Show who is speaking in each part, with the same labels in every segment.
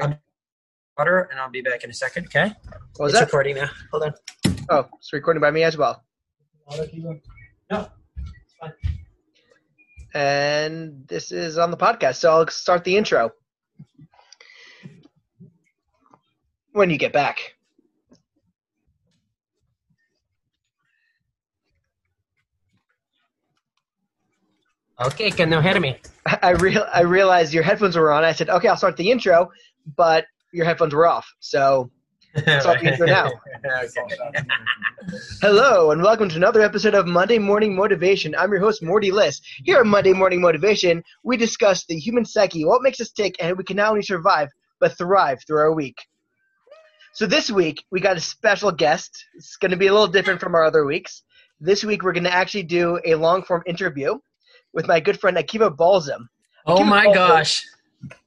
Speaker 1: I'm water, and I'll be back in a second. Okay.
Speaker 2: What was
Speaker 1: it's
Speaker 2: that?
Speaker 1: recording now. Hold on.
Speaker 2: Oh, it's recording by me as well.
Speaker 1: No. It's fine.
Speaker 2: And this is on the podcast, so I'll start the intro when you get back.
Speaker 1: Okay, can you hear me.
Speaker 2: I real I realized your headphones were on. I said, okay, I'll start the intro, but your headphones were off. So start the intro now. Hello, and welcome to another episode of Monday Morning Motivation. I'm your host, Mordy Liss. Here at Monday Morning Motivation, we discuss the human psyche, what makes us tick, and we can not only survive, but thrive through our week. So this week, we got a special guest. It's going to be a little different from our other weeks. This week, we're going to actually do a long form interview with my good friend Akiva Balsam.
Speaker 1: Oh my
Speaker 2: Balsam-
Speaker 1: gosh.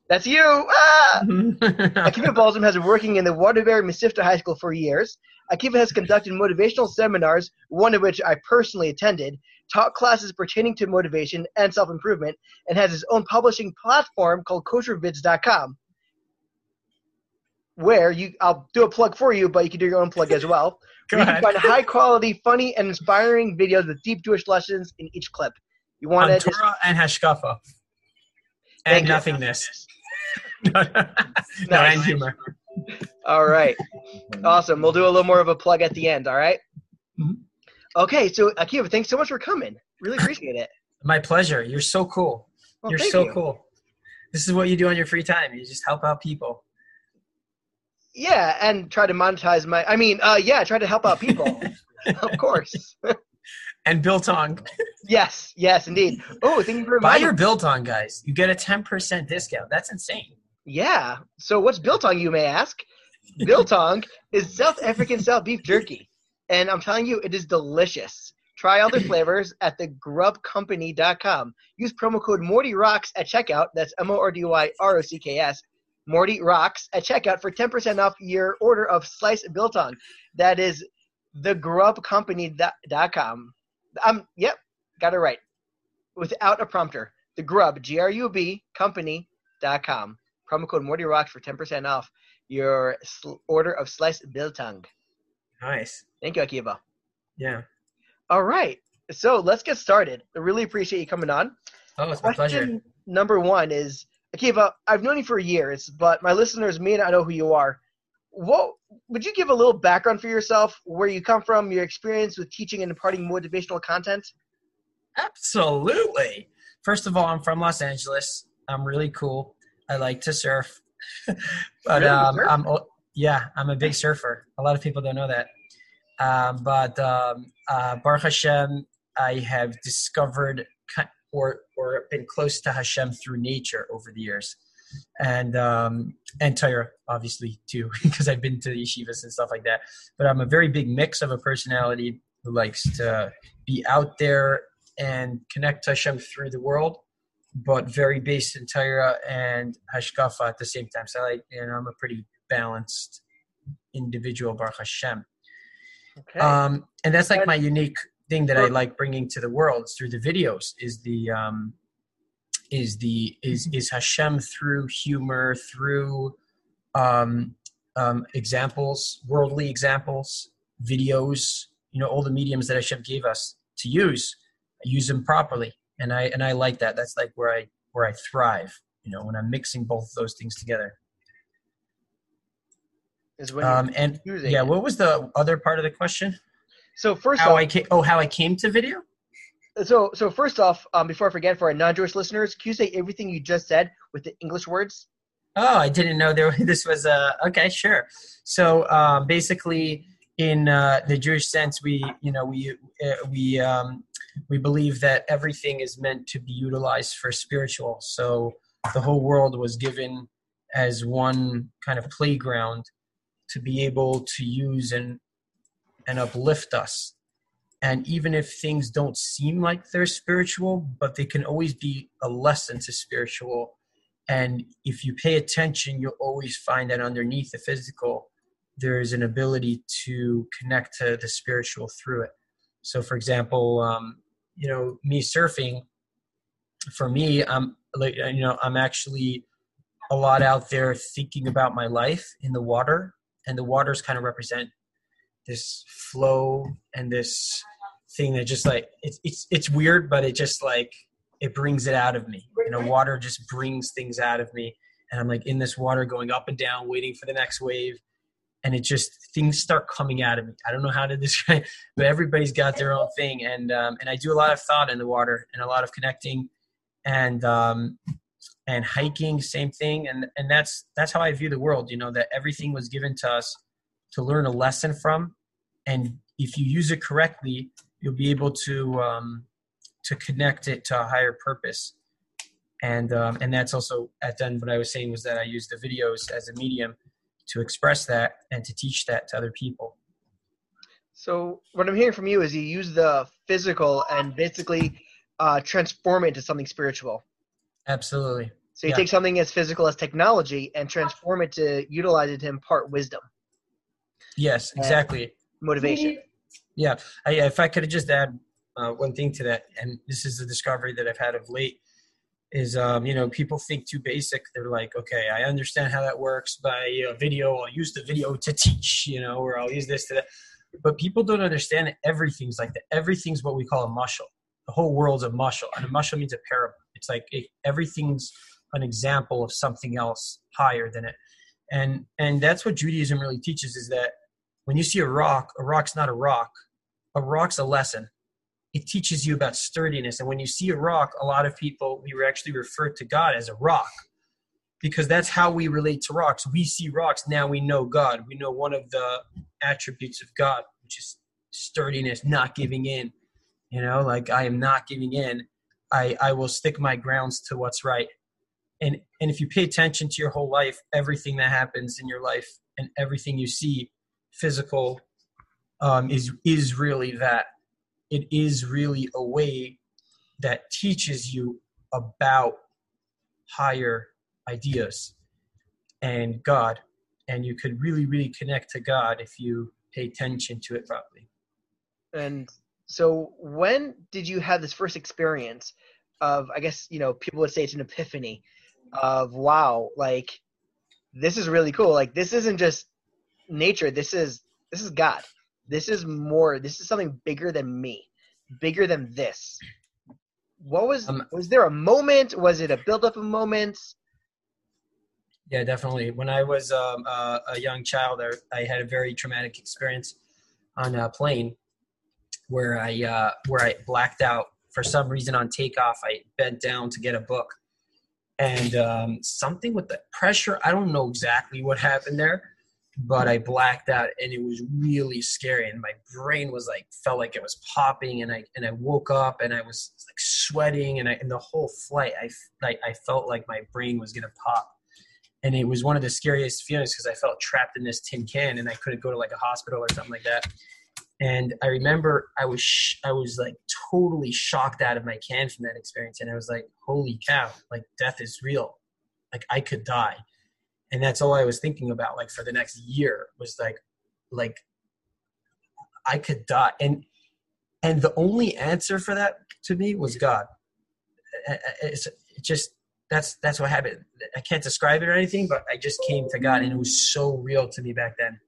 Speaker 2: That's you! Ah! Akiva Balsam has been working in the Waterbury Mesivta High School for years. Akiva has conducted motivational seminars, one of which I personally attended, taught classes pertaining to motivation and self improvement, and has his own publishing platform called koshervids.com. Where you, I'll do a plug for you, but you can do your own plug as well. You can find high quality, funny, and inspiring videos with deep Jewish lessons in each clip. You want to
Speaker 1: Torah and Hashkafa. And nothingness. No,
Speaker 2: Nice.
Speaker 1: and humor.
Speaker 2: All right. Awesome. We'll do a little more of a plug at the end, all right?
Speaker 1: Mhm.
Speaker 2: Okay, so Akiva, thanks so much for coming. Really appreciate it.
Speaker 1: My pleasure. You're so cool.
Speaker 2: Well,
Speaker 1: You're so
Speaker 2: you.
Speaker 1: cool. This is what you do on your free time. You just help out people.
Speaker 2: Yeah, and try to monetize my I mean, uh yeah, try to help out people. of course.
Speaker 1: And Biltong.
Speaker 2: yes, yes, indeed. Oh, thank you for
Speaker 1: Buy your Biltong, guys. You get a 10% discount. That's insane.
Speaker 2: Yeah. So what's biltong, you may ask? Biltong is South African style beef jerky. And I'm telling you, it is delicious. Try all their flavors at thegrubcompany.com. Use promo code Mordy Rocks at checkout. That's M O R D Y R O C K S. Mordy Rocks at checkout for 10% off your order of sliced biltong. That is thegrubcompany.com. Um, yep, got it right. Without a prompter. The Grub, G R U B, company.com. Promo code Mordy Rocks for 10% off your sl- order of sliced biltong.
Speaker 1: Nice.
Speaker 2: Thank you, Akiva.
Speaker 1: Yeah.
Speaker 2: All right. So let's get started. I really appreciate you coming on.
Speaker 1: Oh, it's my pleasure.
Speaker 2: Question number one is Akiva, I've known you for years, but my listeners may not know who you are. What would you give a little background for yourself, where you come from, your experience with teaching and imparting motivational content?
Speaker 1: Absolutely. First of all, I'm from Los Angeles. I'm really cool. I like to surf. but? Um. I'm yeah, I'm a big surfer. A lot of people don't know that. Um, but um, uh, Baruch Hashem, I have discovered or or been close to Hashem through nature over the years, and um, and Torah obviously too, because I've been to yeshivas and stuff like that. But I'm a very big mix of a personality who likes to be out there and connect to Hashem through the world, but very based in Torah and Hashkafa at the same time. So I, like- you know, I'm a pretty balanced individual, Baruch Hashem.
Speaker 2: Okay.
Speaker 1: Um, and that's like my unique thing that I like bringing to the world through the videos is the um, is the is is Hashem through humor, through um, um, examples, worldly examples, videos. You know, all the mediums that Hashem gave us to use, use them properly, and I and I like that. That's like where I where I thrive. You know, when I'm mixing both of those things together.
Speaker 2: is when
Speaker 1: Um, and yeah,
Speaker 2: it.
Speaker 1: what was the other part of the question?
Speaker 2: so first
Speaker 1: How
Speaker 2: off,
Speaker 1: I came? Oh, how I came to video?
Speaker 2: so so first off, um, before I forget, for our non-Jewish listeners, can you say everything you just said with the English words?
Speaker 1: Oh, I didn't know there. This was uh, okay. Sure. So um, basically, in uh, the Jewish sense, we you know we uh, we um, we believe that everything is meant to be utilized for spiritual. So the whole world was given as one kind of playground to be able to use and and uplift us. And even if things don't seem like they're spiritual, but they can always be a lesson to spiritual and if you pay attention, you'll always find that underneath the physical, there is an ability to connect to the spiritual through it. So, for example, um, you know, me surfing, for me, I'm like, you know, I'm actually a lot out there thinking about my life in the water, and the waters kind of represent this flow and this thing that just like it's it's it's weird, but it just like it brings it out of me. You know, water just brings things out of me, and I'm like in this water, going up and down, waiting for the next wave, and it just things start coming out of me. I don't know how to describe, but everybody's got their own thing, and um, and I do a lot of thought in the water and a lot of connecting, and um, and hiking, same thing, and and that's that's how I view the world. You know that everything was given to us to learn a lesson from, and if you use it correctly, you'll be able to um, to connect it to a higher purpose. And um, and that's also at then what I was saying was that I use the videos as a medium to express that and to teach that to other people.
Speaker 2: So what I'm hearing from you is you use the physical and basically uh, transform it into something spiritual.
Speaker 1: Absolutely.
Speaker 2: So you yeah. take something as physical as technology and transform it to utilize it to impart wisdom.
Speaker 1: Yes, exactly.
Speaker 2: Motivation.
Speaker 1: Yeah, I, if I could just add uh, one thing to that, and this is the discovery that I've had of late, is um, you know people think too basic. They're like, okay, I understand how that works by a video. I'll use the video to teach, you know, or I'll use this to that. But people don't understand that everything's like that. Everything's what we call a mushal. The whole world's a mushal, and a mushal means a parable. It's like it, everything's an example of something else higher than it, and and that's what Judaism really teaches is that when you see a rock, a rock's not a rock. A rock's a lesson. It teaches you about sturdiness. And when you see a rock, a lot of people, we actually refer to God as a rock because that's how we relate to rocks. We see rocks, now we know God. We know one of the attributes of God, which is sturdiness, not giving in. You know, like I am not giving in. I, I will stick my grounds to what's right. And and if you pay attention to your whole life, everything that happens in your life and everything you see physical um, is is really that it is really a way that teaches you about higher ideas and God, and you could really really connect to God if you pay attention to it properly.
Speaker 2: And so, when did you have this first experience of? I guess you know people would say it's an epiphany of wow, like this is really cool. Like this isn't just nature. This is this is God. This is more. This is something bigger than me, bigger than this. What was um, was there a moment? Was it a build up of moments?
Speaker 1: Yeah, definitely. When I was um, uh, a young child, I, I, had a very traumatic experience on a plane where I uh, where I blacked out for some reason on takeoff. I bent down to get a book, and um, something with the pressure. I don't know exactly what happened there, but I blacked out and it was really scary. And my brain was like felt like it was popping and I and I woke up and I was like sweating and I and the whole flight I like I felt like my brain was gonna pop. And it was one of the scariest feelings because I felt trapped in this tin can and I couldn't go to like a hospital or something like that. And I remember I was sh- I was like totally shocked out of my can from that experience and I was like holy cow like death is real. Like I could die and that's all I was thinking about like for the next year was like like I could die. And and the only answer for that to me was God. It's it just that's that's what happened. I can't describe it or anything but I just came to God and it was so real to me back then.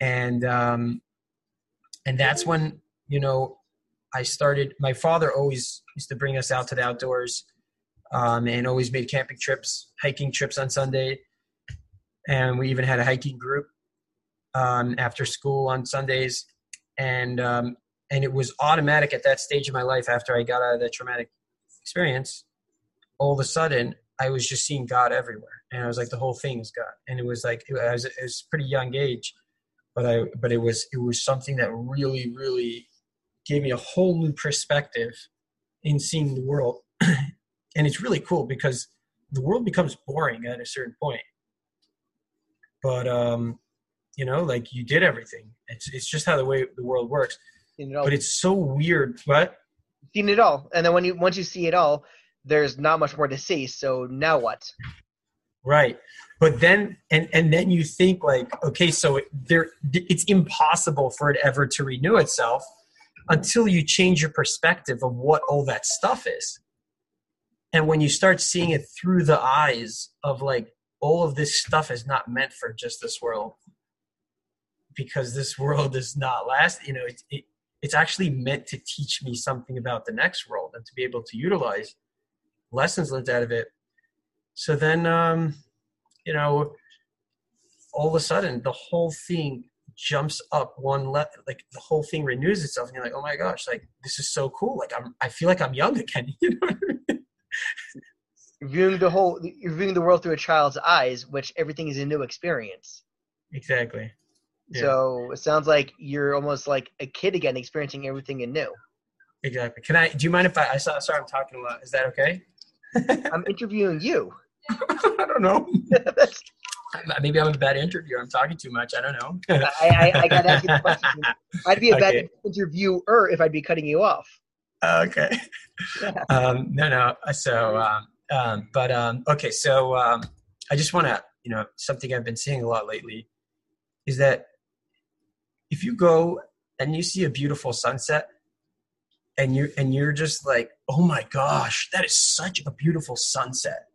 Speaker 1: And um and that's when you know I started my father always used to bring us out to the outdoors um, and always made camping trips hiking trips on Sunday and we even had a hiking group um, after school on Sundays, and um, and it was automatic at that stage of my life after I got out of that traumatic experience. All of a sudden, I was just seeing God everywhere, and I was like, the whole thing is God, and it was like it was, it was pretty young age, but I but it was it was something that really really gave me a whole new perspective in seeing the world, and it's really cool because the world becomes boring at a certain point but um, you know, like you did everything. It's it's just how the way the world works. It but it's so weird. What?
Speaker 2: Seen it all, and then when you once you see it all, there's not much more to see. So now what?
Speaker 1: Right, but then and and then you think like, okay, so it, there, it's impossible for it ever to renew itself until you change your perspective of what all that stuff is. and when you start seeing it through the eyes of like all of this stuff is not meant for just this world because this world does not last you know it, it, it's actually meant to teach me something about the next world and to be able to utilize lessons learned out of it so then um you know all of a sudden the whole thing jumps up one level like the whole thing renews itself and you're like oh my gosh like this is so cool like i'm i feel like i'm young again you know?
Speaker 2: Viewing the whole you're viewing the world through a child's eyes which everything is a new experience.
Speaker 1: Exactly. Yeah.
Speaker 2: so it sounds like you're almost like a kid again experiencing everything anew
Speaker 1: exactly. Can i do you mind if i i saw sorry i'm talking a lot. Is that okay?
Speaker 2: I'm interviewing you.
Speaker 1: I don't know. Maybe i'm a bad interviewer. I'm talking too much. I don't know.
Speaker 2: I, I, I gotta ask you the question. I'd be a bad
Speaker 1: Okay.
Speaker 2: interviewer if i'd be cutting you off.
Speaker 1: Okay.
Speaker 2: Yeah.
Speaker 1: um, no no. So um, um, but um, okay so um, i just want to you know something i've been seeing a lot lately is that if you go and you see a beautiful sunset and you're and you're just like oh my gosh that is such a beautiful sunset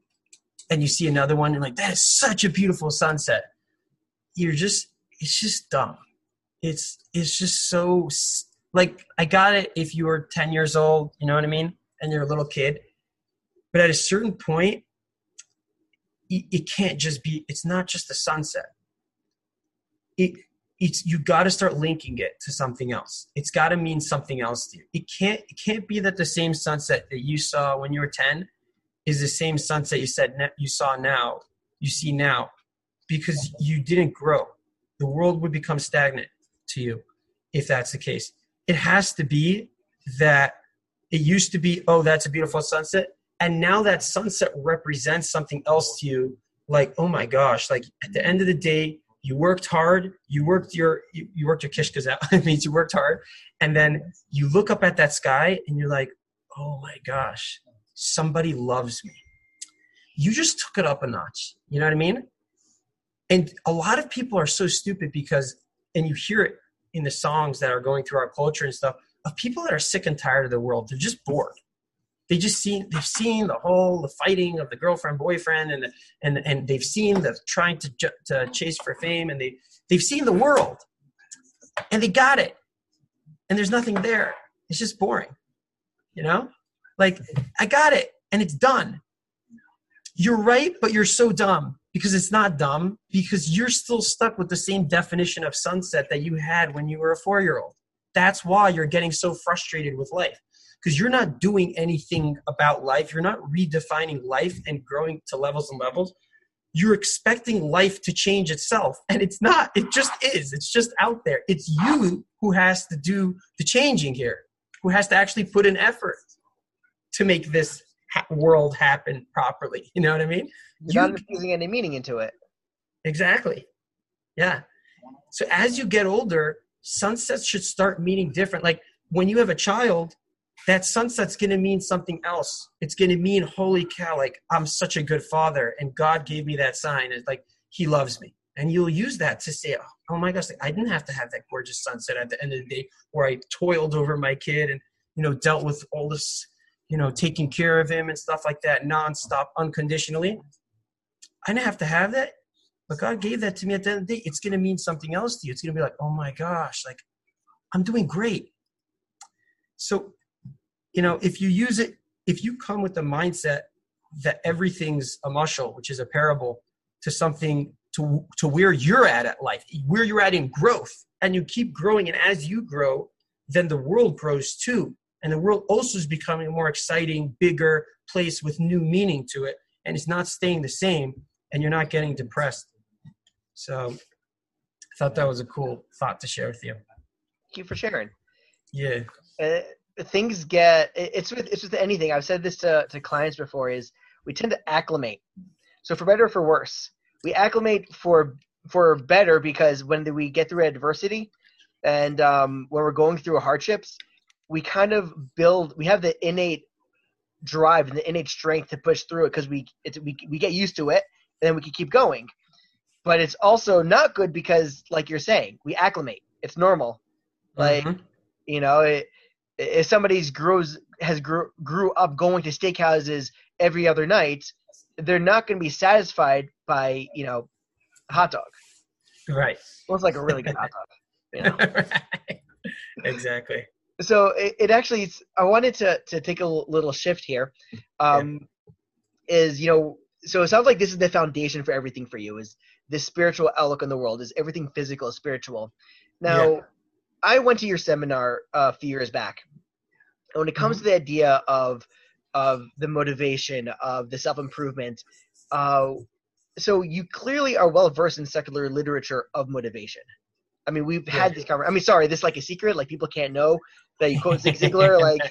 Speaker 1: and you see another one and like that is such a beautiful sunset you're just it's just dumb. It's it's just so like i got it if you were 10 years old you know what i mean and you're a little kid but at a certain point it, can't just be it's not just the sunset. It it's you got to start linking it to something else. It's got to mean something else to you. It can't it can't be that the same sunset that you saw when you were 10 is the same sunset you said you saw now you see now because you didn't grow. The world would become stagnant to you if that's the case. It has to be that it used to be oh that's a beautiful sunset and now that sunset represents something else to you like oh my gosh like at the end of the day you worked hard you worked your you, you worked your kishkas out it means you worked hard. And then you look up at that sky and you're like oh my gosh somebody loves me. You just took it up a notch you know what i mean? And a lot of people are so stupid because and you hear it in the songs that are going through our culture and stuff of people that are sick and tired of the world they're just bored they just seen they've seen the whole the fighting of the girlfriend boyfriend and and and they've seen the trying to ju- to chase for fame and they they've seen the world and they got it. And there's nothing there. It's just boring you know? Like i got it and it's done. You're right but you're so dumb because it's not dumb because you're still stuck with the same definition of sunset that you had when you were a 4 year old that's why you're getting so frustrated with life because you're not doing anything about life. You're not redefining life and growing to levels and levels. You're expecting life to change itself, and it's not. It just is. It's just out there. It's you who has to do the changing here, who has to actually put in effort to make this ha- world happen properly. You know what I mean?
Speaker 2: you're not infusing any meaning into it
Speaker 1: Exactly. Yeah. So as you get older, sunsets should start meaning different. Like when you have a child, that sunset's going to mean something else. It's going to mean, holy cow, like I'm such a good father and God gave me that sign. It's like he loves me. And you'll use that to say, oh, oh my gosh, like, I didn't have to have that gorgeous sunset at the end of the day where I toiled over my kid and, you know, dealt with all this, you know, taking care of him and stuff like that nonstop, unconditionally. I didn't have to have that. But God gave that to me at the end of the day. It's going to mean something else to you. It's going to be like, oh my gosh, like I'm doing great. So, you know, if you use it, if you come with the mindset that everything's a mushal, which is a parable, to something to to where you're at at life, where you're at in growth, and you keep growing, and as you grow, then the world grows too, and the world also is becoming a more exciting, bigger place with new meaning to it, and it's not staying the same, and you're not getting depressed. So, I thought that was a cool thought to share with you.
Speaker 2: thank you for sharing
Speaker 1: Yeah.
Speaker 2: uh, things get it's with it's with anything. I've said this to, to clients before is we tend to acclimate. So for better or for worse we acclimate for for better because when we get through adversity and um, when we're going through hardships we kind of build we have the innate drive and the innate strength to push through it because we it's we, we get used to it and then we can keep going. But it's also not good because like you're saying we acclimate. It's normal. Like
Speaker 1: Mhm.
Speaker 2: you know, it, if somebody's grows has grew grew up going to steakhouses every other night, they're not going to be satisfied by you know hot dog.
Speaker 1: Right.
Speaker 2: Looks like a really good hot dog. You know?
Speaker 1: right. Exactly.
Speaker 2: so it, it actually it's- i wanted to to take a little shift here um is you know so it sounds like this is the foundation for everything for you is this spiritual outlook on the world is everything physical is spiritual now
Speaker 1: Yeah.
Speaker 2: I went to your seminar uh, a few years back and when it comes to the idea of of the motivation of the self-improvement uh so you clearly are well versed in secular literature of motivation I mean, we've had
Speaker 1: Yeah.
Speaker 2: this conversation. I mean, sorry, this is like a secret. Like people can't know that you quote Zig Ziglar. Like,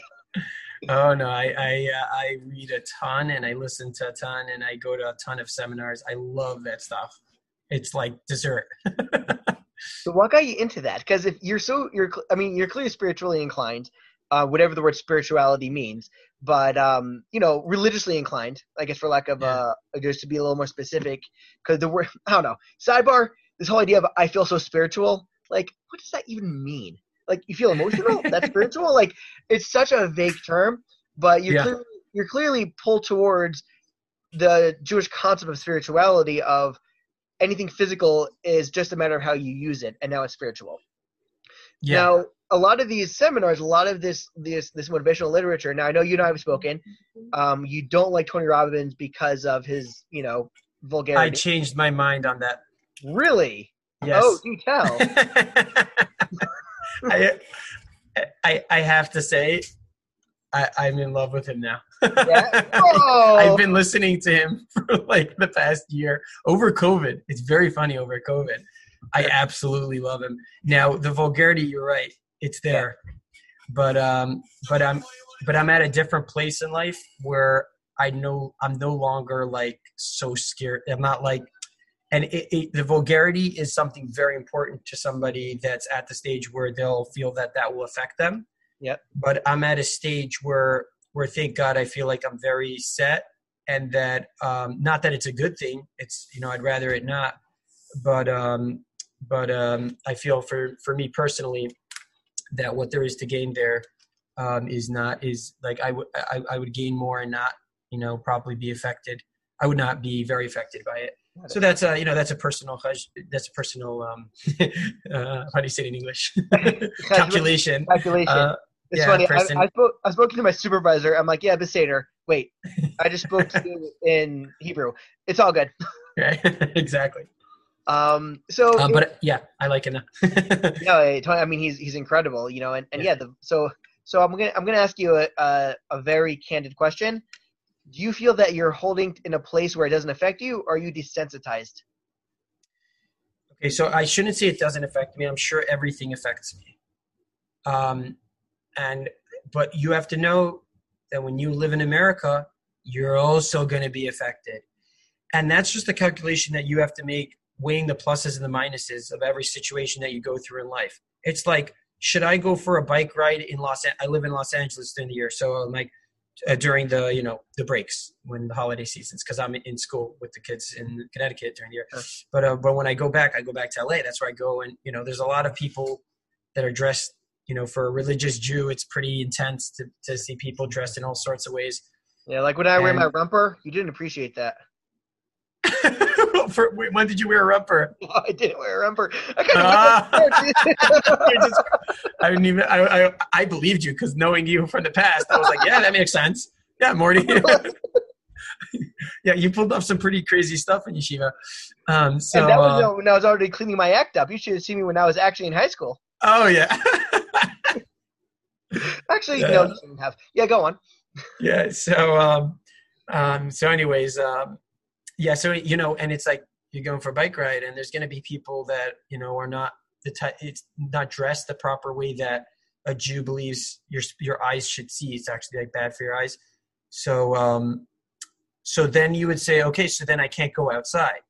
Speaker 1: Oh no, I I, uh, I read a ton and I listen to a ton and I go to a ton of seminars. I love that stuff. It's like dessert.
Speaker 2: so what got you into that? Because if you're so, you're, I mean, you're clearly spiritually inclined, uh, whatever the word spirituality means. But um, you know, religiously inclined, I guess, for lack of
Speaker 1: Yeah.
Speaker 2: uh, just to be a little more specific, because the word, I don't know. Sidebar: This whole idea of I feel so spiritual. Like, what does that even mean? Like, you feel emotional? That's spiritual? Like, it's such a vague term. But you're
Speaker 1: Yeah.
Speaker 2: clearly, you're clearly pulled towards the Jewish concept of spirituality of anything physical is just a matter of how you use it, and now it's spiritual.
Speaker 1: yeah.
Speaker 2: Now, a lot of these seminars, a lot of this this this motivational literature. Now, I know you and I have spoken. Um, you don't like Tony Robbins because of his, you know, vulgarity.
Speaker 1: I changed my mind on that.
Speaker 2: really?
Speaker 1: Yes.
Speaker 2: Oh, do tell.
Speaker 1: I, I I have to say, I, I'm in love with him now.
Speaker 2: Yeah? Oh.
Speaker 1: I've been listening to him for like the past year over COVID. It's very funny over COVID. I absolutely love him. Now the vulgarity, you're right, it's there, but um, but I'm but I'm at a different place in life where I know I'm no longer like so scared. I'm not like, and it, it, the vulgarity is something very important to somebody that's at the stage where they'll feel that that will affect them.
Speaker 2: Yep.
Speaker 1: But I'm at a stage where where thank God I feel like I'm very set, and that um, not that it's a good thing. It's you know I'd rather it not, but um, but um, I feel for for me personally that what there is to gain there um, is not is like I would I, I would gain more and not you know probably be affected. I would not be very affected by it. So that's a you know that's a personal that's a personal um uh, how do you say it in English calculation.
Speaker 2: Calculation.
Speaker 1: Uh,
Speaker 2: it's
Speaker 1: yeah,
Speaker 2: funny.
Speaker 1: person-
Speaker 2: I, I spoke. I spoke to my supervisor. I'm like, yeah, Beseder. Wait, I just spoke to you in Hebrew. It's all good.
Speaker 1: right, exactly.
Speaker 2: Um. So,
Speaker 1: Uh, but yeah, I like it
Speaker 2: no, I I mean, he's he's incredible. You know, and, and yeah.
Speaker 1: Yeah.
Speaker 2: the, so so I'm gonna I'm gonna ask you a, a a very candid question. Do you feel that you're holding in a place where it doesn't affect you, or are you desensitized?
Speaker 1: Okay, so I shouldn't say it doesn't affect me. I'm sure everything affects me. Um, and but you have to know that when you live in America, you're also going to be affected, and that's just a calculation that you have to make, weighing the pluses and the minuses of every situation that you go through in life. It's like, should I go for a bike ride in Los? An- I live in Los Angeles during the year, so I'm like uh, during the you know the breaks when the holiday seasons because I'm in school with the kids in Connecticut during the year. But uh, but when I go back, I go back to LA. That's where I go, and you know, there's a lot of people that are dressed. You know, for a religious Jew, it's pretty intense to to see people dressed in all sorts of ways.
Speaker 2: Yeah, like when I wear my rumper, you didn't appreciate that.
Speaker 1: for, wait, when did you wear a rumper?
Speaker 2: I didn't wear a rumper. I kind of
Speaker 1: Ah. Just, I didn't even. I, I I believed you because knowing you from the past, I was like, yeah, that makes sense. Yeah, Mordy. yeah, you pulled off some pretty crazy stuff in yeshiva. Um, so
Speaker 2: and that was
Speaker 1: uh,
Speaker 2: uh, when I was already cleaning my act up. You should have seen me when I was actually in high school.
Speaker 1: oh yeah.
Speaker 2: Actually,
Speaker 1: Yeah.
Speaker 2: no, you shouldn't have. Yeah, go on.
Speaker 1: yeah so um um so anyways um yeah so you know and it's like you're going for a bike ride and there's going to be people that you know are not the type it's not dressed the proper way that a jew believes your your eyes should see it's actually like bad for your eyes so um so then you would say okay so then i can't go outside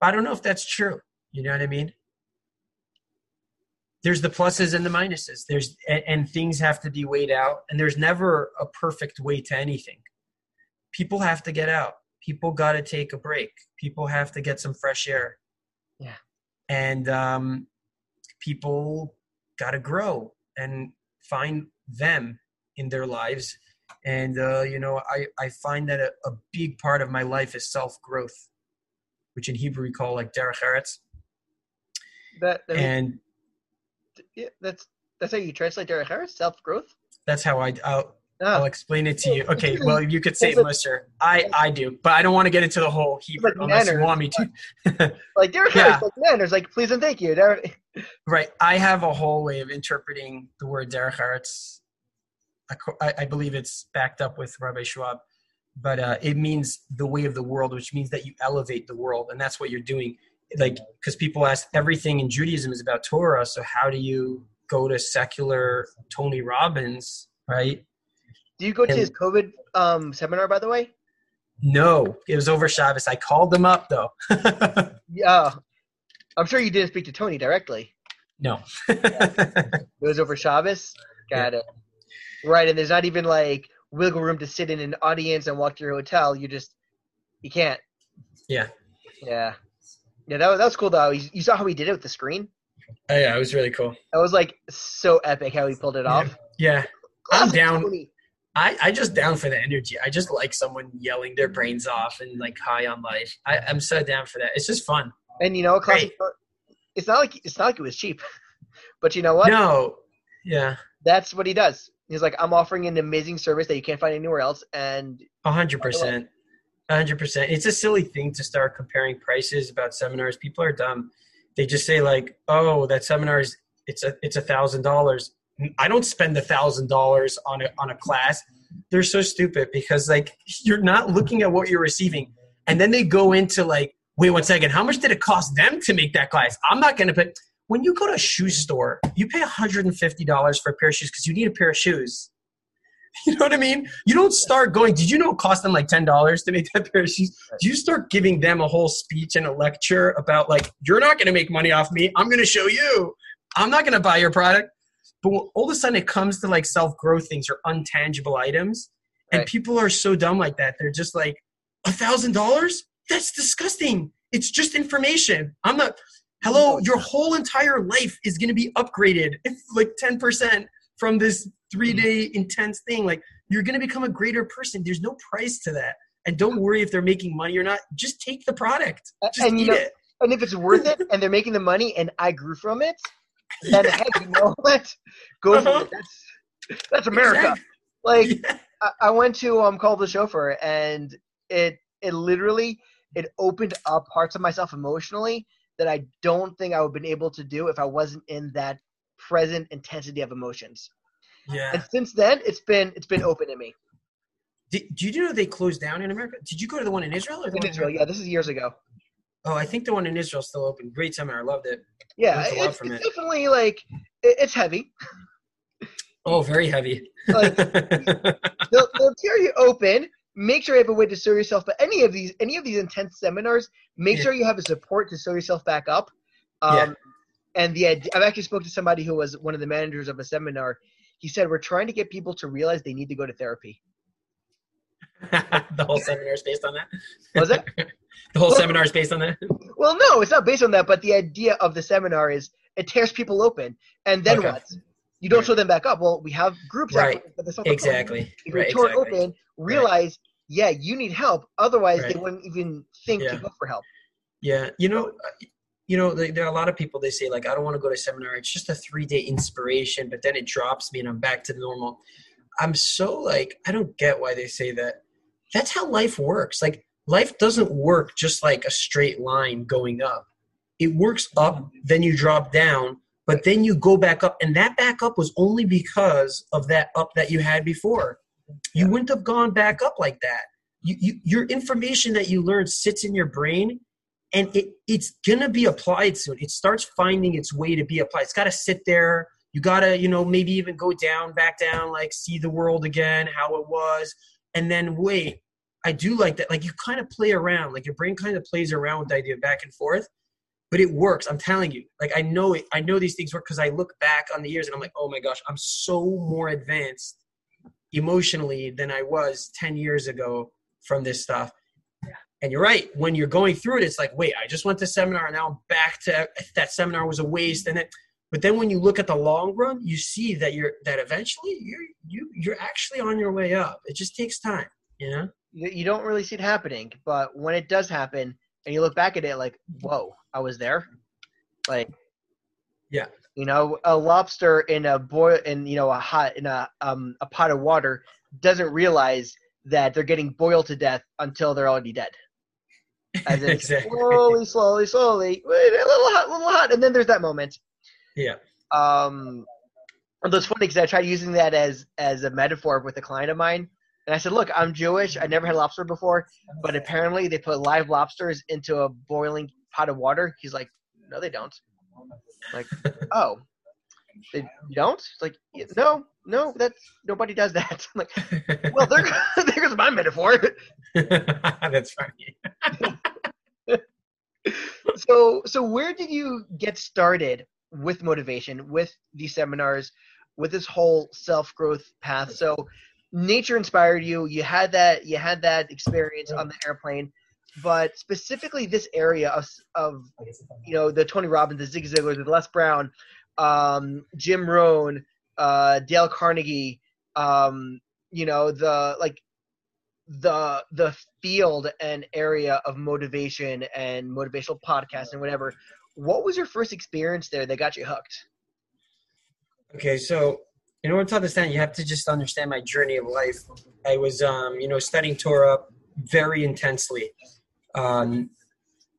Speaker 1: but i don't know if that's true you know what i mean there's the pluses and the minuses. There's and, and things have to be weighed out and there's never a perfect way to anything. People have to get out. People got to take a break. People have to get some fresh air.
Speaker 2: Yeah.
Speaker 1: and um, people got to grow and find them in their lives. And uh, you know i i find that a, a big part of my life is self growth which in hebrew we call like derech eretz.
Speaker 2: That, mean,
Speaker 1: and
Speaker 2: yeah, that's that's how you translate Derek Harris self growth.
Speaker 1: that's how i I'll, I'll
Speaker 2: Ah,
Speaker 1: explain it to you. Okay, well, you could say it,
Speaker 2: It's.
Speaker 1: I I do, but I don't want to get into the whole Hebrew
Speaker 2: like
Speaker 1: unless you want me to.
Speaker 2: like Derek
Speaker 1: Yeah.
Speaker 2: Harris, like man, there's like please and thank you. Derek,
Speaker 1: right. I have a whole way of interpreting the word derech eretz. I, I I believe it's backed up with Rabbi Schwab, but uh, it means the way of the world, which means that you elevate the world, and that's what you're doing. Like, because people ask, everything in Judaism is about Torah, so how do you go to secular Tony Robbins, right?
Speaker 2: do you go to
Speaker 1: And-
Speaker 2: his COVID um, seminar by the way?
Speaker 1: No, it was over Shabbos. I called them up though.
Speaker 2: Yeah, I'm sure you didn't speak to Tony directly.
Speaker 1: no.
Speaker 2: It was over Shabbos. Got it. Right, and there's not even like wiggle room to sit in an audience and walk to your hotel. You just you can't.
Speaker 1: Yeah.
Speaker 2: Yeah. Yeah, that was, that was cool though. You, you saw how he did it with the screen.
Speaker 1: Oh, yeah, it was really cool.
Speaker 2: That was like so epic how he pulled it off.
Speaker 1: Yeah, I'm down.
Speaker 2: Tony.
Speaker 1: I, I just down for the energy. I just like someone yelling their brains off and like high on life. I, I'm so down for that. It's just fun.
Speaker 2: And you know, what, classic, it's not like it's not like it was cheap, but you know what?
Speaker 1: No, yeah,
Speaker 2: That's what he does. He's like, I'm offering an amazing service that you can't find anywhere else, and
Speaker 1: a hundred percent, hundred percent. It's a silly thing to start comparing prices about seminars. People are dumb. They just say like, "Oh, that seminar is it's a it's a thousand dollars." I don't spend a thousand dollars on a on a class. They're so stupid because like you're not looking at what you're receiving, and then they go into like, wait one second, how much did it cost them to make that class? I'm not going to put. When you go to a shoe store, you pay $150 for a pair of shoes because you need a pair of shoes. You know what I mean? You don't start going, did you know it cost them like $10 to make that pair of shoes? You start giving them a whole speech and a lecture about like, you're not going to make money off me. I'm going to show you. I'm not going to buy your product. But all of a sudden it comes to like self growth things or untangible items, and
Speaker 2: Right.
Speaker 1: people are so dumb like that. They're just like, a thousand dollars? That's disgusting. It's just information. I'm not. Hello, oh, your whole entire life is going to be upgraded if like 10% from this three day intense thing. Like you're going to become a greater person. There's no price to that. And don't worry if they're making money or not. Just take the product. Just
Speaker 2: and
Speaker 1: eat
Speaker 2: know,
Speaker 1: it.
Speaker 2: and if it's worth it, and they're making the money, and I grew from it, then hey, you know what? Go
Speaker 1: Uh-huh.
Speaker 2: it. That's that's America.
Speaker 1: Exactly.
Speaker 2: Like
Speaker 1: Yeah.
Speaker 2: I, I went to um call the chauffeur and it it literally it opened up parts of myself emotionally that I don't think I would have been able to do if I wasn't in that present intensity of emotions.
Speaker 1: Yeah.
Speaker 2: And since then it's been it's been open to me.
Speaker 1: Did, did you know they closed down in America? Did you go to the one in Israel? Or
Speaker 2: In Israel, yeah, this is years ago.
Speaker 1: Oh, I think the one in Israel is still open. Great seminar. I loved it.
Speaker 2: Yeah,
Speaker 1: Learned a lot
Speaker 2: it's, it's
Speaker 1: it.
Speaker 2: definitely like it's heavy.
Speaker 1: Oh, very heavy.
Speaker 2: Like, they'll, they'll tear you open. Make sure you have a way to sew yourself. But any of these, any of these intense seminars, make
Speaker 1: Yeah.
Speaker 2: sure you have a support to sew yourself back up. Um,
Speaker 1: Yeah.
Speaker 2: And the I've actually spoke to somebody who was one of the managers of a seminar. He said we're trying to get people to realize they need to go to therapy.
Speaker 1: the whole seminar is based on that.
Speaker 2: Was it?
Speaker 1: the whole seminar is based on that.
Speaker 2: well, no, it's not based on that. But the idea of the seminar is it tears people open, and then
Speaker 1: Okay.
Speaker 2: what? You don't
Speaker 1: Right.
Speaker 2: sew them back up. Well, we have groups
Speaker 1: Right.
Speaker 2: afterwards, but that's not the point.
Speaker 1: Exactly.
Speaker 2: If
Speaker 1: Right.
Speaker 2: you're torn
Speaker 1: Exactly.
Speaker 2: open, realize, yeah, you need help. Otherwise, they
Speaker 1: Right.
Speaker 2: wouldn't even think
Speaker 1: Yeah.
Speaker 2: to go for help.
Speaker 1: Yeah. You know. You know, there there are a lot of people. They say like, I don't want to go to seminar. It's just a three day inspiration, but then it drops me, and I'm back to normal. I'm so like, I don't get why they say that. That's how life works. Like, life doesn't work just like a straight line going up. It works up, then you drop down, but then you go back up, and that back up was only because of that up that you had before. You wouldn't have gone back up like that. You, you, your information that you learned sits in your brain, and it, it's gonna be applied soon. It starts finding its way to be applied. It's got to sit there. You gotta, you know, maybe even go down, back down, like see the world again, how it was, and then wait. I do like that. Like you kind of play around, like your brain kind of plays around with the idea back and forth, but it works. I'm telling you. Like I know it. I know these things work because I look back on the years and I'm like, oh my gosh, I'm so more advanced emotionally than I was 10 years ago from this stuff. And you're right. When you're going through it, it's like, wait, I just went to seminar and now I'm back to that seminar was a waste. And then, but then when you look at the long run you see that you're that eventually you're you you're actually on your way up it just takes time you know
Speaker 2: You, you don't really see it happening, but when it does happen, and you look back at it, like, whoa, I was there. Like,
Speaker 1: Yeah.
Speaker 2: you know, a lobster in a boil in you know a hot in a um a pot of water doesn't realize that they're getting boiled to death until they're already dead. As in,
Speaker 1: Exactly.
Speaker 2: slowly, slowly, slowly, wait, a little hot, a little hot, and then there's that moment.
Speaker 1: yeah
Speaker 2: um although it's funny because I tried using that as as a metaphor with a client of mine, and I said, "Look, I'm Jewish. I never had lobster before, but apparently they put live lobsters into a boiling pot of water." He's like, "No, they don't." I'm like, oh, they don't? It's like, no, no, that's nobody does that. I'm like, well, there, there goes my metaphor.
Speaker 1: that's funny
Speaker 2: so so where did you get started with motivation with these seminars with this whole self-growth path? So nature inspired you you had that you had that experience on the airplane but specifically this area of of you know the tony robbins the zig ziglar the les brown um, jim rohn uh, dale carnegie um, you know the like the the field and area of motivation and motivational podcasts and whatever what was your first experience there that got you hooked
Speaker 1: Okay, so in order to understand, you have to just understand my journey of life. I was, um, you know, studying Torah very intensely, um,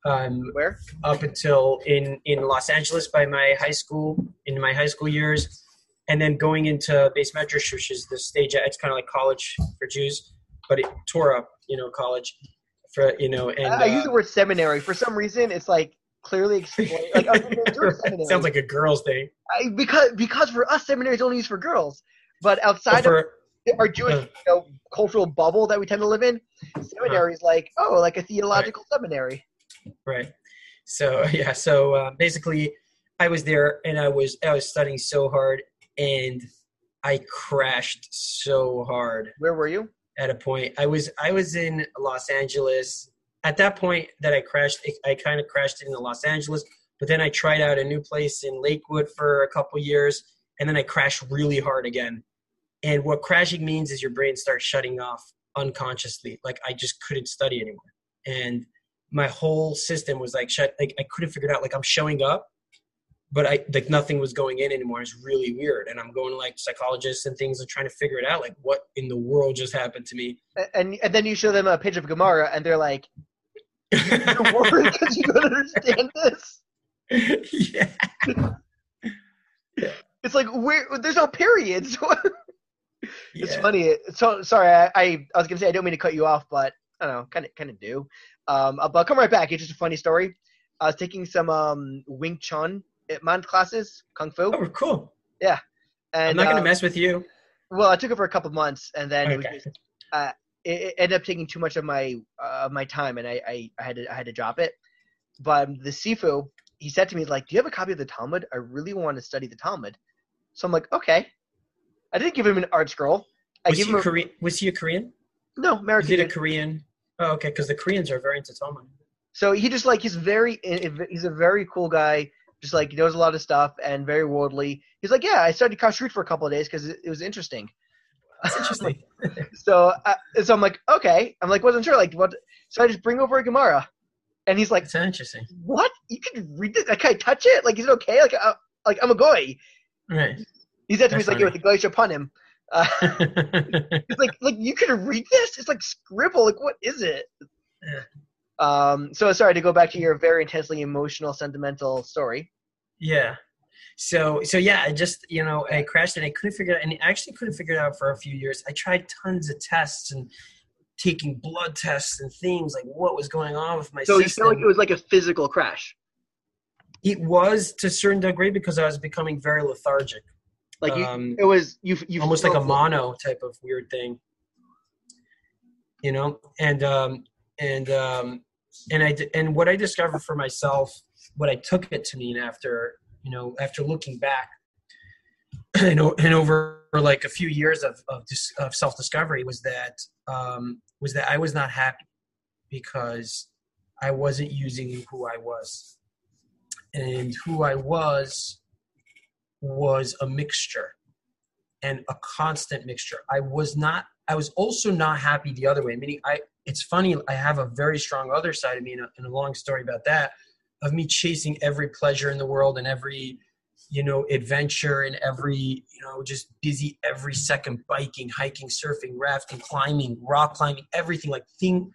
Speaker 1: um,
Speaker 2: where
Speaker 1: up until in in Los Angeles by my high school, in my high school years, and then going into beis medrash, which is the stage. It's kind of like college for Jews, but it, tore up, you know, college for you know, and
Speaker 2: i use
Speaker 1: uh,
Speaker 2: the word seminary. For some reason it's like clearly like oh,
Speaker 1: sounds like a girl's thing.
Speaker 2: I, because because for us seminary is only used for girls. But outside
Speaker 1: for,
Speaker 2: of our jewish
Speaker 1: uh,
Speaker 2: you know, cultural bubble that we tend to live in seminary is like oh like a theological seminary.
Speaker 1: Right. So yeah so uh, basically i was there and i was i was studying so hard and i crashed so hard.
Speaker 2: Where were you
Speaker 1: at a point. I was i was in los angeles. At that point that i crashed i kind of crashed in los angeles but then i tried out a new place in lakewood for a couple years and then i crashed really hard again. And what crashing means is your brain starts shutting off unconsciously. Like i just couldn't study anymore. And my whole system was like shut like i couldn't figure it out. Like i'm showing up but i like nothing was going in anymore it's really weird and i'm going to like psychologists and things and trying to figure it out like what in the world just happened to me
Speaker 2: and and then you show them a page of Gemara, and they're like, "You're worried because you don't understand this."
Speaker 1: yeah
Speaker 2: It's like where there's no periods. it's
Speaker 1: yeah.
Speaker 2: funny. So sorry, I, I I was gonna say I don't mean to cut you off, but I don't know, kind of kind of do. Um, but I'll come right back. It's just a funny story. I was taking some um Wing Chun Man classes, Kung Fu,
Speaker 1: oh cool Yeah.
Speaker 2: and
Speaker 1: i'm not gonna
Speaker 2: uh,
Speaker 1: mess with you
Speaker 2: well, I took it for a couple months, and then it was just uh, it, it ended up taking too much of my uh, my time, and I, I, I had to I had to drop it. But the Sifu, he said to me like, "Do you have a copy of the Talmud? I really want to study the Talmud." So I'm like, "Okay." I didn't give him an ArtScroll. I
Speaker 1: was
Speaker 2: gave
Speaker 1: he
Speaker 2: him a,
Speaker 1: korean was he a korean
Speaker 2: no American.
Speaker 1: he a korean oh okay because the koreans are very into talmud
Speaker 2: So he just like he's very he's a very cool guy. Just like he knows a lot of stuff and very worldly. He's like, yeah, I studied kashrut for a couple of days because it, it was interesting.
Speaker 1: that's interesting
Speaker 2: So, uh, so I'm like, okay. I'm like, wasn't sure, like, what? So I just bring over a Gemara, and he's like,
Speaker 1: that's interesting
Speaker 2: what? You can read this? Like, can I touch it? Like, is it okay? Like, uh, like I'm a goy.
Speaker 1: right
Speaker 2: He said to me, he's like, yo, the goy should pun him. Uh, he's like, like you can read this? It's like scribble. Like, what is it? Um. So sorry to go back to your very intensely emotional, sentimental story.
Speaker 1: Yeah. So so yeah, I just you know I crashed and I couldn't figure it out, and I actually couldn't figure it out for a few years. I tried tons of tests and taking blood tests and things like what was going on with my
Speaker 2: So you
Speaker 1: system.
Speaker 2: feel like it was like a physical crash.
Speaker 1: it was to a certain degree because I was becoming very lethargic,
Speaker 2: Like you,
Speaker 1: Um,
Speaker 2: it was you. you
Speaker 1: almost like a mono type of weird thing. You know, and um, and um, and I and what I discovered for myself, what I took it to mean after you know after looking back, and, and over like a few years of of, of self discovery was that um, was that I was not happy because I wasn't using who I was, and who I was was a mixture and a constant mixture. I was not I was also not happy the other way. Meaning I it's funny, I have a very strong other side of me and a, and a long story about that of me chasing every pleasure in the world and every you know adventure and every you know just busy every second biking hiking surfing rafting climbing rock climbing everything like thing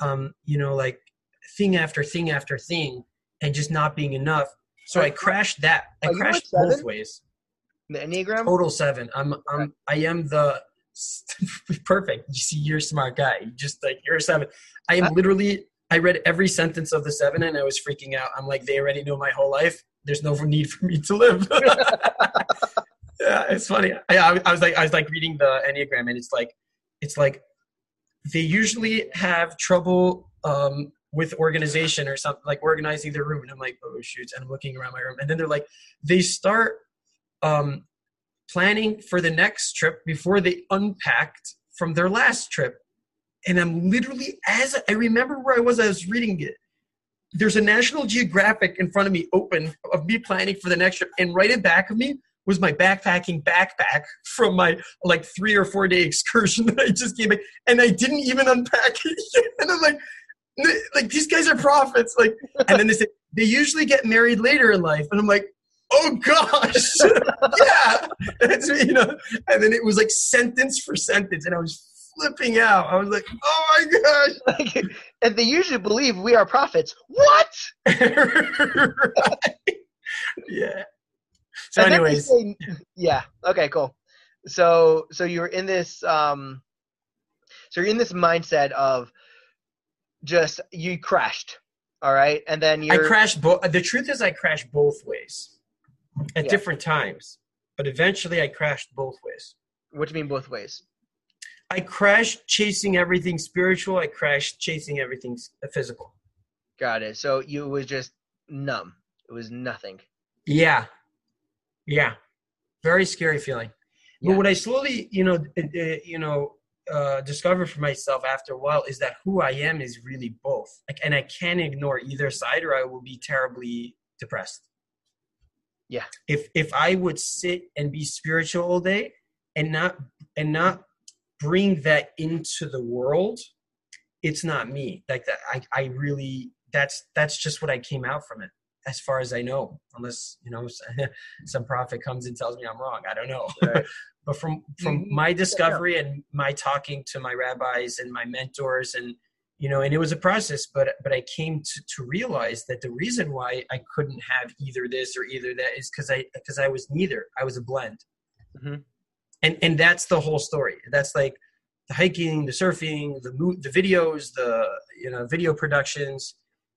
Speaker 1: um you know like thing after thing after thing and just not being enough. So i crashed that i crashed both ways.
Speaker 2: The enneagram?
Speaker 1: Total seven. I'm i'm i am the perfect you see you're a smart guy you just like you're a seven i am literally i read every sentence of the seven and i was freaking out i'm like they already know my whole life there's no need for me to live. yeah, it's funny. I, I was like, I was like reading the Enneagram, and it's like, it's like they usually have trouble um, with organization or something, like organizing their room. And I'm like, oh shoot! And I'm looking around my room, and then they're like, they start um, planning for the next trip before they unpacked from their last trip. And I'm literally, as I remember where I was, I was reading it there's a National Geographic in front of me open of me planning for the next trip, and right in back of me was my backpacking backpack from my like three or four day excursion that I just came back, and I didn't even unpack it yet. And I'm like, like these guys are prophets, like. And then they say they usually get married later in life, and I'm like, oh gosh, yeah, that's you know. And then it was like sentence for sentence, and I was flipping out. I was like, oh my gosh.
Speaker 2: Like, and they usually believe we are prophets. What?
Speaker 1: Yeah. So, and anyways.
Speaker 2: Say, yeah. Okay, cool. So, so you're in this, um, so you're in this mindset of just, you crashed. All right. And then you
Speaker 1: I crashed both. The truth is, I crashed both ways at yeah. different times, but eventually I crashed both ways.
Speaker 2: What do you mean both ways?
Speaker 1: I crashed chasing everything spiritual. I crashed chasing everything physical.
Speaker 2: Got it. So you was just numb. It was nothing.
Speaker 1: Yeah, yeah. Very scary feeling. Yeah. But what I slowly, you know, uh, uh, you know, uh, discovered for myself after a while is that who I am is really both. Like, and I can't ignore either side, or I will be terribly depressed.
Speaker 2: Yeah.
Speaker 1: If if I would sit and be spiritual all day and not and not bring that into the world it's not me like that i i really that's that's just what i came out from it as far as i know unless you know some prophet comes and tells me i'm wrong i don't know right. but from from mm-hmm. my discovery and my talking to my rabbis and my mentors and you know and it was a process but but i came to, to realize that the reason why i couldn't have either this or either that is because i because i was neither. I was a blend. Mm-hmm. And and that's the whole story. That's like the hiking the surfing the the videos the you know video productions.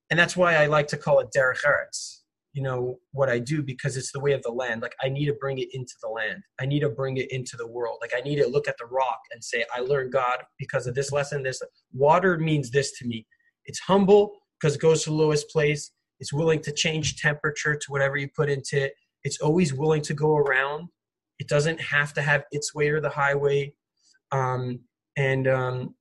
Speaker 1: And that's why i like to call it derech eretz you know what i do because it's the way of the land. Like i need to bring it into the land. I need to bring it into the world. Like i need to look at the rock and say i learned god because of this lesson this. Water means this to me. It's humble because it goes to the lowest place. It's willing to change temperature to whatever you put into it. It's always willing to go around. It doesn't have to have its way or the highway. Um, and um,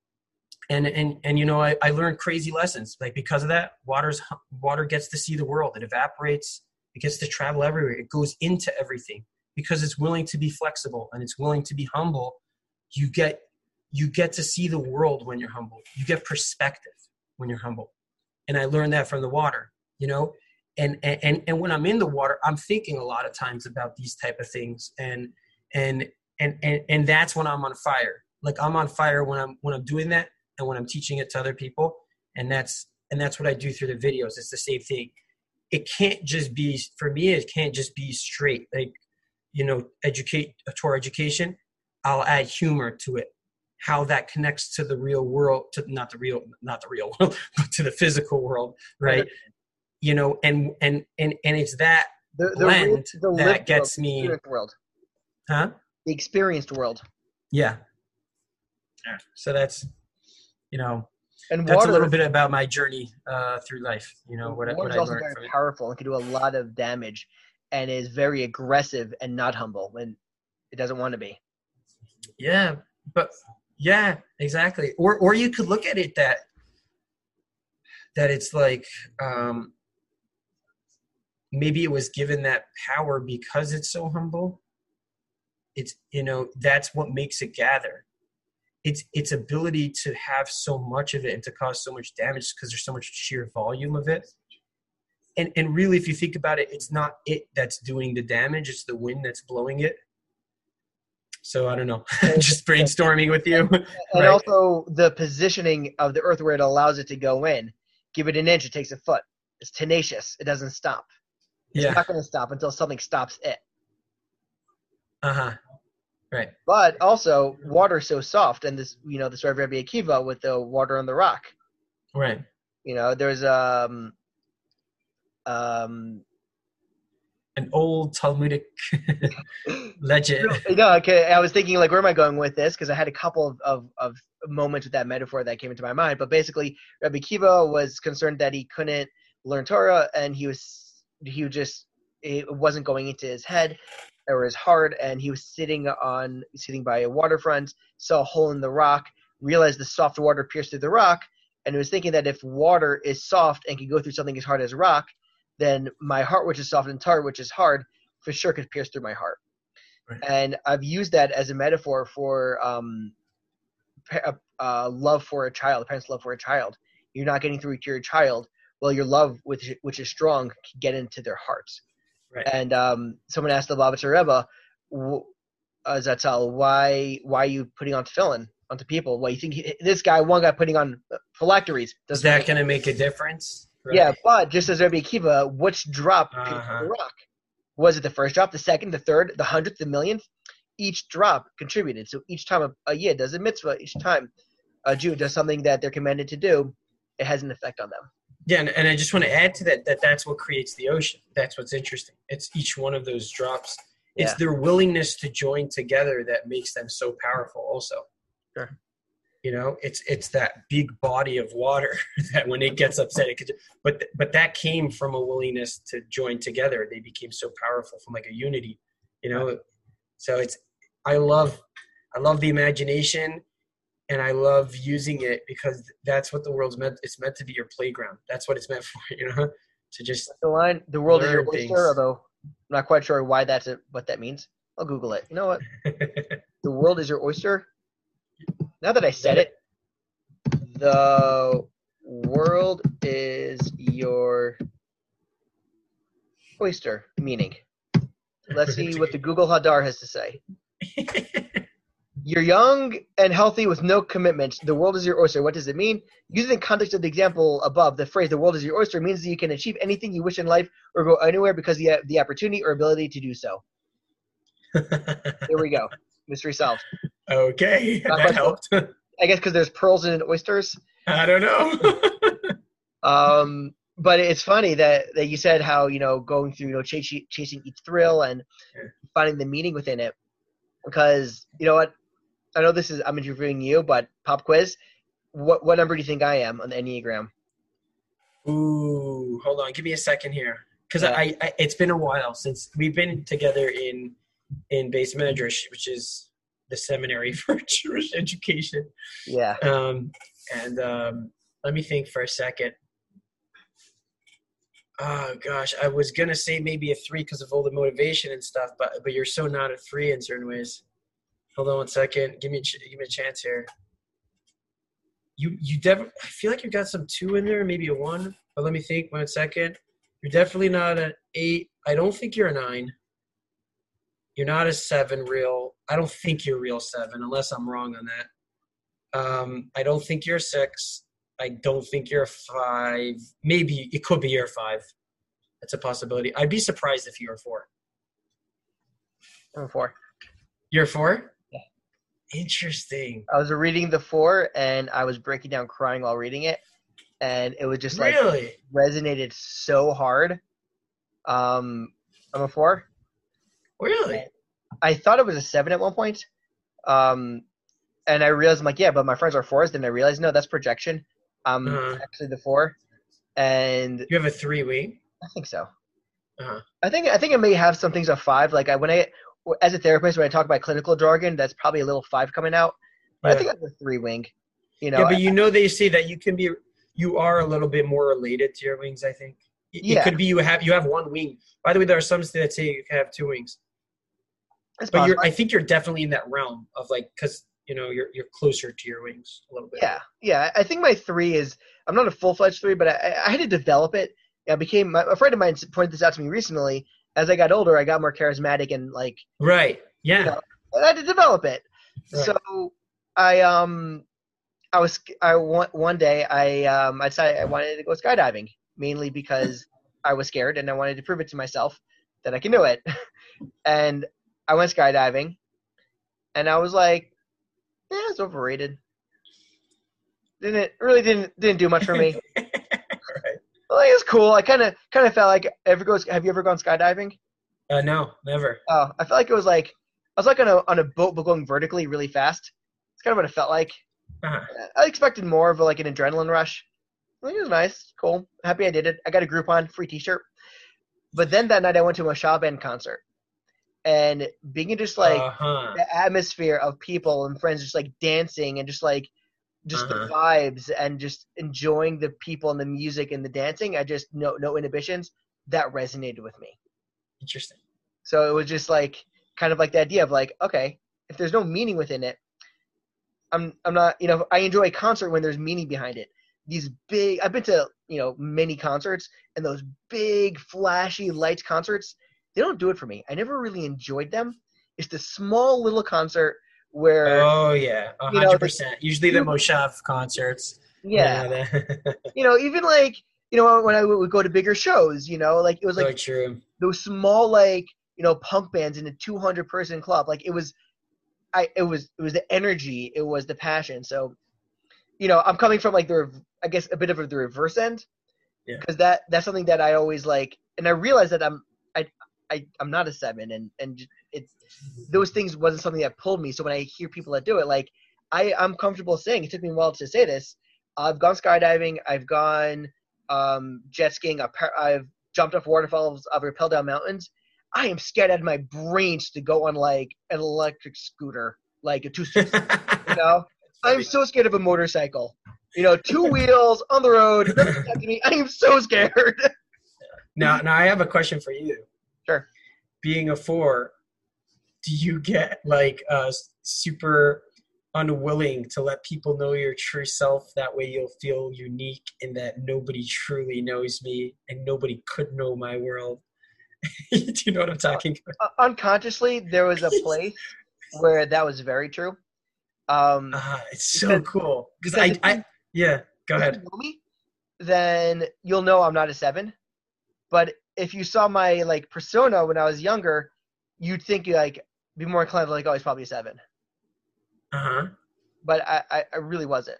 Speaker 1: and and and you know, I, I learned crazy lessons. Like because of that, water's water gets to see the world. It evaporates. It gets to travel everywhere. It goes into everything because it's willing to be flexible and it's willing to be humble. You get you get to see the world when you're humble. You get perspective when you're humble. And I learned that from the water. You know, and and and when i'm in the water i'm thinking a lot of times about these type of things and and and and, and that's when i'm on fire like i'm on fire when i'm when i'm doing that and when i'm teaching it to other people and that's and that's what i do through the videos it's the same thing it can't just be for me it can't just be straight like you know educate uh, a Torah education i'll add humor to it how that connects to the real world to not the real not the real world but to the physical world right you know, and and and and it's that the, the blend the that gets world, me.
Speaker 2: World.
Speaker 1: Huh?
Speaker 2: The experienced world.
Speaker 1: Yeah. Yeah. So that's, you know, and that's a little bit about my journey uh, through life. You know what, what I
Speaker 2: also. Very powerful and can do a lot of damage, and is very aggressive and not humble when it doesn't want to be.
Speaker 1: Yeah, but yeah, exactly. Or or you could look at it that that it's like um, maybe it was given that power because it's so humble. It's you know that's what makes it gather. Its its ability to have so much of it and to cause so much damage because there's so much sheer volume of it. And and really, if you think about it, it's not it that's doing the damage; it's the wind that's blowing it. So I don't know, just brainstorming with you.
Speaker 2: And
Speaker 1: Right.
Speaker 2: also the positioning of the earth where it allows it to go in. Give it an inch, it takes a foot. It's tenacious. It doesn't stop. It's
Speaker 1: Yeah.
Speaker 2: not going to stop until something stops it.
Speaker 1: Uh huh. Right.
Speaker 2: But also, water's so soft, and this, you know, the story of Rabbi Akiva with the water on the rock.
Speaker 1: Right.
Speaker 2: You know, there's um, um,
Speaker 1: An old Talmudic legend.
Speaker 2: no, okay. I was thinking like, where am I going with this? Because I had a couple of, of, of moments with that metaphor that came into my mind. But basically, Rabbi Akiva was concerned that he couldn't learn Torah, and he was he just it wasn't going into his head or his heart, and he was sitting on sitting by a waterfront, saw a hole in the rock, realized the soft water pierced through the rock, and he was thinking that if water is soft and can go through something as hard as rock, then my heart, which is soft, and Torah, which is hard, for sure could pierce through my heart.
Speaker 1: Right.
Speaker 2: And I've used that as a metaphor for um, pa- uh, love for a child, a parent's love for a child. You're not getting through to your child. Well, your love, which which is strong, can get into their hearts.
Speaker 1: Right.
Speaker 2: And um, someone asked the Lubavitcher Rebbe, uh, Zatzal, why why are you putting on tefillin onto people? Well, you think he, this guy, one guy putting on uh, phylacteries,
Speaker 1: Is
Speaker 2: doesn't
Speaker 1: that going to make a difference? Right.
Speaker 2: yeah, but just as Rabbi Akiva, which drop
Speaker 1: Uh-huh.
Speaker 2: the rock? Was it the first drop, the second, the third, the hundredth, the millionth? Each drop contributed. So each time a, a yid does a mitzvah, each time a Jew does something that they're commanded to do, it has an effect on them.
Speaker 1: Yeah, and, and I just want to add to that that that's what creates the ocean. That's what's interesting. It's each one of those drops. It's
Speaker 2: Yeah.
Speaker 1: their willingness to join together that makes them so powerful. Also,
Speaker 2: Sure.
Speaker 1: you know, it's it's that big body of water that when it gets upset, it could. But but that came from a willingness to join together. They became so powerful from like a unity, you know. So it's I love I love the imagination and I love using it because that's what the world's meant. It's meant to be your playground. That's what it's meant for, you know, to just
Speaker 2: The line, the world is your oyster, although I'm not quite sure why that's a, what that means. I'll Google it. You know what? The world is your oyster. Now that I said it, the world is your oyster. Meaning, let's see what the Google Hadar has to say. You're young and healthy with no commitments. The world is your oyster. What does it mean? Using the context of the example above, the phrase "the world is your oyster" means that you can achieve anything you wish in life or go anywhere because you have the opportunity or ability to do so. There we go. Mystery solved.
Speaker 1: okay,
Speaker 2: Not
Speaker 1: that helped.
Speaker 2: I guess because there's pearls in oysters.
Speaker 1: I don't know.
Speaker 2: Um, but it's funny that, that you said how you know going through you know chasing chasing each thrill and
Speaker 1: Yeah.
Speaker 2: finding the meaning within it. Because you know what, I know this is I'm interviewing you, but pop quiz. What what number do you think I am on the enneagram?
Speaker 1: Ooh, hold on, give me a second here, because
Speaker 2: Yeah.
Speaker 1: I, I it's been a while since we've been together in in beis medrash, which is the seminary for Jewish education.
Speaker 2: Yeah.
Speaker 1: Um, and um, let me think for a second. Oh gosh, I was gonna say maybe a three because of all the motivation and stuff, but but you're so not a three in certain ways. Hold on one second. Give me a ch- give me a chance here. You you definitely. I feel like you got some two in there, maybe a one. But let me think one second. You're definitely not an eight. I don't think you're a nine. You're not a seven real. I don't think you're real seven, unless I'm wrong on that. Um, I don't think you're a six. I don't think you're a five. Maybe it could be you're a five. That's a possibility. I'd be surprised if you're a four.
Speaker 2: I'm a four.
Speaker 1: You're a four? Interesting.
Speaker 2: I was reading the four and I was breaking down crying while reading it, and it was just like
Speaker 1: really?
Speaker 2: resonated so hard. Um, I'm a four.
Speaker 1: Really?
Speaker 2: I thought it was a seven at one point. Um, and I realized I'm like, yeah, but my friends are fours. Then I realized no, that's projection. Um,
Speaker 1: Uh-huh.
Speaker 2: actually the four, and
Speaker 1: You have a three wing?
Speaker 2: I think so.
Speaker 1: Uh-huh.
Speaker 2: I think I think I may have some things of five. Like I when I as a therapist when I talk about clinical jargon, that's probably a little five coming out. But I think I have a three wing. You know,
Speaker 1: yeah, but you know they say that you can be you are a little bit more related to your wings, I think. It,
Speaker 2: Yeah.
Speaker 1: it could be you have you have one wing. By the way, there are some that say you can have two wings.
Speaker 2: It's
Speaker 1: But you're. I think you're definitely in that realm of like, because you know you're you're closer to your wings a little bit.
Speaker 2: yeah, yeah. I think my three is I'm not a full fledged three, but I, I had to develop it. I became a friend of mine pointed this out to me recently. As I got older, I got more charismatic and like
Speaker 1: Right. Yeah.
Speaker 2: know, I had to develop it.
Speaker 1: Right.
Speaker 2: So I um I was I one one day I um I decided I wanted to go skydiving mainly because I was scared and I wanted to prove it to myself that I can do it. and I went skydiving and I was like, yeah, it's overrated. Didn't really didn't didn't do much for me.
Speaker 1: right.
Speaker 2: like it's cool. I kind of kind of felt like ever goes. Have you ever gone skydiving?
Speaker 1: Uh, no, never.
Speaker 2: Oh, I felt like it was like I was like on a on a boat but going vertically really fast. It's kind of what it felt like.
Speaker 1: Uh-huh.
Speaker 2: I expected more of a, like an adrenaline rush. I think it was nice, cool. Happy I did it. I got a Groupon free T-shirt. But then that night I went to a Shaw band concert, and being in just like
Speaker 1: uh-huh.
Speaker 2: the atmosphere of people and friends just like dancing and just like just the
Speaker 1: Uh-huh.
Speaker 2: vibes and just enjoying the people and the music and the dancing. I just no no inhibitions. That resonated with me.
Speaker 1: Interesting.
Speaker 2: So it was just like kind of like the idea of like, okay, if there's no meaning within it, I'm I'm not you know I enjoy a concert when there's meaning behind it. These big I've been to you know many concerts and those big flashy lights concerts they don't do it for me. I never really enjoyed them. It's the small little concert where
Speaker 1: Oh yeah, a
Speaker 2: you know,
Speaker 1: hundred
Speaker 2: the-
Speaker 1: percent. Usually the Moshav concerts.
Speaker 2: yeah you know even like you know when I would go to bigger shows you know like it was
Speaker 1: so
Speaker 2: like
Speaker 1: true.
Speaker 2: those small like you know punk bands in a 200 person club like it was i it was it was the energy it was the passion so you know i'm coming from like the i guess a bit of the reverse end
Speaker 1: Yeah.
Speaker 2: because that that's something that i always like and i realized that i'm i, I i'm not a seven and and it's those things wasn't something that pulled me so when i hear people that do it like i i'm comfortable saying it took me a while to say this i've gone skydiving i've gone um jet skiing i've, jumped off waterfalls i've rappelled down mountains I am scared out of my brains to go on like an electric scooter, like a two. You know, I'm so scared of a motorcycle. You know, two wheels on the road. me. I am so scared.
Speaker 1: now, now I have a question for you.
Speaker 2: Sure.
Speaker 1: Being a four, do you get like uh, super unwilling to let people know your true self? That way, you'll feel unique in that nobody truly knows me and nobody could know my world. do you know what I'm talking about?
Speaker 2: Uh, Unconsciously, there was a place where that was very true. Um,
Speaker 1: Ah, it's so
Speaker 2: Because-
Speaker 1: cool because I, I, yeah. Go
Speaker 2: if you
Speaker 1: ahead.
Speaker 2: know me, then you'll know I'm not a seven. But if you saw my like persona when I was younger, you'd think like be more inclined to like, oh, he's probably a seven.
Speaker 1: Uh huh.
Speaker 2: But I, I, I really wasn't.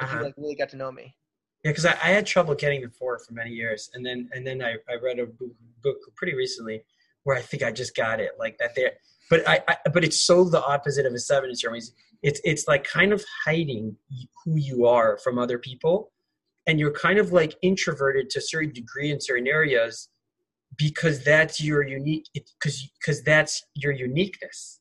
Speaker 1: Uh-huh.
Speaker 2: you like really got to know me.
Speaker 1: Yeah, because I, I had trouble getting the four for many years, and then and then I, I read a book, book pretty recently where I think I just got it like that there. But I, I but it's so the opposite of a seven in certain ways. It's it's like kind of hiding who you are from other people, and you're kind of like introverted to a certain degree in certain areas because that's your unique because because that's your uniqueness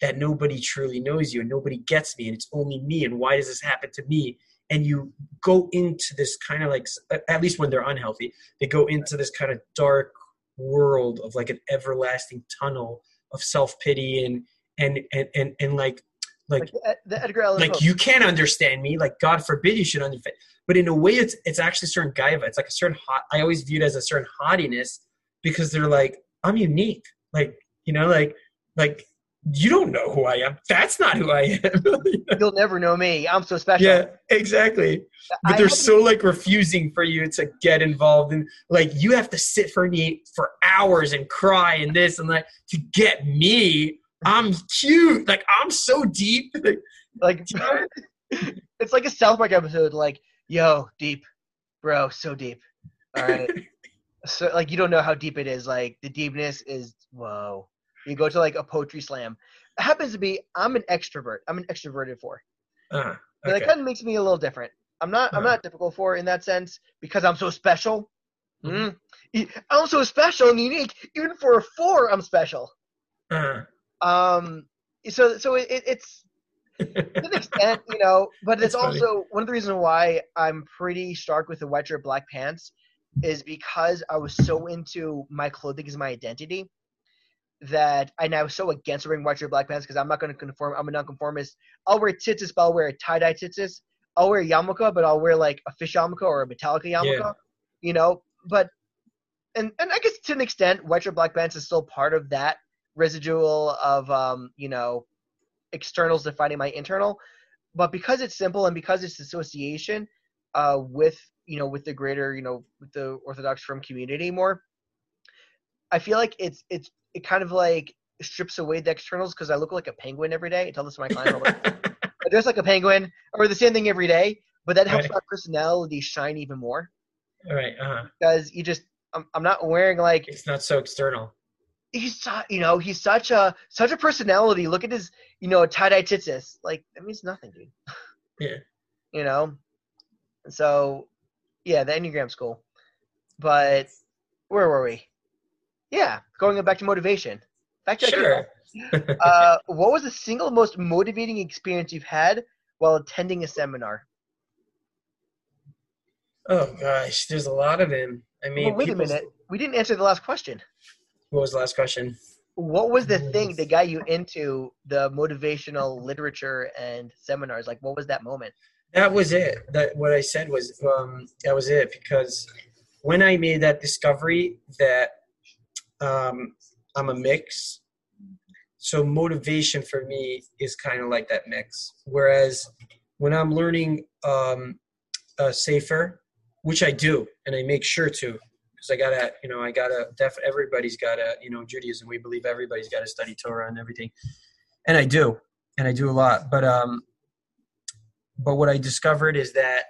Speaker 1: that nobody truly knows you and nobody gets me and it's only me and why does this happen to me and you go into this kind of like at least when they're unhealthy they go into this kind of dark world of like an everlasting tunnel of self-pity and and and and, and like like
Speaker 2: Like the, Edgar Allan
Speaker 1: like
Speaker 2: Poe.
Speaker 1: you can't understand me like god forbid you should understand but in a way it's it's actually a certain gaiva it's like a certain hot i always view it as a certain haughtiness because they're like i'm unique like you know like like you don't know who i am that's not who i am
Speaker 2: You'll never know me. I'm so special.
Speaker 1: yeah exactly but
Speaker 2: I
Speaker 1: they're so like refusing for you to get involved and like you have to sit for me for hours and cry and this and that to get me i'm cute like i'm so deep like,
Speaker 2: like it's like a South Park episode. Like, yo, deep, bro, so deep. All right. So like you don't know how deep it is. Like the deepness is whoa. You go to like a poetry slam. It happens to be I'm an extrovert. I'm an extroverted four.
Speaker 1: uh,
Speaker 2: So that kind of makes me a little different. I'm not. I'm
Speaker 1: Uh-huh.
Speaker 2: not typical four in that sense because I'm so special.
Speaker 1: Mhm.
Speaker 2: Mm. I'm so special and unique. Even for a four, I'm special.
Speaker 1: uh,
Speaker 2: Um. So so it, it, it's to an extent, you know, but it's
Speaker 1: funny.
Speaker 2: also one of the reasons why I'm pretty stark with the white shirt, black pants, is because I was so into my clothing as my identity that and I was so against wearing white shirt black pants because I'm not going to conform. I'm a nonconformist. I'll wear tzitzis, but I'll wear a tie dye tzitzis. I'll wear a yarmulke, but I'll wear like a fish yarmulke or a Metallica yarmulke.
Speaker 1: Yeah.
Speaker 2: You know, but and and I guess to an extent, white shirt black pants is still part of that residual of um you know externals defining my internal. But because it's simple and because it's association uh with you know with the greater you know with the Orthodox Frum community more, I feel like it's it's it kind of like strips away the externals because I look like a penguin every day. I tell this to my clients. all the time. I dress like a penguin or the same thing every day, but that helps
Speaker 1: Right.
Speaker 2: my personality shine even more
Speaker 1: All right. Uh-huh.
Speaker 2: because you just I'm, I'm not wearing like
Speaker 1: It's not so external.
Speaker 2: he's you know he's such a such a personality. Look at his you know tie dye tzitzis like that means nothing, dude.
Speaker 1: Yeah.
Speaker 2: You know, so yeah, the enneagram's cool, but where were we? Yeah, going back to motivation. Back to
Speaker 1: Sure.
Speaker 2: uh, what was the single most motivating experience you've had while attending a seminar?
Speaker 1: Oh gosh, there's a lot of them. I mean,
Speaker 2: Well, wait a minute. We didn't answer the last question.
Speaker 1: What was the last question?
Speaker 2: What was the thing that got you into the motivational literature and seminars? Like, what was that moment?
Speaker 1: That was it. That what I said was um, that was it because when I made that discovery that um, I'm a mix, so motivation for me is kind of like that mix. Whereas when I'm learning um, uh, sefer, which I do, and I make sure to, because I gotta, you know, I gotta. Def- everybody's gotta, you know, Judaism. We believe everybody's got to study Torah and everything, and I do, and I do a lot. But um, but what I discovered is that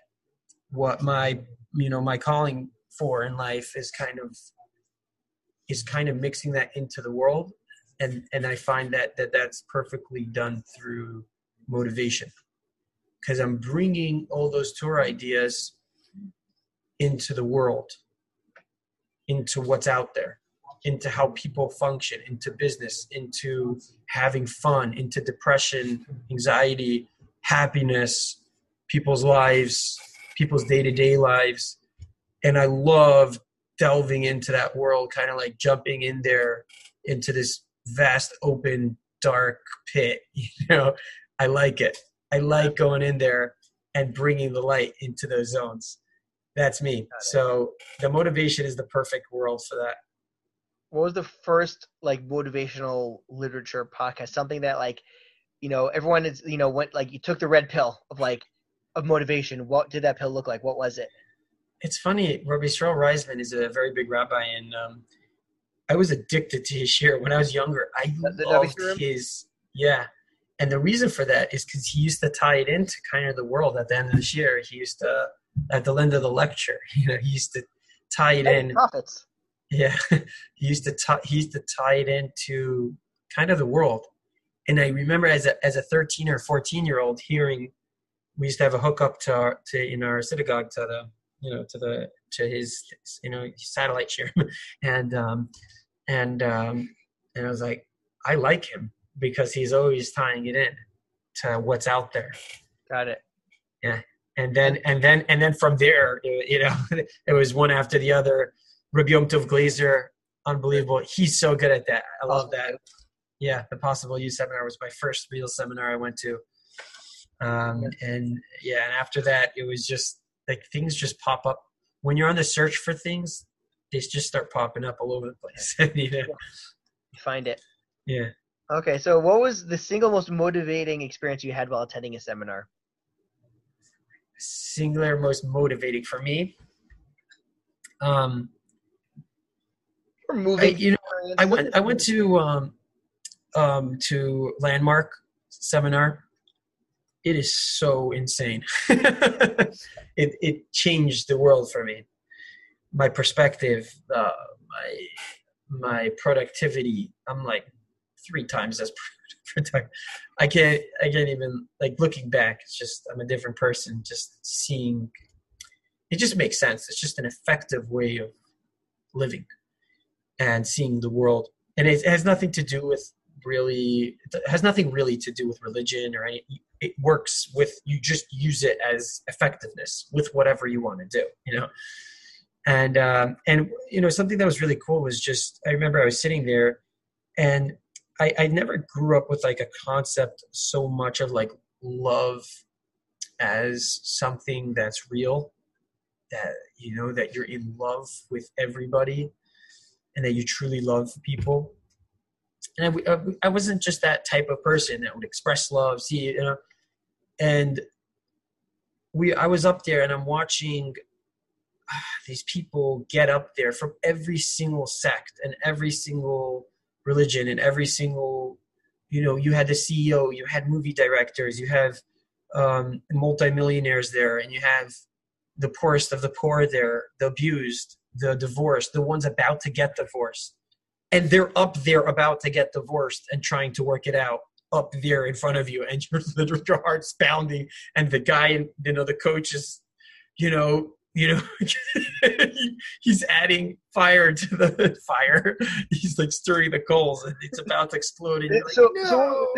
Speaker 1: what my you know my calling for in life is kind of is kind of mixing that into the world. And and I find that that that's perfectly done through motivation. Because I'm bringing all those Torah ideas into the world into what's out there into how people function into business into having fun into depression anxiety happiness, people's lives, people's day to day lives. And I love delving into that world, kind of like jumping in there into this vast, open, dark pit. You know, I like it. I like going in there and bringing the light into those zones. That's me. So the motivation is the perfect world for that.
Speaker 2: What was the first like motivational literature podcast? Something that like, you know, everyone is you know went like you took the red pill of like of motivation. What did that pill look like? What was it?
Speaker 1: It's funny. Rabbi Yisrael Reisman is a very big rabbi, and um, I was addicted to his shiur when I was younger. I
Speaker 2: The-
Speaker 1: loved his yeah, and the reason for that is because he used to tie it into kind of the world at the end of the shiur. He used to at the end of the lecture, you know, he used to tie it in.
Speaker 2: Prophets.
Speaker 1: Yeah, he used to tie he used to tie it into kind of the world. And I remember as a as a thirteen or fourteen year old hearing, we used to have a hookup to our, to in our synagogue to the you know to the to his you know satellite shiur, and um and um and I was like I like him because he's always tying it in to what's out there.
Speaker 2: Got it. Yeah.
Speaker 1: And then and then and then from there it- you know it was one after the other. Rabbi Yom Tov Glaser unbelievable. He's so good at that. I love that yeah the possible use seminar was my first real seminar I went to um and yeah and after that it was just like things just pop up when you're on the search for things they just start popping up all over the place you know?
Speaker 2: You find it.
Speaker 1: yeah
Speaker 2: Okay, so what was the single most motivating experience you had while attending a seminar?
Speaker 1: singular most motivating for me um
Speaker 2: Or
Speaker 1: I,
Speaker 2: moving.
Speaker 1: you know? I went I went to um um to landmark seminar. It is so insane. it it changed the world for me. My perspective, uh, my my productivity. I'm like three times as productive. I can't I can't even like looking back. It's just I'm a different person. Just seeing it just makes sense. It's just an effective way of living and seeing the world and it has nothing to do with really has nothing really to do with religion or any it works with you just use it as effectiveness with whatever you want to do you know? And um, and you know something that was really cool was just I remember I was sitting there, and I I never grew up with like a concept so much of like love as something that's real that you know that you're in love with everybody and that you truly love people and I, I wasn't just that type of person that would express love see you know? And we i was up there and i'm watching uh, these people get up there from every single sect and every single religion and every single you know you had the ceo you had movie directors you have um, multimillionaires there and you have the poorest of the poor there the abused the divorced the ones about to get divorced and they're up there about to get divorced and trying to work it out up there in front of you. And your, your heart's pounding. And the guy you know the coach is you know you know he's adding fire to the fire. He's like stirring the coals and it's about to explode and you're like, so, no. so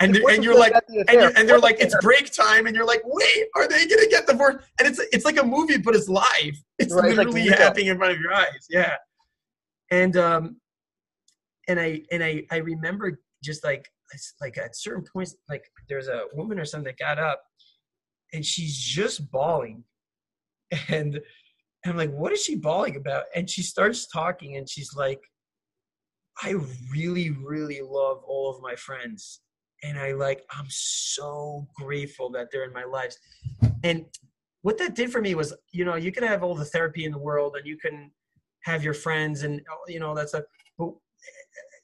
Speaker 1: and, and you're like and, you're, and they're like it's break time. And you're like wait are they gonna get divorced? And it's it's like a movie but it's live. It's right, literally like happening in front of your eyes. Yeah. And um and i and i i remember just like like at certain points like there's a woman or something that got up and she's just bawling and I'm like, what is she bawling about? And she starts talking and she's like, I really, really love all of my friends. And I like, I'm so grateful that they're in my lives. And what that did for me was, you know, you can have all the therapy in the world and you can have your friends and, you know, that's a, but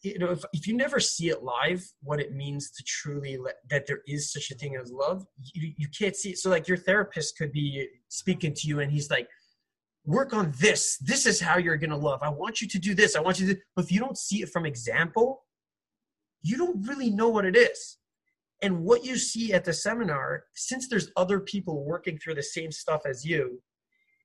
Speaker 1: you know if, if you never see it live what it means to truly let, that there is such a thing as love you, you can't see it. So like your therapist could be speaking to you and he's like work on this. This is how you're gonna love. I want you to do this. I want you to but if you don't see it from example you don't really know what it is. And what you see at the seminar since there's other people working through the same stuff as you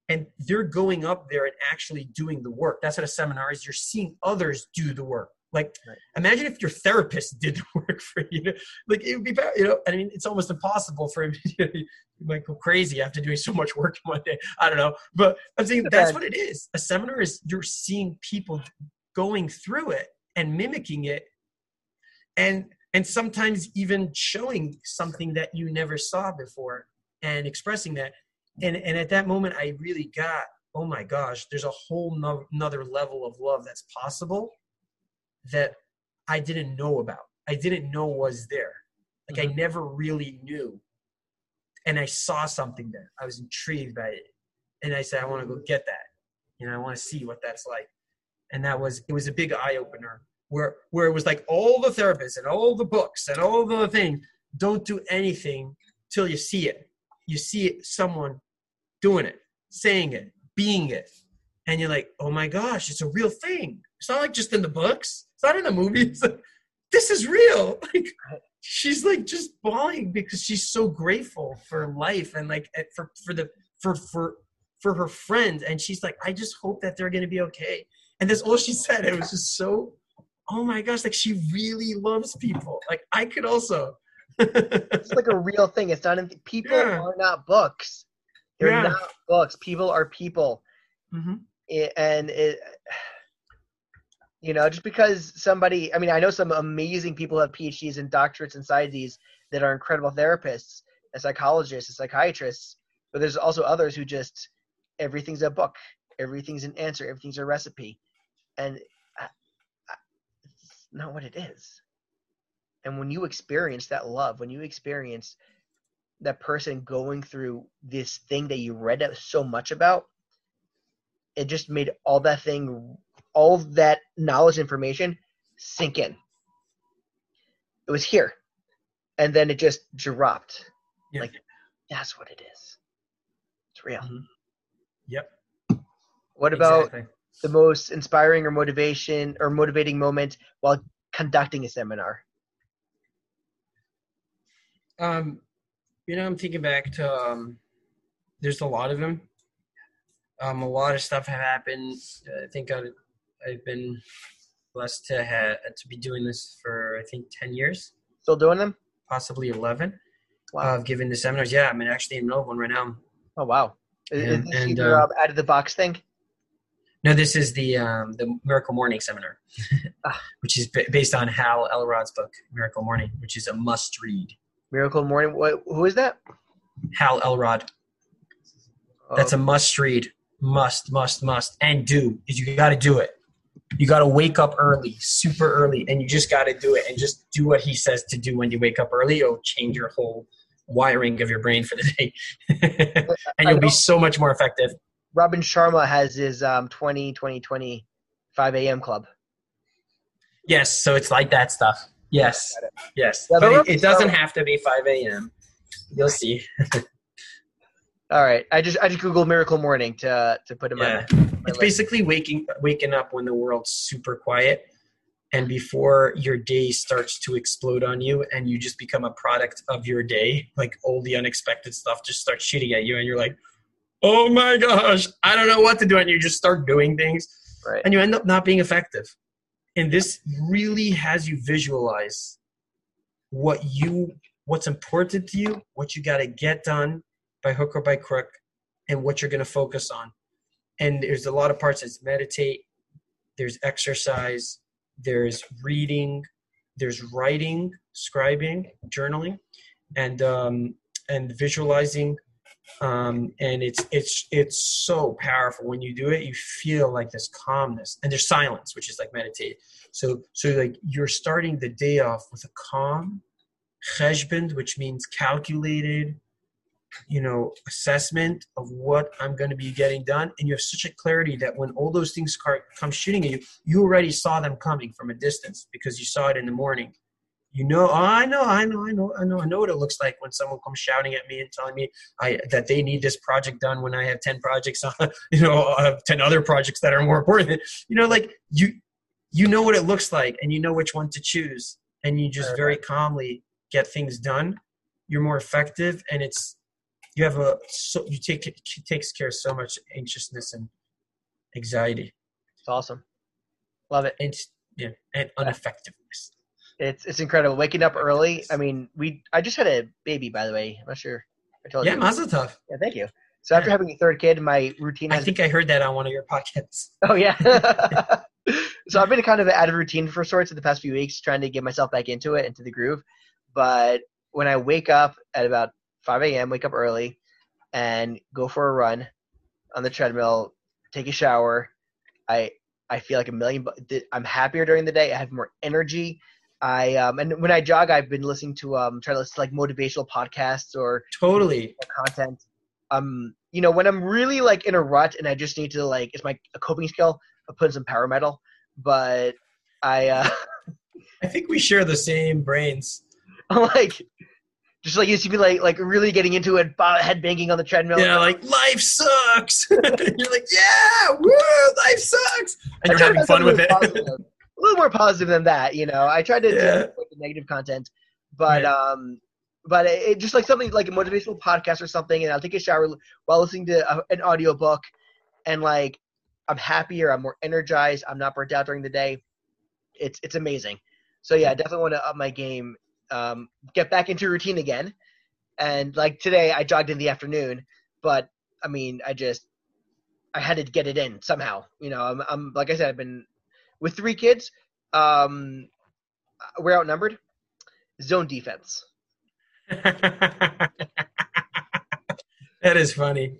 Speaker 1: and they're going up there and actually doing the work. That's what a seminar is. You're seeing others do the work like, right. imagine if your therapist did the work for you. Like, it would be better, you know. I mean, it's almost impossible for him. You, you might go crazy after doing so much work in one day. I don't know, but I'm saying that's what it is. A seminar is you're seeing people going through it and mimicking it, and and sometimes even showing something that you never saw before and expressing that. And and at that moment, I really got, oh my gosh, there's a whole no, another level of love that's possible that I didn't know about. I didn't know was there. Like mm-hmm. I never really knew. And I saw something there. I was intrigued by it. And I said, I want to go get that. You know, I want to see what that's like. And that was it was a big eye opener where where it was like all the therapists and all the books and all the thing don't do anything till you see it. You see it, someone doing it, saying it, being it. And you're like, oh my gosh, it's a real thing. It's not like just in the books. It's not in the movies. Like, this is real. Like she's like just bawling because she's so grateful for life and like eh, for for the for for for her friends. And she's like, I just hope that they're gonna be okay. And that's all she said. It was just so oh my gosh, like she really loves people. Like I could also
Speaker 2: it's like a real thing. It's not in people yeah. are not books. They're yeah. not books. People are people. Mm-hmm. It, and it you know, just because somebody, I mean, I know some amazing people have PhDs and doctorates inside these that are incredible therapists, and psychologists, and psychiatrists, but there's also others who just everything's a book, everything's an answer, everything's a recipe, and I, I, it's not what it is. And when you experience that love, when you experience that person going through this thing that you read so much about, it just made all that thing all that knowledge information sink in. It was here. And then it just dropped. Yeah. Like that's what it is. It's real. Mm-hmm.
Speaker 1: Yep.
Speaker 2: What about exactly. the most inspiring or motivation or motivating moment while conducting a seminar?
Speaker 1: Um, you know, I'm thinking back to um, there's a lot of them. Um, a lot of stuff have happened. I think I I've been blessed to have to be doing this for I think ten years.
Speaker 2: Still doing them?
Speaker 1: Possibly eleven. Wow. Of giving the seminars. Yeah, I'm actually in of one right now.
Speaker 2: Oh wow! Is, and, is this and, your uh, out of the box thing?
Speaker 1: No, this is the um, the Miracle Morning seminar,
Speaker 2: Ah.
Speaker 1: which is ba- based on Hal Elrod's book Miracle Morning, which is a must read.
Speaker 2: Miracle Morning. What? Who is that?
Speaker 1: Hal Elrod. That's
Speaker 2: Oh,
Speaker 1: a must read. Must, must, must. And do is you got to do it. You got to wake up early, super early, and you just got to do it and just do what he says to do when you wake up early. It'll change your whole wiring of your brain for the day, and you'll be so much more effective.
Speaker 2: Robin Sharma has his um 20 20 20 5 a.m. club.
Speaker 1: Yes, so it's like that stuff. Yes, yes,
Speaker 2: Yeah,
Speaker 1: but it, it doesn't have to be five a.m. You'll see.
Speaker 2: All right, I just I just googled Miracle Morning to to put in my.
Speaker 1: Yeah.
Speaker 2: my
Speaker 1: it's
Speaker 2: list.
Speaker 1: basically waking waking up when the world's super quiet and before your day starts to explode on you and you just become a product of your day like all the unexpected stuff just starts shooting at you and you're like oh my gosh i don't know what to do and you just start doing things
Speaker 2: right.
Speaker 1: and you end up not being effective and this really has you visualize what you what's important to you what you got to get done by hook or by crook and what you're going to focus on and there's a lot of parts it's meditate there's exercise there's reading there's writing scribing journaling and um and visualizing um and it's it's it's so powerful. When you do it you feel like this calmness and there's silence which is like meditate. So so like you're starting the day off with a calm which means calculated you know assessment of what i'm going to be getting done. And you have such a clarity that when all those things come shooting at you you already saw them coming from a distance because you saw it in the morning. You know oh, i know i know i know i know i know what it looks like when someone comes shouting at me and telling me I, that they need this project done when i have 10 projects on you know I have 10 other projects that are more important. You know like you you know what it looks like and you know which one to choose. And you just very calmly get things done. You're more effective and it's you have a so you take it takes care of so much anxiousness and anxiety
Speaker 2: It's awesome. Love it.
Speaker 1: and yeah and ineffectiveness
Speaker 2: It's it's incredible. Waking up early. I mean, we. I just had a baby, by the way. I'm not sure. I told
Speaker 1: yeah
Speaker 2: you.
Speaker 1: mazel tov
Speaker 2: Yeah, thank you. So after
Speaker 1: Yeah.
Speaker 2: having a third kid, my routine
Speaker 1: i think i heard that on one of your podcasts
Speaker 2: oh yeah. so I've been kind of out of routine for sorts in the past few weeks, trying to get myself back into it, into the groove. But when I wake up at about 5 a.m., wake up early, and go for a run on the treadmill, take a shower, I I feel like a million. I'm happier during the day. I have more energy. I um and when I jog, I've been listening to um try to listen to like motivational podcasts or
Speaker 1: totally
Speaker 2: content. Um, you know, when I'm really like in a rut and I just need to like, it's my a coping skill. I put in some power metal, but I uh,
Speaker 1: i think we share the same brains
Speaker 2: I'm like, just like used to be like like really getting into it, head banging on the treadmill.
Speaker 1: yeah like life sucks you're like yeah woo life sucks and you're having fun with it
Speaker 2: positive. a little more positive than that, you know. I tried to
Speaker 1: Yeah.
Speaker 2: away the negative content, but
Speaker 1: Right.
Speaker 2: um, but it, it just like something like a motivational podcast or something, and I'll take a shower while listening to a, an audiobook, and like I'm happier, I'm more energized, I'm not burnt out during the day. It's it's amazing. So yeah, I definitely want to up my game, um, get back into routine again, and like today I jogged in the afternoon, but I mean I just I had to get it in somehow. You know, I'm, I'm like I said, I've been with three kids. Um, we're outnumbered. Zone defense.
Speaker 1: that is funny.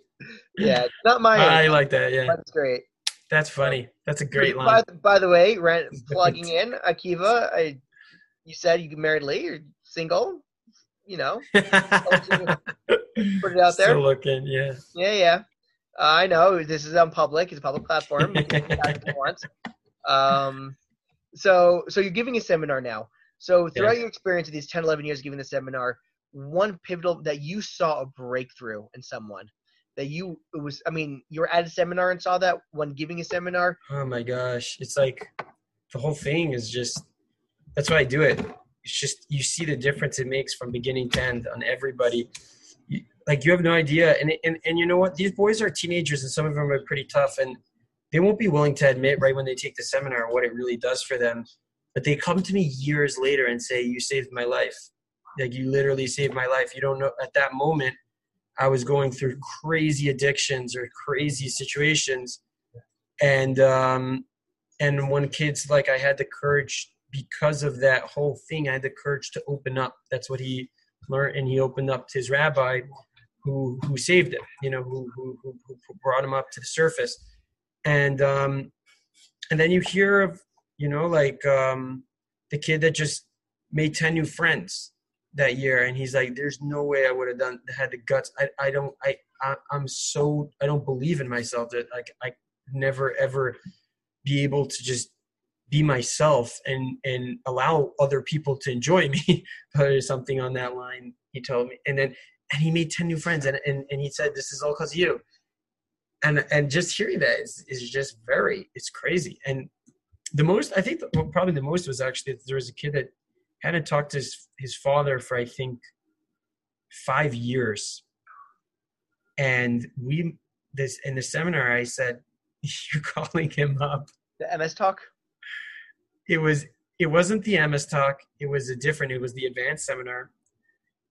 Speaker 2: Yeah, not my.
Speaker 1: I like that. Yeah,
Speaker 2: That's great.
Speaker 1: that's funny. That's a great
Speaker 2: By,
Speaker 1: line.
Speaker 2: by the way, rent, plugging in Akiva. I, you said you married Lee. You're single. You know, put it out there.
Speaker 1: Still looking, yeah.
Speaker 2: Yeah, yeah. Uh, I know this is on public. It's a public platform. You can do that if you want. Um, so, so you're giving a seminar now. So throughout your experience of these 10, 11 years giving the seminar, one pivotal that you saw a breakthrough in someone that you it was. I mean, you were at a seminar and saw that when giving a seminar.
Speaker 1: Oh my gosh, it's like the whole thing is just. That's why I do it. It's just you see the difference it makes from beginning to end on everybody. You, like you have no idea, and, and and you know what? These boys are teenagers, and some of them are pretty tough, and they won't be willing to admit right when they take the seminar what it really does for them. But they come to me years later and say, "You saved my life. Like you literally saved my life. You don't know at that moment." I was going through crazy addictions or crazy situations, and um, and when kids like I had the courage because of that whole thing. I had the courage to open up. That's what he learned, and he opened up to his rabbi, who who saved him. You know, who who, who, who brought him up to the surface, and um, and then you hear of you know like um, the kid that just made ten new friends that year and he's like there's no way i would have done had the guts i, I don't I, I i'm so i don't believe in myself that like i never ever be able to just be myself and and allow other people to enjoy me. Or something on that line he told me. And then and he made 10 new friends and and, and he said this is all because of you. And and just hearing that is, is just very it's crazy. And the most i think the, well, probably the most was actually there was a kid that hadn't talked to his, his father for i think five years. And we this in the seminar i said you're calling him up.
Speaker 2: The ms talk
Speaker 1: it was it wasn't the ms talk. It was a different it was the advanced seminar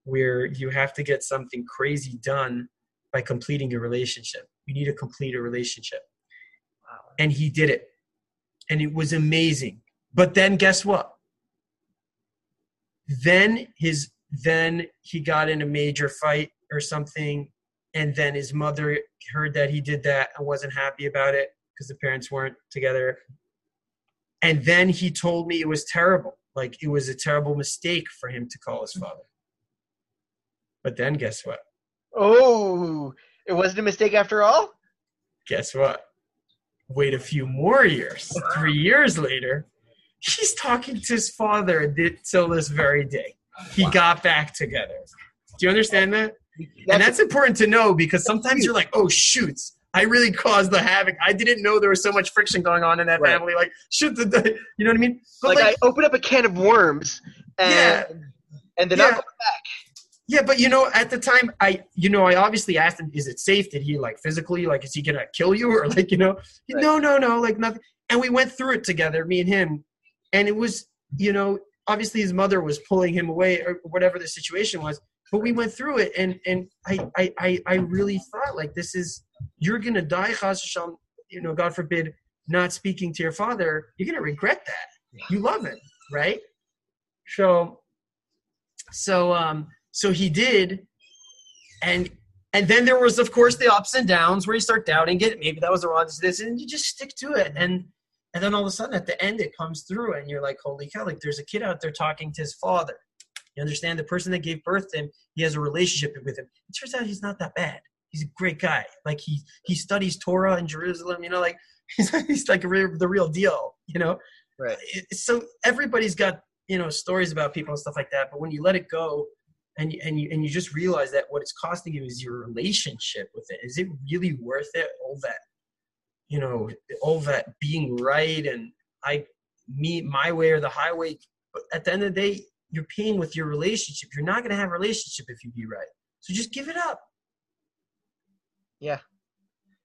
Speaker 1: where you have to get something crazy done by completing a relationship. You need to complete a relationship. Wow. and he did it. And it was amazing. But then guess what? Then his then he got in a major fight or something and then his mother heard that he did that and wasn't happy about it because the parents weren't together and then he told me it was terrible. Like it was a terrible mistake for him to call his father. But then guess what?
Speaker 2: Oh it wasn't a mistake after all?
Speaker 1: Guess what? Wait a few more years. Three years later he's talking to his father till this very day. He got back together. Do you understand that? and that's important to know because sometimes you're like, oh shoot, I really caused the havoc. I didn't know there was so much friction going on in that right. family. Like, shoot, the, you know what I mean?
Speaker 2: But like, like I open up a can of worms, and yeah, and then yeah. back.
Speaker 1: Yeah, but you know, at the time, I, you know, I obviously asked him, "Is it safe? Did he like physically, like, is he gonna kill you or like, you know?" Right. No, no, no, like nothing. And we went through it together, me and him, and it was you know obviously his mother was pulling him away or whatever the situation was but we went through it and and i i i really thought like this is you're gonna die Hashem, you know god forbid not speaking to your father you're gonna regret that. You love him right? So so um so he did and and then there was of course the ups and downs where you start doubting it. Maybe that was the wrong decision. And you just stick to it. And and then all of a sudden at the end it comes through and you're like, holy cow, like there's a kid out there talking to his father. You understand the person that gave birth to him, he has a relationship with him. It turns out he's not that bad. He's a great guy. Like he he studies Torah in Jerusalem, you know, like he's, he's like real, the real deal, you know?
Speaker 2: Right.
Speaker 1: So everybody's got, you know, stories about people and stuff like that. But when you let it go and you, and you, and you just realize that what it's costing you is your relationship with it. Is it really worth it? All that you know all that being right and i me my way or the highway but at the end of the day you're paying with your relationship. You're not going to have a relationship if you be right. So just give it up.
Speaker 2: Yeah.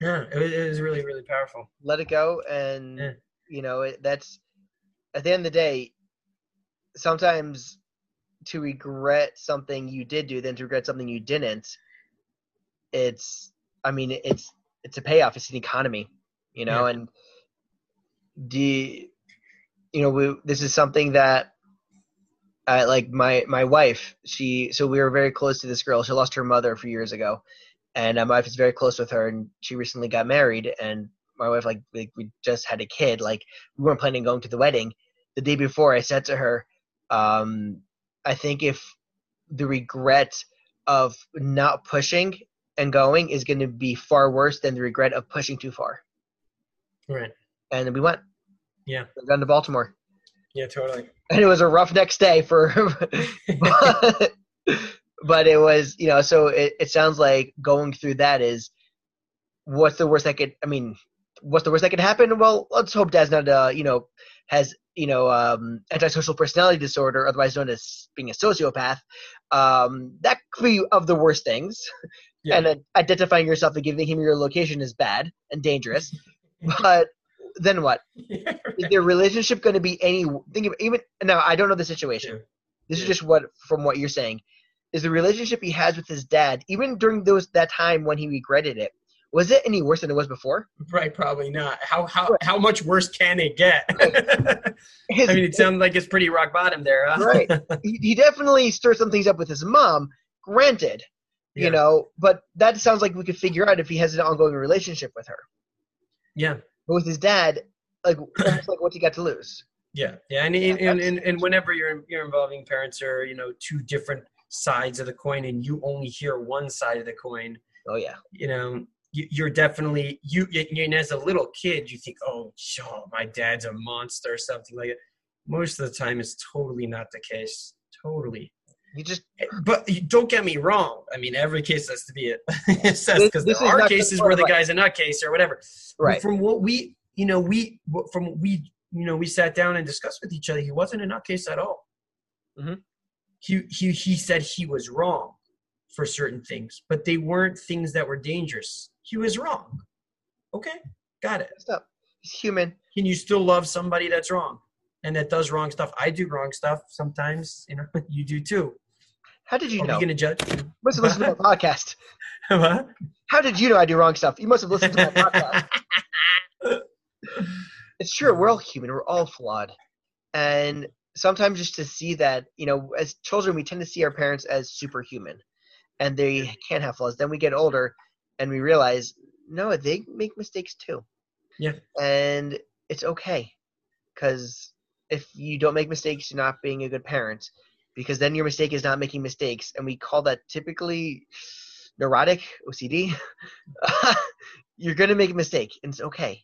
Speaker 1: Yeah it, it was really really powerful.
Speaker 2: Let it go and yeah. you know it, that's at the end of the day sometimes to regret something you did do than to regret something you didn't it's i mean it's it's a payoff. It's an economy you know, yeah. and the you know we, this is something that uh, like my my wife she so we were very close to this girl she lost her mother a few years ago and my wife is very close with her and she recently got married and my wife like, like we just had a kid like we weren't planning on going to the wedding the day before i said to her um i think if the regret of not pushing and going is going to be far worse than the regret of pushing too far
Speaker 1: Right.
Speaker 2: And then we went.
Speaker 1: Yeah.
Speaker 2: We down to Baltimore.
Speaker 1: Yeah, totally.
Speaker 2: And it was a rough next day for, but, but it was you know so it, it sounds like going through that is what's the worst that could I mean what's the worst that could happen? Well, let's hope Dad's not uh you know has you know um, antisocial personality disorder, otherwise known as being a sociopath. Um, that could be of the worst things. Yeah. And uh, identifying yourself and giving him your location is bad and dangerous. but then what? Yeah, right. Is their relationship going to be any? Think of even now. I don't know the situation. Yeah. This yeah. is just what from what you're saying. Is the relationship he has with his dad, even during those that time when he regretted it, Was it any worse than it was before?
Speaker 1: Right, probably not. How how how much worse can it get?
Speaker 2: His-
Speaker 1: I mean, it sounds like it's pretty rock bottom there, huh?
Speaker 2: Right. he, he definitely stirred some things up with his mom. Granted,
Speaker 1: Yeah.
Speaker 2: you know, but that sounds like we could figure out if he has an ongoing relationship with her.
Speaker 1: Yeah.
Speaker 2: But with his dad, like almost like what's he got to lose?
Speaker 1: Yeah, yeah, and
Speaker 2: Yeah,
Speaker 1: and, and, and, whenever you're you're involving parents are you know two different sides of the coin, and you only hear one side of the coin,
Speaker 2: Oh yeah.
Speaker 1: you know, you, you're definitely you. you- And as a little kid, you think, oh, sure, my dad's a monster or something like that. Most of the time, it's totally not the case. Totally.
Speaker 2: You just
Speaker 1: But you- don't get me wrong. I mean, every case has to be assessed because there are cases where the
Speaker 2: right.
Speaker 1: guy's a nutcase or whatever. But
Speaker 2: right.
Speaker 1: From what we, you know, we from we, you know, we sat down and discussed with each other. He wasn't a nutcase at all.
Speaker 2: Mhm.
Speaker 1: He he he said he was wrong for certain things, but they weren't things that were dangerous. He was wrong. Okay, got it.
Speaker 2: Up. He's human.
Speaker 1: Can you still love somebody that's wrong and that does wrong stuff? I do wrong stuff sometimes. You know, you do too.
Speaker 2: How did you
Speaker 1: Are
Speaker 2: know?
Speaker 1: Are gonna judge?
Speaker 2: must have listened to my podcast.
Speaker 1: what?
Speaker 2: How did you know I do wrong stuff? You must have listened to my podcast. It's true. We're all human. We're all flawed. And sometimes just to see that, you know, as children, we tend to see our parents as superhuman and they can't have flaws. Then we get older and we realize, no, they make mistakes too.
Speaker 1: Yeah.
Speaker 2: And it's okay. Because if you don't make mistakes, you're not being a good parent. Because then your mistake is not making mistakes. And we call that typically neurotic, OCD. you're going to make a mistake and it's okay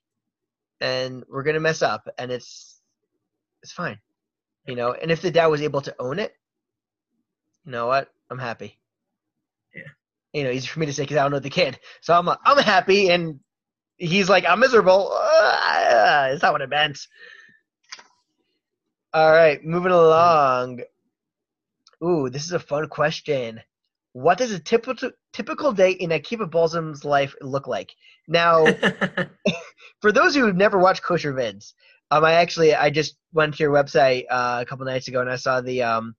Speaker 2: and we're gonna mess up and it's it's fine you know and if the dad was able to own it you know what i'm happy
Speaker 1: Yeah.
Speaker 2: you know easy for me to say because i don't know the kid so i'm i'm happy and he's like i'm miserable uh, it's not what it meant all right moving along ooh this is a fun question what does a typical typical day in Akiva Balsam's life look like? Now, for those who have never watched kosher vids, um, I actually I just went to your website uh, a couple nights ago and I saw the um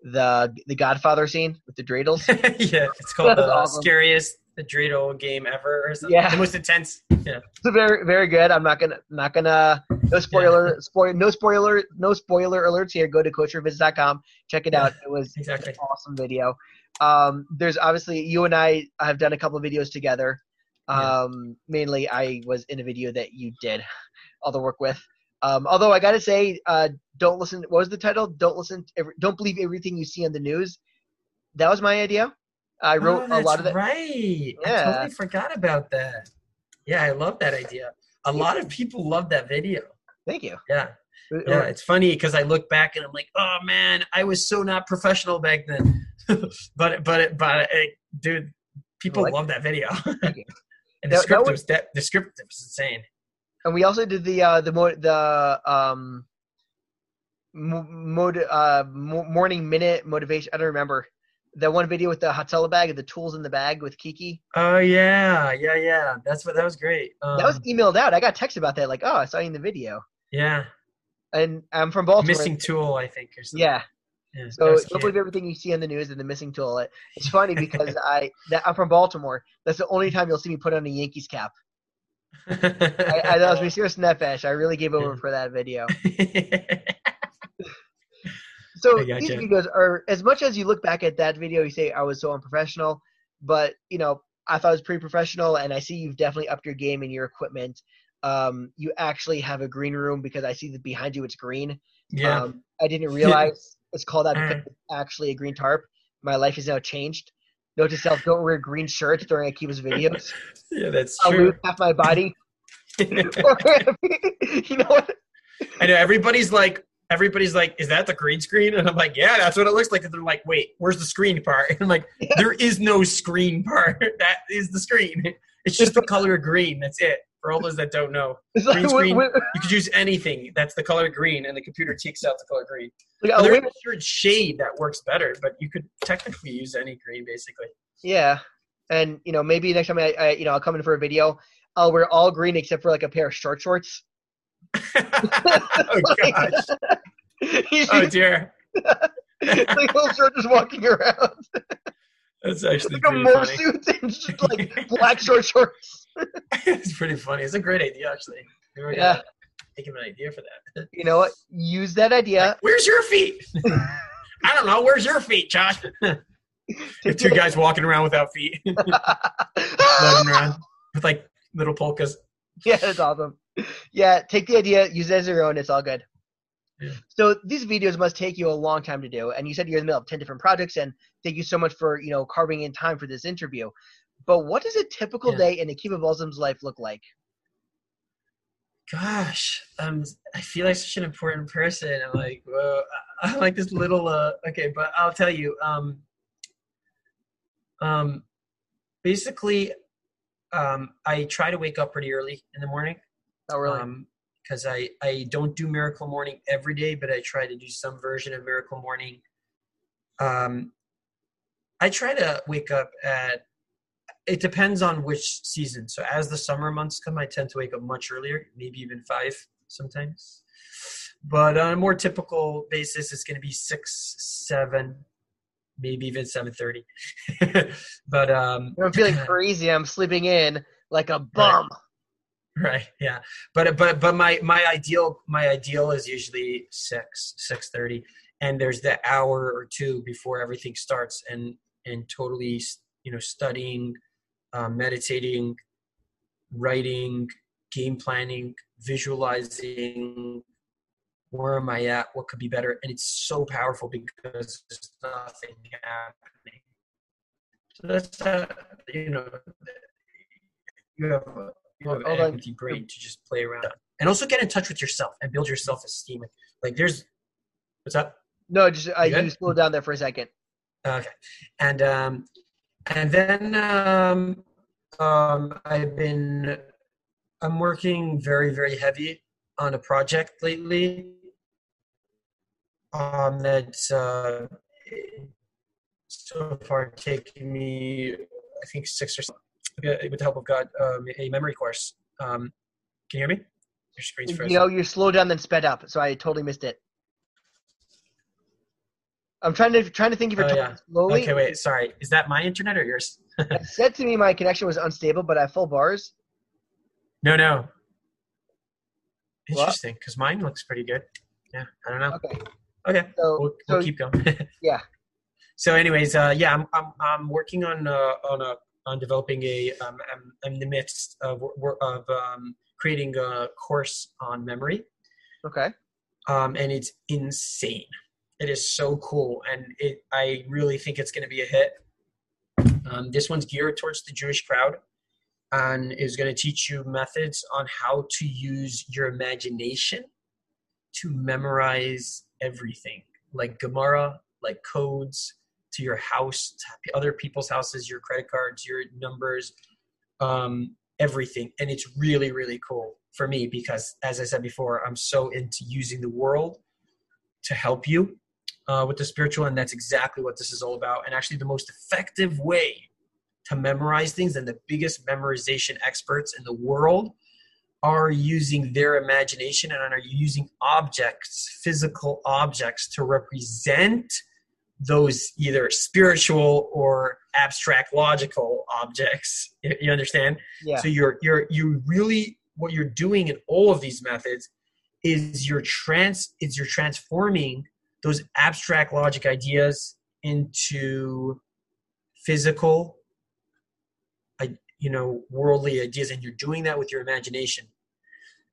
Speaker 2: the the Godfather scene with the dreidels.
Speaker 1: yeah, it's called the
Speaker 2: awesome.
Speaker 1: scariest dreidel game ever, or something.
Speaker 2: Yeah.
Speaker 1: the most intense. Yeah,
Speaker 2: It's very very good. I'm not gonna not gonna no spoiler spoil no spoiler no spoiler alerts here. Go to koshervids.com, check it out. It was
Speaker 1: exactly.
Speaker 2: awesome video. Um, there's obviously you and I have done a couple of videos together.
Speaker 1: Yeah.
Speaker 2: Um, mainly I was in a video that you did all the work with. Um, although I gotta say, uh, don't listen. What was the title? Don't listen. To every, don't believe everything you see on the news. That was my idea. I wrote
Speaker 1: oh,
Speaker 2: a lot of that.
Speaker 1: Right. I
Speaker 2: Yeah.
Speaker 1: totally forgot about that. Yeah, I love that idea. A lot of people love that video.
Speaker 2: Thank you.
Speaker 1: Yeah, yeah. It's funny because I look back and I'm like, oh man, I was so not professional back then. but but but uh, dude, people
Speaker 2: Like-
Speaker 1: love that video. And the
Speaker 2: That- that
Speaker 1: script
Speaker 2: was-
Speaker 1: was that the script was insane.
Speaker 2: And we also did the uh, the mo- the um mo- mod- uh, mo- morning minute motivation. I don't remember that one video with the Hatella bag, and the tools in the bag with Kiki.
Speaker 1: Oh yeah, yeah, yeah. That's what that was great. Um,
Speaker 2: that was emailed out. I got text about that. Like, oh, I saw you in the video.
Speaker 1: yeah,
Speaker 2: And I'm from Baltimore.
Speaker 1: missing tool, I think. Or something.
Speaker 2: Yeah.
Speaker 1: yeah
Speaker 2: So don't believe everything you see on the news and the missing tool. It- It's funny because I that, I'm from Baltimore. That's the only time you'll see me put on a Yankees cap. I, I that was my mesiras nefesh. I really gave over for that video. So these videos are as much as you look back at that video, you say I was so unprofessional, but you know I thought it was pretty professional, and I see you've definitely upped your game in your equipment. Um, you actually have a green room because I see that behind you it's green.
Speaker 1: yeah.
Speaker 2: Um, I didn't realize it's called that because
Speaker 1: Mm.
Speaker 2: it's actually a green tarp. My life is now changed. Note to self: don't wear green shirts during Akiva's videos.
Speaker 1: yeah, that's
Speaker 2: I'll
Speaker 1: true.
Speaker 2: lose half my body. you know what?
Speaker 1: I know everybody's like, everybody's like, is that the green screen? And I'm like, yeah, that's what it looks like. And they're like, wait, where's the screen part? And I'm like, there is no screen part. That is the screen. It's just the color green. That's it. For all those that don't know, Green
Speaker 2: like,
Speaker 1: screen.
Speaker 2: when- when-
Speaker 1: you could use anything that's the color green, and the computer takes out the color green.
Speaker 2: like,
Speaker 1: Well,
Speaker 2: oh,
Speaker 1: there's a certain shade that works better, but you could technically use any green, basically.
Speaker 2: Yeah, and you know maybe next time I, I you know I'll come in for a video, uh, I'll wear all green except for like a pair of short shorts.
Speaker 1: oh gosh! Oh dear!
Speaker 2: like little short just walking around,
Speaker 1: That's actually
Speaker 2: like a more
Speaker 1: funny.
Speaker 2: suit and just like black short shorts.
Speaker 1: it's pretty funny. It's a great idea, actually. We
Speaker 2: Yeah.
Speaker 1: Think of an idea for that.
Speaker 2: You know what? Use that idea.
Speaker 1: Like, Where's your feet? I don't know. Where's your feet, Josh? the two guys walking around without feet, around with like little polkas.
Speaker 2: yeah, that's awesome. Yeah, take the idea, use it as your own. It's all good.
Speaker 1: Yeah.
Speaker 2: So these videos must take you a long time to do, and you said you're in the middle of ten different projects, and thank you so much for you know carving in time for this interview. But what does a typical
Speaker 1: Yeah.
Speaker 2: day in Akiva Balsam's life look like?
Speaker 1: Gosh, um, I feel like such an important person. I'm like, whoa, I- I'm like this little. Uh, okay, but I'll tell you. Um, um, basically, um, I try to wake up pretty early in the morning.
Speaker 2: Oh, really?
Speaker 1: Um, because I I don't do Miracle Morning every day, but I try to do some version of Miracle Morning. Um, I try to wake up at. It depends on which season. So as the summer months come, I tend to wake up much earlier, maybe even five sometimes. But on a more typical basis, it's going to be six, seven, maybe even seven thirty. but um,
Speaker 2: I'm feeling crazy. I'm sleeping in like a bum.
Speaker 1: right yeah. But but but my my ideal my ideal is usually six six thirty and there's that hour or two before everything starts and and totally you know studying um, meditating writing game planning visualizing where am i at what could be better and it's so powerful because there's nothing happening. So that's uh, you know you have have an empty brain to just play around and also get in touch with yourself and build your self-esteem like there's what's up
Speaker 2: No, just I
Speaker 1: you
Speaker 2: slow down there for a second.
Speaker 1: Okay, and um, and then um, um, I've been I'm working very very heavy on a project lately. Um, that's uh, so far taken me I think six or seven, with the help of God um, a memory course. Um, can you hear me? Your screen's
Speaker 2: You
Speaker 1: frozen.
Speaker 2: know, you slowed down then sped up, so I totally missed it. I'm trying to trying to think if you're
Speaker 1: Oh, yeah.
Speaker 2: slowly.
Speaker 1: okay, wait. Sorry, is that my internet or yours?
Speaker 2: It said to me my connection was unstable, but I have full bars.
Speaker 1: No, no. Interesting, because mine looks pretty good. Yeah, I don't know.
Speaker 2: Okay.
Speaker 1: Okay,
Speaker 2: So,
Speaker 1: we'll,
Speaker 2: so
Speaker 1: we'll keep going.
Speaker 2: yeah.
Speaker 1: So, anyways, uh, yeah, I'm, I'm I'm working on uh, on a on developing a um, I'm, I'm in the midst of of um, creating a course on memory,
Speaker 2: okay.
Speaker 1: um, and it's insane. It is so cool, and it I really think it's going to be a hit. Um, this one's geared towards the Jewish crowd, and is going to teach you methods on how to use your imagination to memorize everything, like Gemara, like codes to your house, to other people's houses, your credit cards, your numbers, um, everything. And it's really, really cool for me because, as I said before, I'm so into using the world to help you uh, with the spiritual, and that's exactly what this is all about. And actually, the most effective way to memorize things and the biggest memorization experts in the world are using their imagination and are using objects, physical objects, to represent those either spiritual or abstract logical objects. You understand?
Speaker 2: Yeah.
Speaker 1: So you're you're you really what you're doing in all of these methods is you're trans is you're transforming those abstract logic ideas into physical you know worldly ideas and you're doing that with your imagination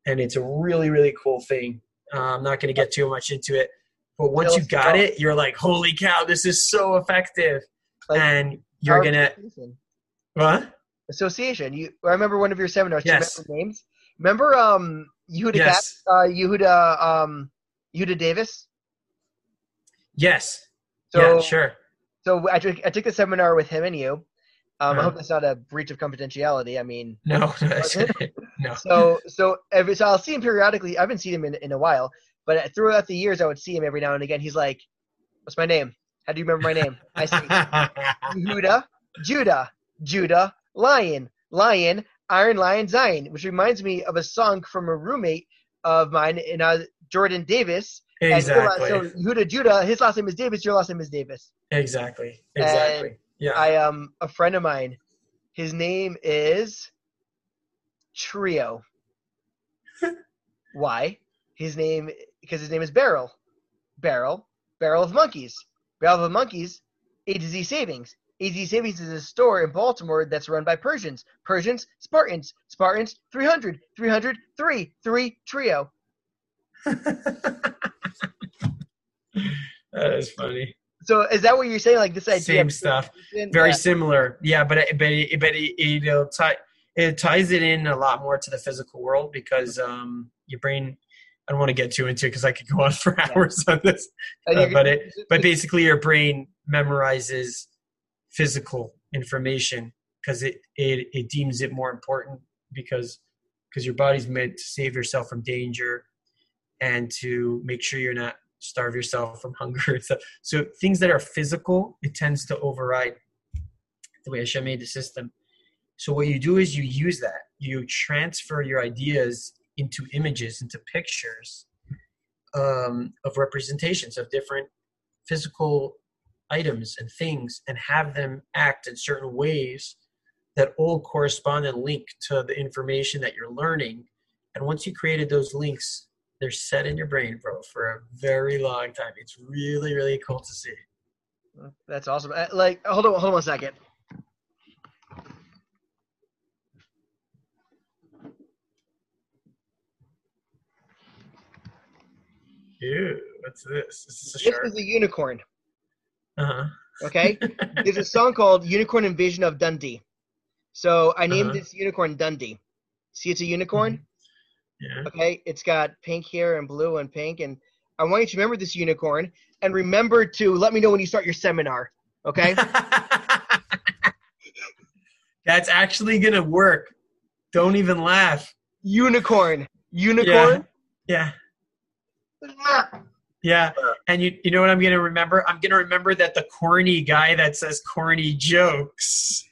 Speaker 1: and it's a really really cool thing uh, i'm not going to get too much into it but once you got
Speaker 2: go.
Speaker 1: it you're like holy cow this is so effective
Speaker 2: Like,
Speaker 1: and you're gonna
Speaker 2: association-
Speaker 1: what
Speaker 2: association. You I remember one of your seminars. Do you
Speaker 1: Yes.
Speaker 2: remember names? Remember um Yehuda
Speaker 1: yes
Speaker 2: uh Yehuda um Yehuda Davis?
Speaker 1: yes
Speaker 2: So
Speaker 1: yeah sure
Speaker 2: so I took I took the seminar with him and you. Um, I
Speaker 1: Uh-huh.
Speaker 2: hope that's not a breach of confidentiality. I mean,
Speaker 1: no
Speaker 2: it?
Speaker 1: no
Speaker 2: so so every so I'll see him periodically. I haven't seen him in, in a while, but throughout the years, I would see him every now and again. He's like, "What's my name? How do you remember my name?" I say, "Yehuda, Judah, Judah, Lion, Lion, Iron Lion, Zion," which reminds me of a song from a roommate of mine, in uh, Jordan Davis. And
Speaker 1: exactly
Speaker 2: so Yehuda, Judah, his last name is Davis. Your last name is Davis.
Speaker 1: exactly exactly yeah
Speaker 2: I um a friend of mine. His name is Trio. Why? His name because his name is Barrel. Barrel. Barrel of Monkeys. Barrel of Monkeys. A to Z Savings. AZ Savings is a store in Baltimore that's run by Persians. Persians, Spartans. Spartans, 300. 300, 3. 3 Trio.
Speaker 1: that is funny.
Speaker 2: So is that what you're saying? Like this idea?
Speaker 1: Same stuff. Very
Speaker 2: Yeah.
Speaker 1: similar. Yeah, but it, but it, but it, it, know, tie, it ties it in a lot more to the physical world because um, your brain. I don't want to get too into it because I could go on for
Speaker 2: Yeah.
Speaker 1: hours on this. Uh, but it but basically your brain memorizes physical information because it, it it deems it more important because because your body's meant to save yourself from danger and to make sure you're not starve yourself from hunger and stuff. So things that are physical, it tends to override the way Hashem made the system. So what you do is you use that. You transfer your ideas into images, into pictures um, of representations of different physical items and things and have them act in certain ways that all correspond and link to the information that you're learning. And once you created those links, they're set in your brain, bro, for a very long time. It's really, really cool to see.
Speaker 2: That's awesome. Uh, Like, hold on, hold on one second.
Speaker 1: Ew, what's this? Is this a
Speaker 2: This
Speaker 1: shark?
Speaker 2: is a unicorn.
Speaker 1: Uh-huh.
Speaker 2: Okay, there's a song called "Unicorn Invasion of Dundee." So I named
Speaker 1: Uh-huh.
Speaker 2: this unicorn Dundee. See, it's a unicorn.
Speaker 1: Yeah.
Speaker 2: Okay, it's got pink hair and blue and pink, and I want you to remember this unicorn and remember to let me know when you start your seminar. Okay.
Speaker 1: That's actually gonna work. Don't even laugh.
Speaker 2: unicorn. Unicorn.
Speaker 1: Yeah. Yeah. Uh. And you you know what I'm gonna remember? I'm gonna remember that the corny guy that says corny jokes.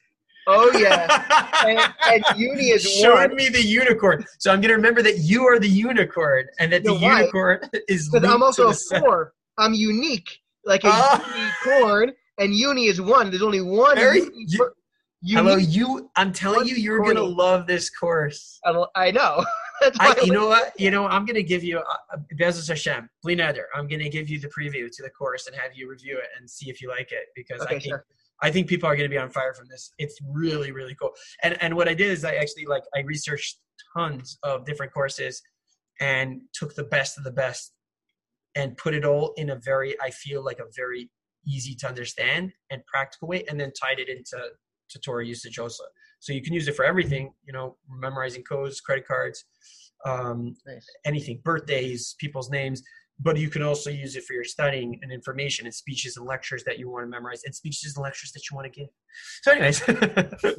Speaker 2: Oh yeah. And, and uni is
Speaker 1: showed
Speaker 2: one.
Speaker 1: me the unicorn. So I'm gonna remember that you are the unicorn and that the
Speaker 2: You know why?
Speaker 1: unicorn is linked
Speaker 2: I'm also
Speaker 1: to
Speaker 2: a
Speaker 1: the
Speaker 2: four. I'm unique, like a
Speaker 1: Oh.
Speaker 2: unicorn, and uni is one. There's only one.
Speaker 1: Very- Hello, you. I'm telling you, you're gonna love this course.
Speaker 2: I I know.
Speaker 1: I, you know what? You know, I'm gonna give you uh, B'ezras Hashem, Bli Neder. I'm gonna give you the preview to the course and have you review it and see if you like it because I think
Speaker 2: sure.
Speaker 1: I think people are gonna be on fire from this. It's really really cool. And and what I did is I actually like I researched tons of different courses and took the best of the best and put it all in a very I feel like a very easy to understand and practical way, and then tied it into to Torah usage also. So you can use it for everything, you know, memorizing codes, credit cards, um,
Speaker 2: Nice.
Speaker 1: anything, birthdays, people's names. But you can also use it for your studying and information and speeches and lectures that you want to memorize and speeches and lectures that you want to give. So, anyways,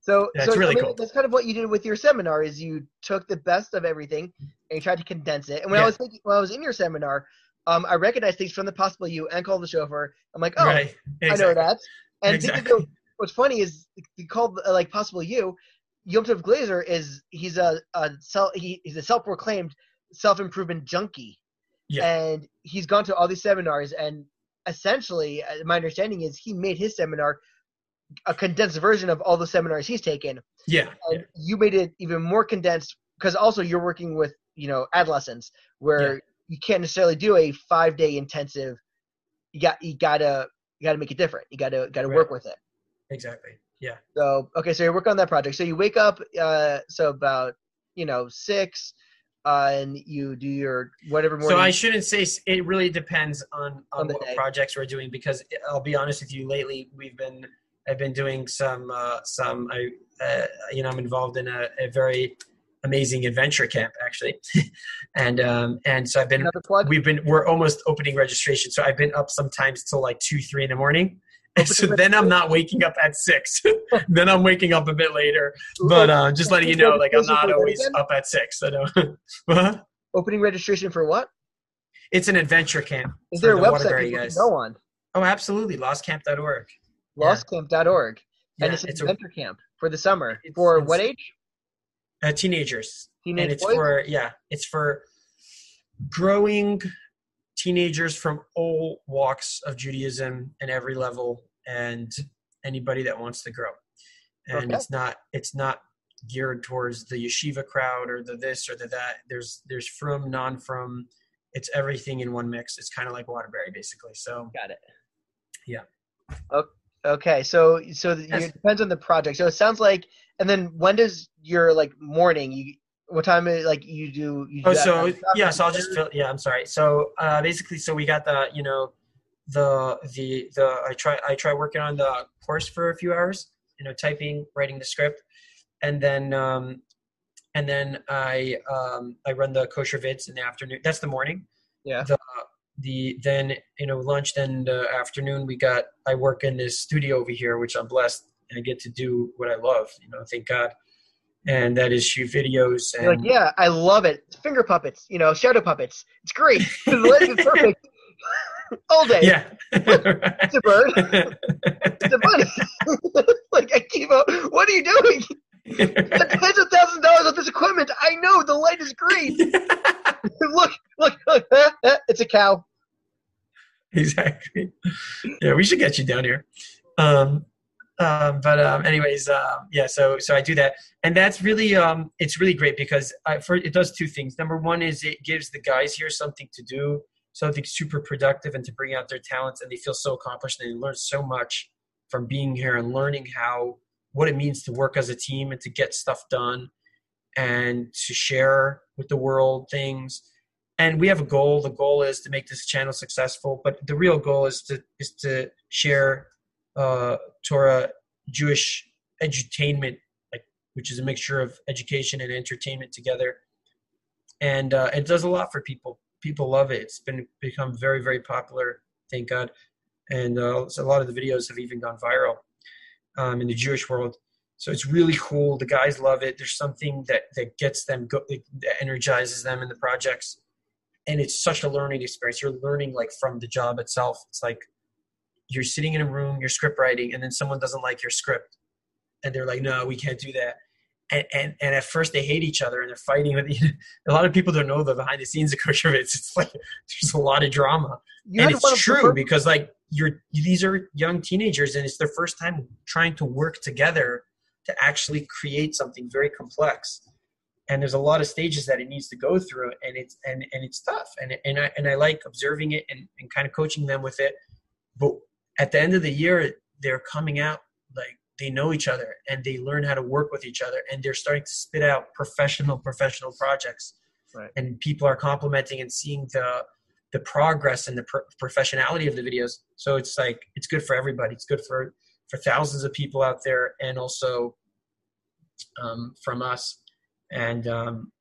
Speaker 2: So,
Speaker 1: Yeah,
Speaker 2: so
Speaker 1: really
Speaker 2: I mean,
Speaker 1: cool.
Speaker 2: That's kind of what you did with your seminar. Is you took the best of everything and you tried to condense it. And when I was thinking, when I was in your seminar, um, I recognized things from the Possible You and Call the Chauffeur. I'm like, oh,
Speaker 1: right,
Speaker 2: I know that. And
Speaker 1: Exactly.
Speaker 2: What's funny is called like Possible You. Yom Tov Glaser is he's a, a self he, he's a self-proclaimed self-improvement junkie.
Speaker 1: Yeah.
Speaker 2: And he's gone to all these seminars and essentially uh, my understanding is he made his seminar a condensed version of all the seminars he's taken
Speaker 1: Yeah, yeah,
Speaker 2: you made it even more condensed because also you're working with you know adolescents where you can't necessarily do a five day intensive you got you gotta you gotta make it different you gotta gotta
Speaker 1: Right.
Speaker 2: work with it
Speaker 1: exactly. Yeah.
Speaker 2: so okay so you work on that project so you wake up uh so about you know six uh and you do your whatever morning
Speaker 1: So I shouldn't say it really depends on
Speaker 2: On
Speaker 1: on
Speaker 2: the
Speaker 1: what
Speaker 2: day.
Speaker 1: projects we're doing because I'll be honest with you. Lately, we've been I've been doing some uh, some I uh, you know I'm involved in a, a very amazing adventure camp actually, and um, and so I've been we've been we're almost opening registration. So I've been up sometimes till like two three in the morning. So then I'm not waking up at six. then I'm waking up a bit later. But uh, just letting you know, like I'm not always up at six. I know. What?
Speaker 2: opening registration for what
Speaker 1: It's an adventure camp.
Speaker 2: is there a
Speaker 1: the
Speaker 2: website can
Speaker 1: guys.
Speaker 2: go on
Speaker 1: Oh, absolutely. Lostcamp.org.
Speaker 2: Lostcamp.org
Speaker 1: Yeah,
Speaker 2: and it's an
Speaker 1: it's a,
Speaker 2: adventure camp for the summer
Speaker 1: It's-
Speaker 2: for
Speaker 1: it's-
Speaker 2: what age
Speaker 1: uh, teenagers.
Speaker 2: teenage
Speaker 1: and it's
Speaker 2: boys
Speaker 1: for, yeah, it's for growing teenagers from all walks of Judaism and every level and anybody that wants to grow. And
Speaker 2: Okay.
Speaker 1: it's not, it's not, geared towards the yeshiva crowd or the this or the that. There's there's from non from. It's everything in one mix. It's kind of like Waterbury, basically. So
Speaker 2: got it.
Speaker 1: Yeah.
Speaker 2: Okay, so so
Speaker 1: Yes.
Speaker 2: it depends on the project. So it sounds like, and then when does your like morning? You what time? Is, like you do? You
Speaker 1: Oh,
Speaker 2: do that,
Speaker 1: so yeah, so I'll just fill. Yeah, I'm sorry. So uh, basically, so we got the you know the the the I try I try working on the course for a few hours. You know, typing, writing the script, and then um, and then I um, I run the kosher vids in the afternoon. That's the morning.
Speaker 2: Yeah.
Speaker 1: The the then you know lunch then the afternoon we got I work in this studio over here which I'm blessed and I get to do what I love. You know, thank God. And that is shoot videos and
Speaker 2: You're like, yeah, I love it. Finger puppets, you know, shadow puppets. It's great. lighting perfect. All day.
Speaker 1: yeah.
Speaker 2: It's a bird. It's a bunny. like I keep up. What are you doing? Spent tens of thousands of dollars on this equipment. I know the light is green. look, look, look. it's a cow.
Speaker 1: exactly. Yeah, we should get you down here. Um, um, but um, anyways, um, yeah. So so I do that, and that's really um, it's really great because I, for it does two things. Number one is it gives the guys here something to do, something super productive, and to bring out their talents, and they feel so accomplished. And they learn so much from being here and learning how what it means to work as a team and to get stuff done and to share with the world things. And we have a goal. The goal is to make this channel successful but the real goal is to is to share uh torah jewish edutainment like which is a mixture of education and entertainment together. And uh, it does a lot for people people love it. It's been become very very popular thank god. And uh, so a lot of the videos have even gone viral um, in the jewish world. So it's really cool. The guys love it. There's something that that gets them go that energizes them in the projects. And it's such a learning experience. You're learning like from the job itself. It's like you're sitting in a room, you're script writing, and then someone doesn't like your script, and they're like, "No, we can't do that." And and, and at first they hate each other and they're fighting with. a lot of people don't know the behind the scenes of kosher Vids. It's like there's a lot of drama,
Speaker 2: You
Speaker 1: and it's
Speaker 2: one of the
Speaker 1: true
Speaker 2: first-
Speaker 1: because like you're these are young teenagers and it's their first time trying to work together to actually create something very complex and there's a lot of stages that it needs to go through and it's and and it's tough and and I and I like observing it and, and kind of coaching them with it but at the end of the year they're coming out they know each other and they learn how to work with each other and they're starting to spit out professional professional projects
Speaker 2: Right.
Speaker 1: and people are complimenting and seeing the the progress and the pro- professionality of the videos so it's like it's good for everybody it's good for for thousands of people out there and also um, from us and um,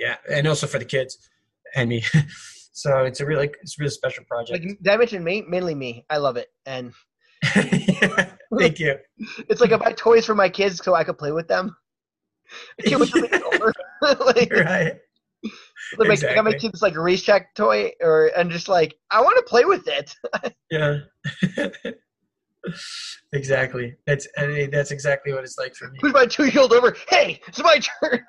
Speaker 1: yeah and also for the kids and me so it's a really it's a really special project
Speaker 2: Like did I mention me? Mainly me. I love it, and
Speaker 1: thank you
Speaker 2: it's like I buy toys for my kids so I could play with them. I can't wait till they get older. like,
Speaker 1: right
Speaker 2: like, I got my
Speaker 1: Exactly.
Speaker 2: kids like a racetrack toy, or and just like I want to play with it.
Speaker 1: yeah exactly that's I mean, that's exactly what it's like for me
Speaker 2: Push my two-year-old over. Hey, it's my turn.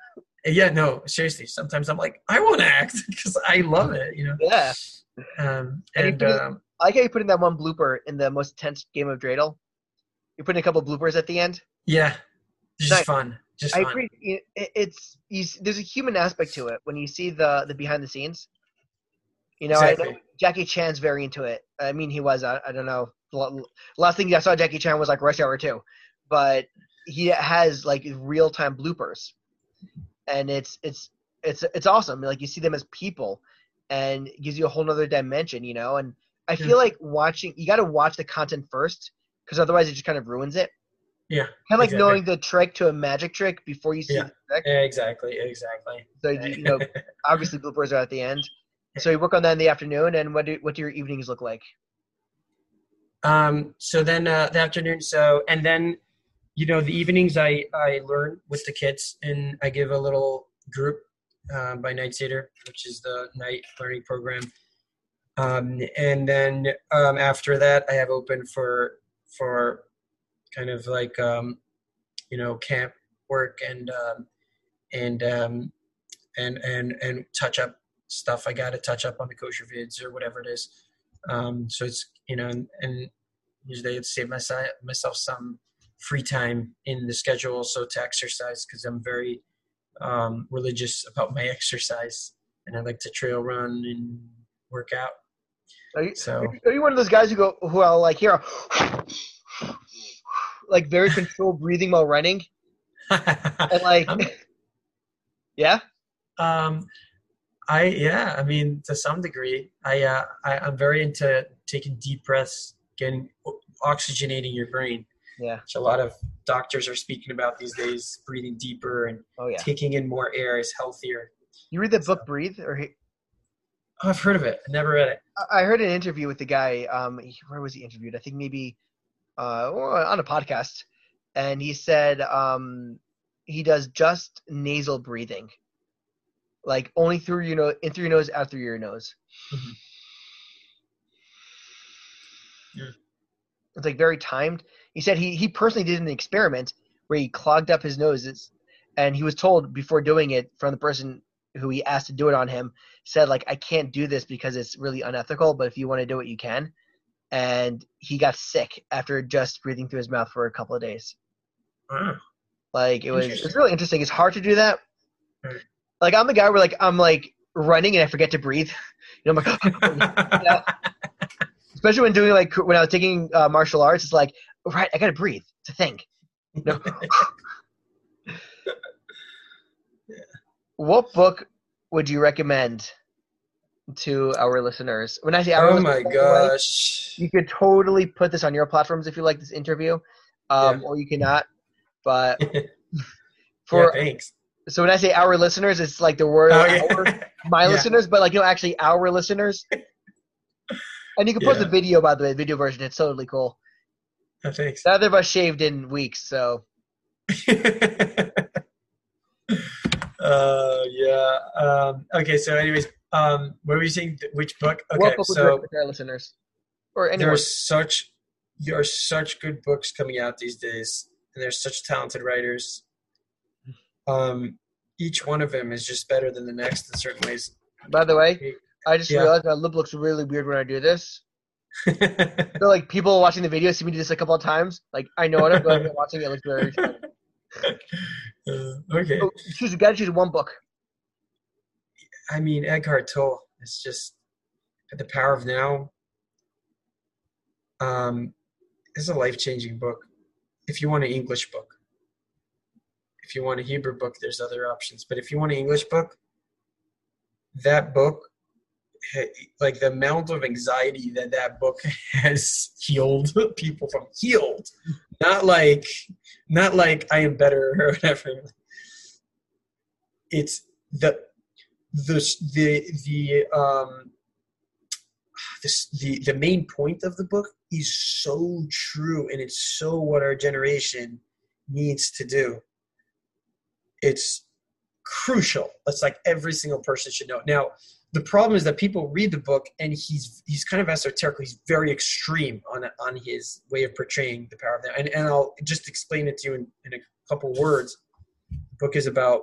Speaker 1: yeah no seriously sometimes i'm like i want to act because i love it you know
Speaker 2: Yeah,
Speaker 1: um
Speaker 2: And
Speaker 1: and um
Speaker 2: I like how you put in that one blooper in the most tense game of Dreidel. You put in a couple bloopers at the end.
Speaker 1: yeah
Speaker 2: Nice.
Speaker 1: just fun just
Speaker 2: I
Speaker 1: fun
Speaker 2: agree. It, it- it's you, there's a human aspect to it when you see the the behind the scenes. You know, I know Jackie Chan's very into it. I mean, he was. I, I don't know. Last thing I saw Jackie Chan was like Rush Hour Two, but he has like real time bloopers, and it's it's it's it's awesome. Like you see them as people, and it gives you a whole nother dimension. You know, and I feel
Speaker 1: Yeah.
Speaker 2: like watching. You got to watch the content first, because otherwise it just kind of ruins it.
Speaker 1: yeah
Speaker 2: Kind of like
Speaker 1: Exactly.
Speaker 2: knowing the trick to a magic trick before you see
Speaker 1: Yeah.
Speaker 2: the trick.
Speaker 1: exactly exactly
Speaker 2: So you know, obviously bloopers are at the end. So you work on that in the afternoon, and what do what do your evenings look like?
Speaker 1: Um, so then uh, the afternoon. So and then, you know, the evenings I I learn with the kids, and I give a little group uh, by Night Seder, which is the night learning program. Um, and then um, after that, I have open for for kind of like um, you know camp work and um, and um, and and and touch up stuff I got to touch up on the kosher vids or whatever it is. Um, so it's you know, and, and usually it's save myself myself some free time in the schedule so to exercise because I'm very um, religious about my exercise and I like to trail run and work out.
Speaker 2: Are you,
Speaker 1: So
Speaker 2: are you one of those guys who go who are like here, like very controlled breathing while running, and like,
Speaker 1: I'm-
Speaker 2: yeah,
Speaker 1: Um, I yeah, I mean to some degree, I uh, I, I'm very into taking deep breaths, getting oxygenating your brain,
Speaker 2: yeah,
Speaker 1: which a lot of doctors are speaking about these days. Breathing deeper and
Speaker 2: oh yeah.
Speaker 1: taking in more air is healthier.
Speaker 2: You read the book Breathe, or
Speaker 1: Oh, I've heard of it. I never read it.
Speaker 2: I- heard an interview with the guy. Um, where was he interviewed? I think maybe uh, on a podcast, and he said um, he does just nasal breathing, like only through your nose, in through your nose, out through your nose.
Speaker 1: Mhm. Yeah.
Speaker 2: It's like very timed. He said he he personally did an experiment where he clogged up his noses, and he was told before doing it from the person who he asked to do it on him said like I can't do this because it's really unethical, but if you want to do it, you can. And he got sick after just breathing through his mouth for a couple of days.
Speaker 1: Ah,
Speaker 2: Like it was it's really interesting. It's hard to do that.
Speaker 1: Right.
Speaker 2: Like I'm the guy where like I'm like running and I forget to breathe. You know, I'm like especially when doing like when I was taking uh, martial arts, it's like right, I gotta breathe to think. No. what book would you recommend to our listeners? When I say our
Speaker 1: oh my
Speaker 2: the way,
Speaker 1: gosh.
Speaker 2: you could totally put this on your platforms if you like this interview, um, or you cannot. But
Speaker 1: yeah,
Speaker 2: for
Speaker 1: thanks.
Speaker 2: so when I say our listeners, it's like the word
Speaker 1: Oh, yeah.
Speaker 2: our, my
Speaker 1: Yeah.
Speaker 2: listeners, but like you know, actually our listeners. And you can post
Speaker 1: Yeah.
Speaker 2: the video by the way, video version. It's totally cool.
Speaker 1: Oh, thanks.
Speaker 2: Neither of us shaved in weeks, so
Speaker 1: uh, yeah. Um, okay. So, anyways, um, what were you saying? Which book?
Speaker 2: what
Speaker 1: Okay.
Speaker 2: book
Speaker 1: So
Speaker 2: our listeners? Or anyone?
Speaker 1: there's such there are such good books coming out these days, and there's such talented writers. Um, each one of them is just better than the next in certain ways.
Speaker 2: By the way, I just
Speaker 1: Yeah.
Speaker 2: realized my lip looks really weird when I do this. So like people watching the video see me do this a couple of times. Like I know it, but I'm doing, but watching it, it looks very.
Speaker 1: Uh, okay.
Speaker 2: So choose. You gotta choose one book.
Speaker 1: I mean, Eckhart Tolle. It's just the power of now. Um, it's a life changing book. If you want an English book, if you want a Hebrew book, there's other options. But if you want an English book, that book, like the amount of anxiety that that book has healed people from, healed, not like, not like I am better or whatever. It's the the the the um this the the main point of the book is so true and it's so what our generation needs to do. It's crucial. It's like every single person should know. Now the problem is that people read the book and he's he's kind of esoteric he's very extreme on on his way of portraying the power of that and, and i'll just explain it to you in, in a couple words. The book is about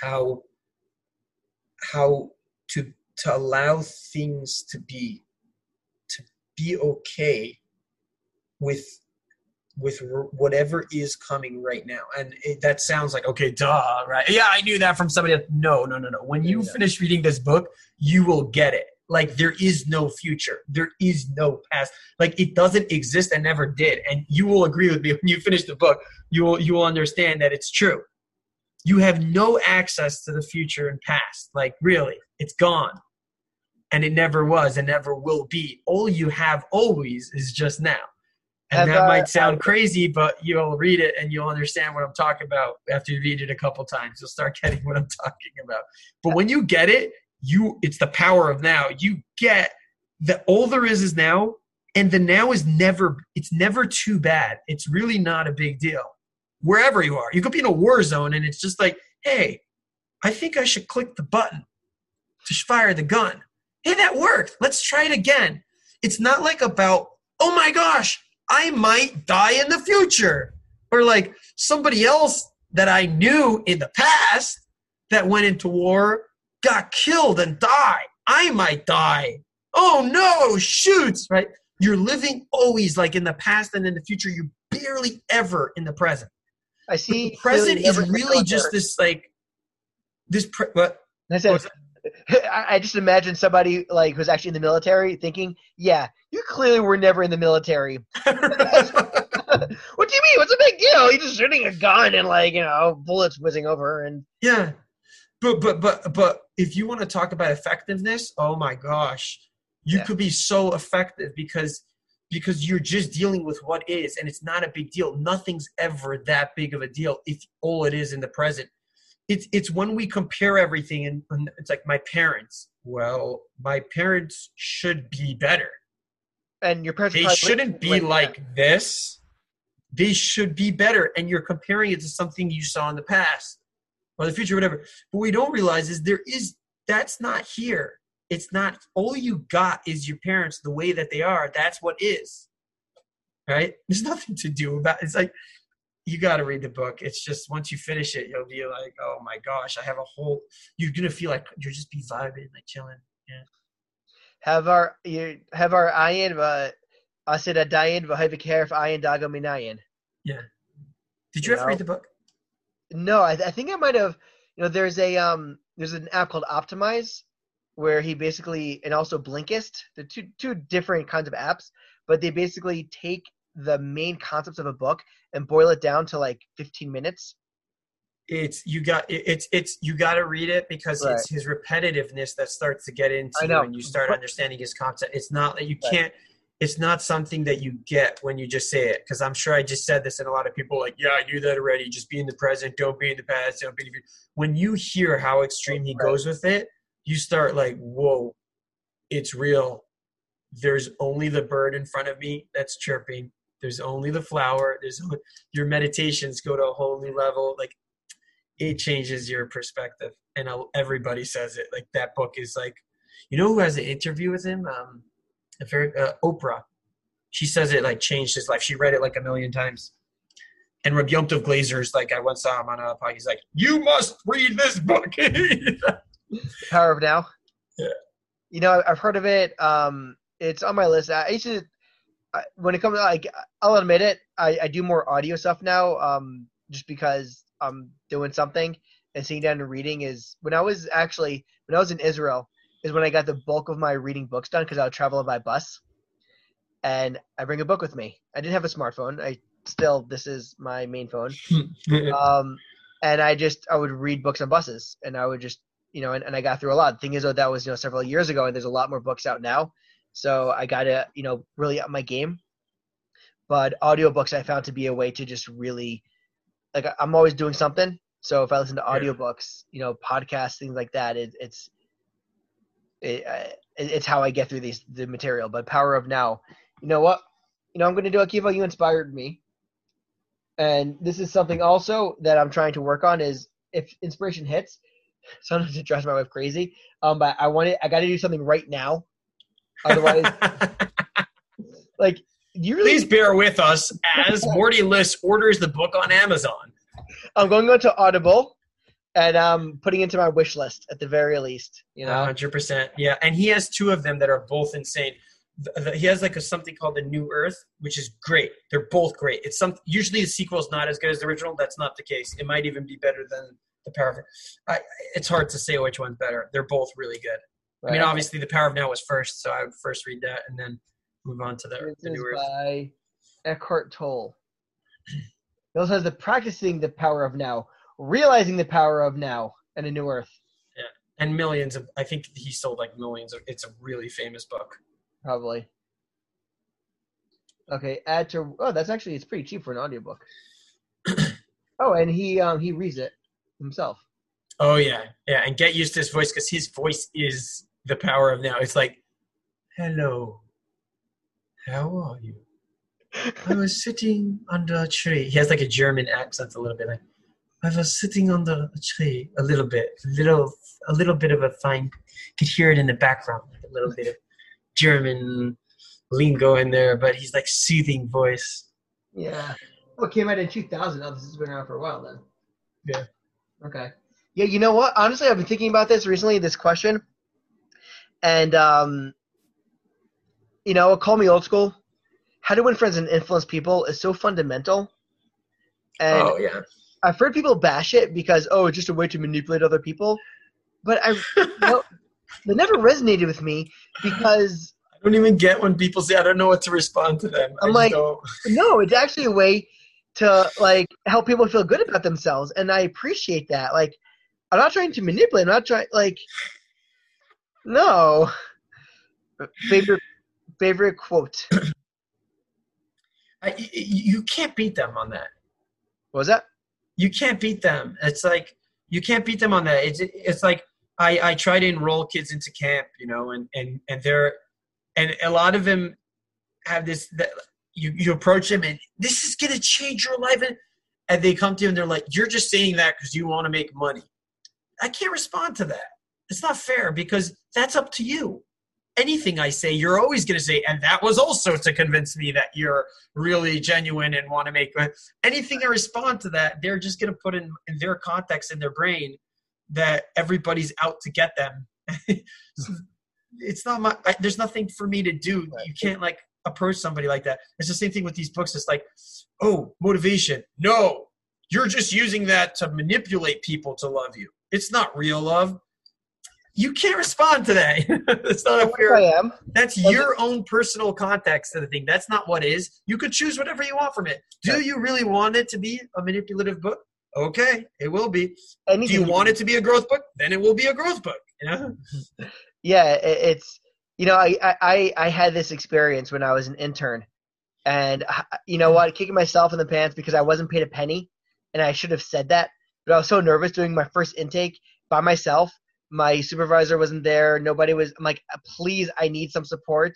Speaker 1: how how to to allow things to be to be okay with with r- whatever is coming right now. And it, that sounds like okay duh right? Yeah i knew that from somebody else. No no no no. When you
Speaker 2: Yeah.
Speaker 1: finish reading this book you will get it. Like there is no future. There is no past. Like it doesn't exist and never did. And you will agree with me when you finish the book you will you will understand that it's true. You have no access to the future and past. Like really it's gone. And it never was and never will be. All you have always is just now and that
Speaker 2: uh,
Speaker 1: might sound
Speaker 2: uh,
Speaker 1: crazy but you'll read it and you'll understand what i'm talking about after you read it a couple times. You'll start getting what i'm talking about. But when you get it you it's the power of now. You get that all there is is now and the now is never it's never too bad. It's really not a big deal. Wherever you are you could be in a war zone and it's just like hey i think i should click the button to fire the gun. Hey that worked. Let's try it again. It's not like about oh my gosh i might die in the future or like somebody else that i knew in the past that went into war got killed and died i might die oh no shoots right you're living always like in the past and in the future. You're barely ever in the present.
Speaker 2: I see.
Speaker 1: The present is really just this like this. Pre- what?
Speaker 2: I said, I just imagine somebody like who's actually in the military thinking, "Yeah, you clearly were never in the military. what do you mean? What's a big deal? You're just shooting a gun and like you know bullets whizzing over and
Speaker 1: Yeah, but but but but if you want to talk about effectiveness, oh my gosh, you
Speaker 2: Yeah.
Speaker 1: could be so effective because because you're just dealing with what is, and it's not a big deal. Nothing's ever that big of a deal if all it is in the present. It's it's when we compare everything, and and it's like my parents. Well, my parents should be better.
Speaker 2: and your parents.
Speaker 1: They shouldn't be
Speaker 2: like,
Speaker 1: like this. They should be better. And you're comparing it to something you saw in the past or the future, whatever. What we don't realize is there is that's not here. It's not all you got is your parents the way that they are. That's what is. Right? There's nothing to do about it's like you got to read the book. It's just once you finish it, you'll be like, oh my gosh, I have a whole. You're gonna feel like you're just be vibing, like chilling. Yeah.
Speaker 2: Have our you have our ayin uh asid adayin v'havik herif ayin dago minayin. Yeah.
Speaker 1: Did
Speaker 2: You
Speaker 1: you ever
Speaker 2: know?
Speaker 1: read the book?
Speaker 2: No, I, I think I might have. You know, there's a um, there's an app called Optimize, where he basically and also Blinkist. They're two two different kinds of apps, but they basically take the main concepts of a book and boil it down to like 15 minutes.
Speaker 1: it's you got it's it's you got to read it because it's his repetitiveness that starts to get into you and you start understanding his concept. It's not that you
Speaker 2: Right.
Speaker 1: can't it's not something that you get when you just say it because i'm sure i just said this and a lot of people like yeah i knew that already. Just be in the present. Don't be in the past. Don't be in the when you hear how extreme he
Speaker 2: Right.
Speaker 1: goes with it you start like whoa it's real. There's only the bird in front of me that's chirping there's only the flower there's only, your meditations go to a whole new level like it changes your perspective and everybody says it like that book is like you know who has an interview with him um a very uh, oprah she says it like changed his life she read it like a million times and Rabbi Yom Tov Glaser's like I once saw him on a podcast. He's like, "You must read this book."
Speaker 2: Power of Now.
Speaker 1: Yeah.
Speaker 2: You know, I've heard of it. Um, it's on my list. I used to, when it comes to like, I'll admit it. I, I do more audio stuff now. Um, just because I'm doing something and sitting down and reading is when I was actually when I was in Israel is when I got the bulk of my reading books done because I would travel by bus, and I bring a book with me. I didn't have a smartphone. I still this is my main phone um, and I just I would read books on buses, and I would just you know, and, and I got through a lot. The thing is, though, that was you know several years ago, and there's a lot more books out now, so I got to you know really up my game. But audiobooks I found to be a way to just really, like I'm always doing something. So if I listen to audiobooks, you know, podcasts, things like that, it, it's it, uh, it, it's how I get through these the material. But Power of Now, you know what? You know, I'm going to do Akiva. You inspired me and this is something also that I'm trying to work on is if inspiration hits, sometimes it drives my wife crazy. Um, but I want it. I got to do something right now. Otherwise, like you really,
Speaker 1: Please bear with us as Mordy Liss orders the book on Amazon.
Speaker 2: I'm going on to Audible, and um, putting into my wish list at the very least. You know,
Speaker 1: hundred percent. Yeah, and he has two of them that are both insane. The- the- he has like a something called the New Earth, which is great. They're both great. It's some usually the sequel is not as good as the original. That's not the case. It might even be better than the Power of. I, it's hard to say which one's better. They're both really good. I mean, obviously, the Power of Now was first, so I would first read that and then move on to the,
Speaker 2: This
Speaker 1: the
Speaker 2: is
Speaker 1: New Earth.
Speaker 2: by Eckhart Tolle. It also has the practicing the power of now, realizing the power of now, and a new earth.
Speaker 1: Yeah, and millions of. I think he sold like millions of. It's a really famous book.
Speaker 2: Probably. Okay, add to oh that's actually it's pretty cheap for an audiobook. oh, and he um he reads it himself.
Speaker 1: Oh yeah, yeah, and get used to his voice because his voice is the power of now. It's like, hello, how are you? I was sitting under a tree. He has like a German accent a little bit. Like, I was sitting under a tree a little bit, a little, a little bit of a fine. Could hear it in the background, like a little bit of German lingo in there, but he's like soothing voice.
Speaker 2: Yeah. Well, it came out in 2000. Now this has been around for a while then.
Speaker 1: Yeah.
Speaker 2: Okay. Yeah, you know what? Honestly, I've been thinking about this recently, this question. And um you know, call me old school. How to win friends and influence people is so fundamental. And
Speaker 1: oh yeah.
Speaker 2: I've heard people bash it because oh, it's just a way to manipulate other people. But I, no, that never resonated with me because
Speaker 1: I don't even get when people say I don't know what to respond to them.
Speaker 2: I'm
Speaker 1: I
Speaker 2: like,
Speaker 1: don't-
Speaker 2: no, it's actually a way to like help people feel good about themselves, and I appreciate that. Like, I'm not trying to manipulate. I'm not trying like, no. Favorite favorite quote.
Speaker 1: I, you can't beat them on that.
Speaker 2: What was that?
Speaker 1: You can't beat them. It's like you can't beat them on that. It's it's like I I try to enroll kids into camp, you know, and and and they're and a lot of them have this that you you approach them and this is gonna change your life and and they come to you and they're like you're just saying that because you want to make money. I can't respond to that. It's not fair because that's up to you. Anything I say, you're always going to say, and that was also to convince me that you're really genuine and want to make anything I respond to that. They're just going to put in, in their context in their brain that everybody's out to get them. Hmm. it's not my. I, there's nothing for me to do. You can't like approach somebody like that. It's the same thing with these books. It's like, oh, motivation. No, you're just using that to manipulate people to love you. It's not real love. You can't respond to that. it's not a fair.
Speaker 2: I am.
Speaker 1: That's
Speaker 2: Does
Speaker 1: your own personal context of the thing. That's not what is. You could choose whatever you want from it. Do
Speaker 2: Yeah.
Speaker 1: you really want it to be a manipulative book? Okay, it will be. Do
Speaker 2: Anything
Speaker 1: you want it to be a growth book? Then it will be a growth book. You know?
Speaker 2: yeah it's you know I, I i had this experience when i was an intern and you know what kicking myself in the pants because i wasn't paid a penny and i should have said that but i was so nervous doing my first intake by myself my supervisor wasn't there nobody was i'm like please i need some support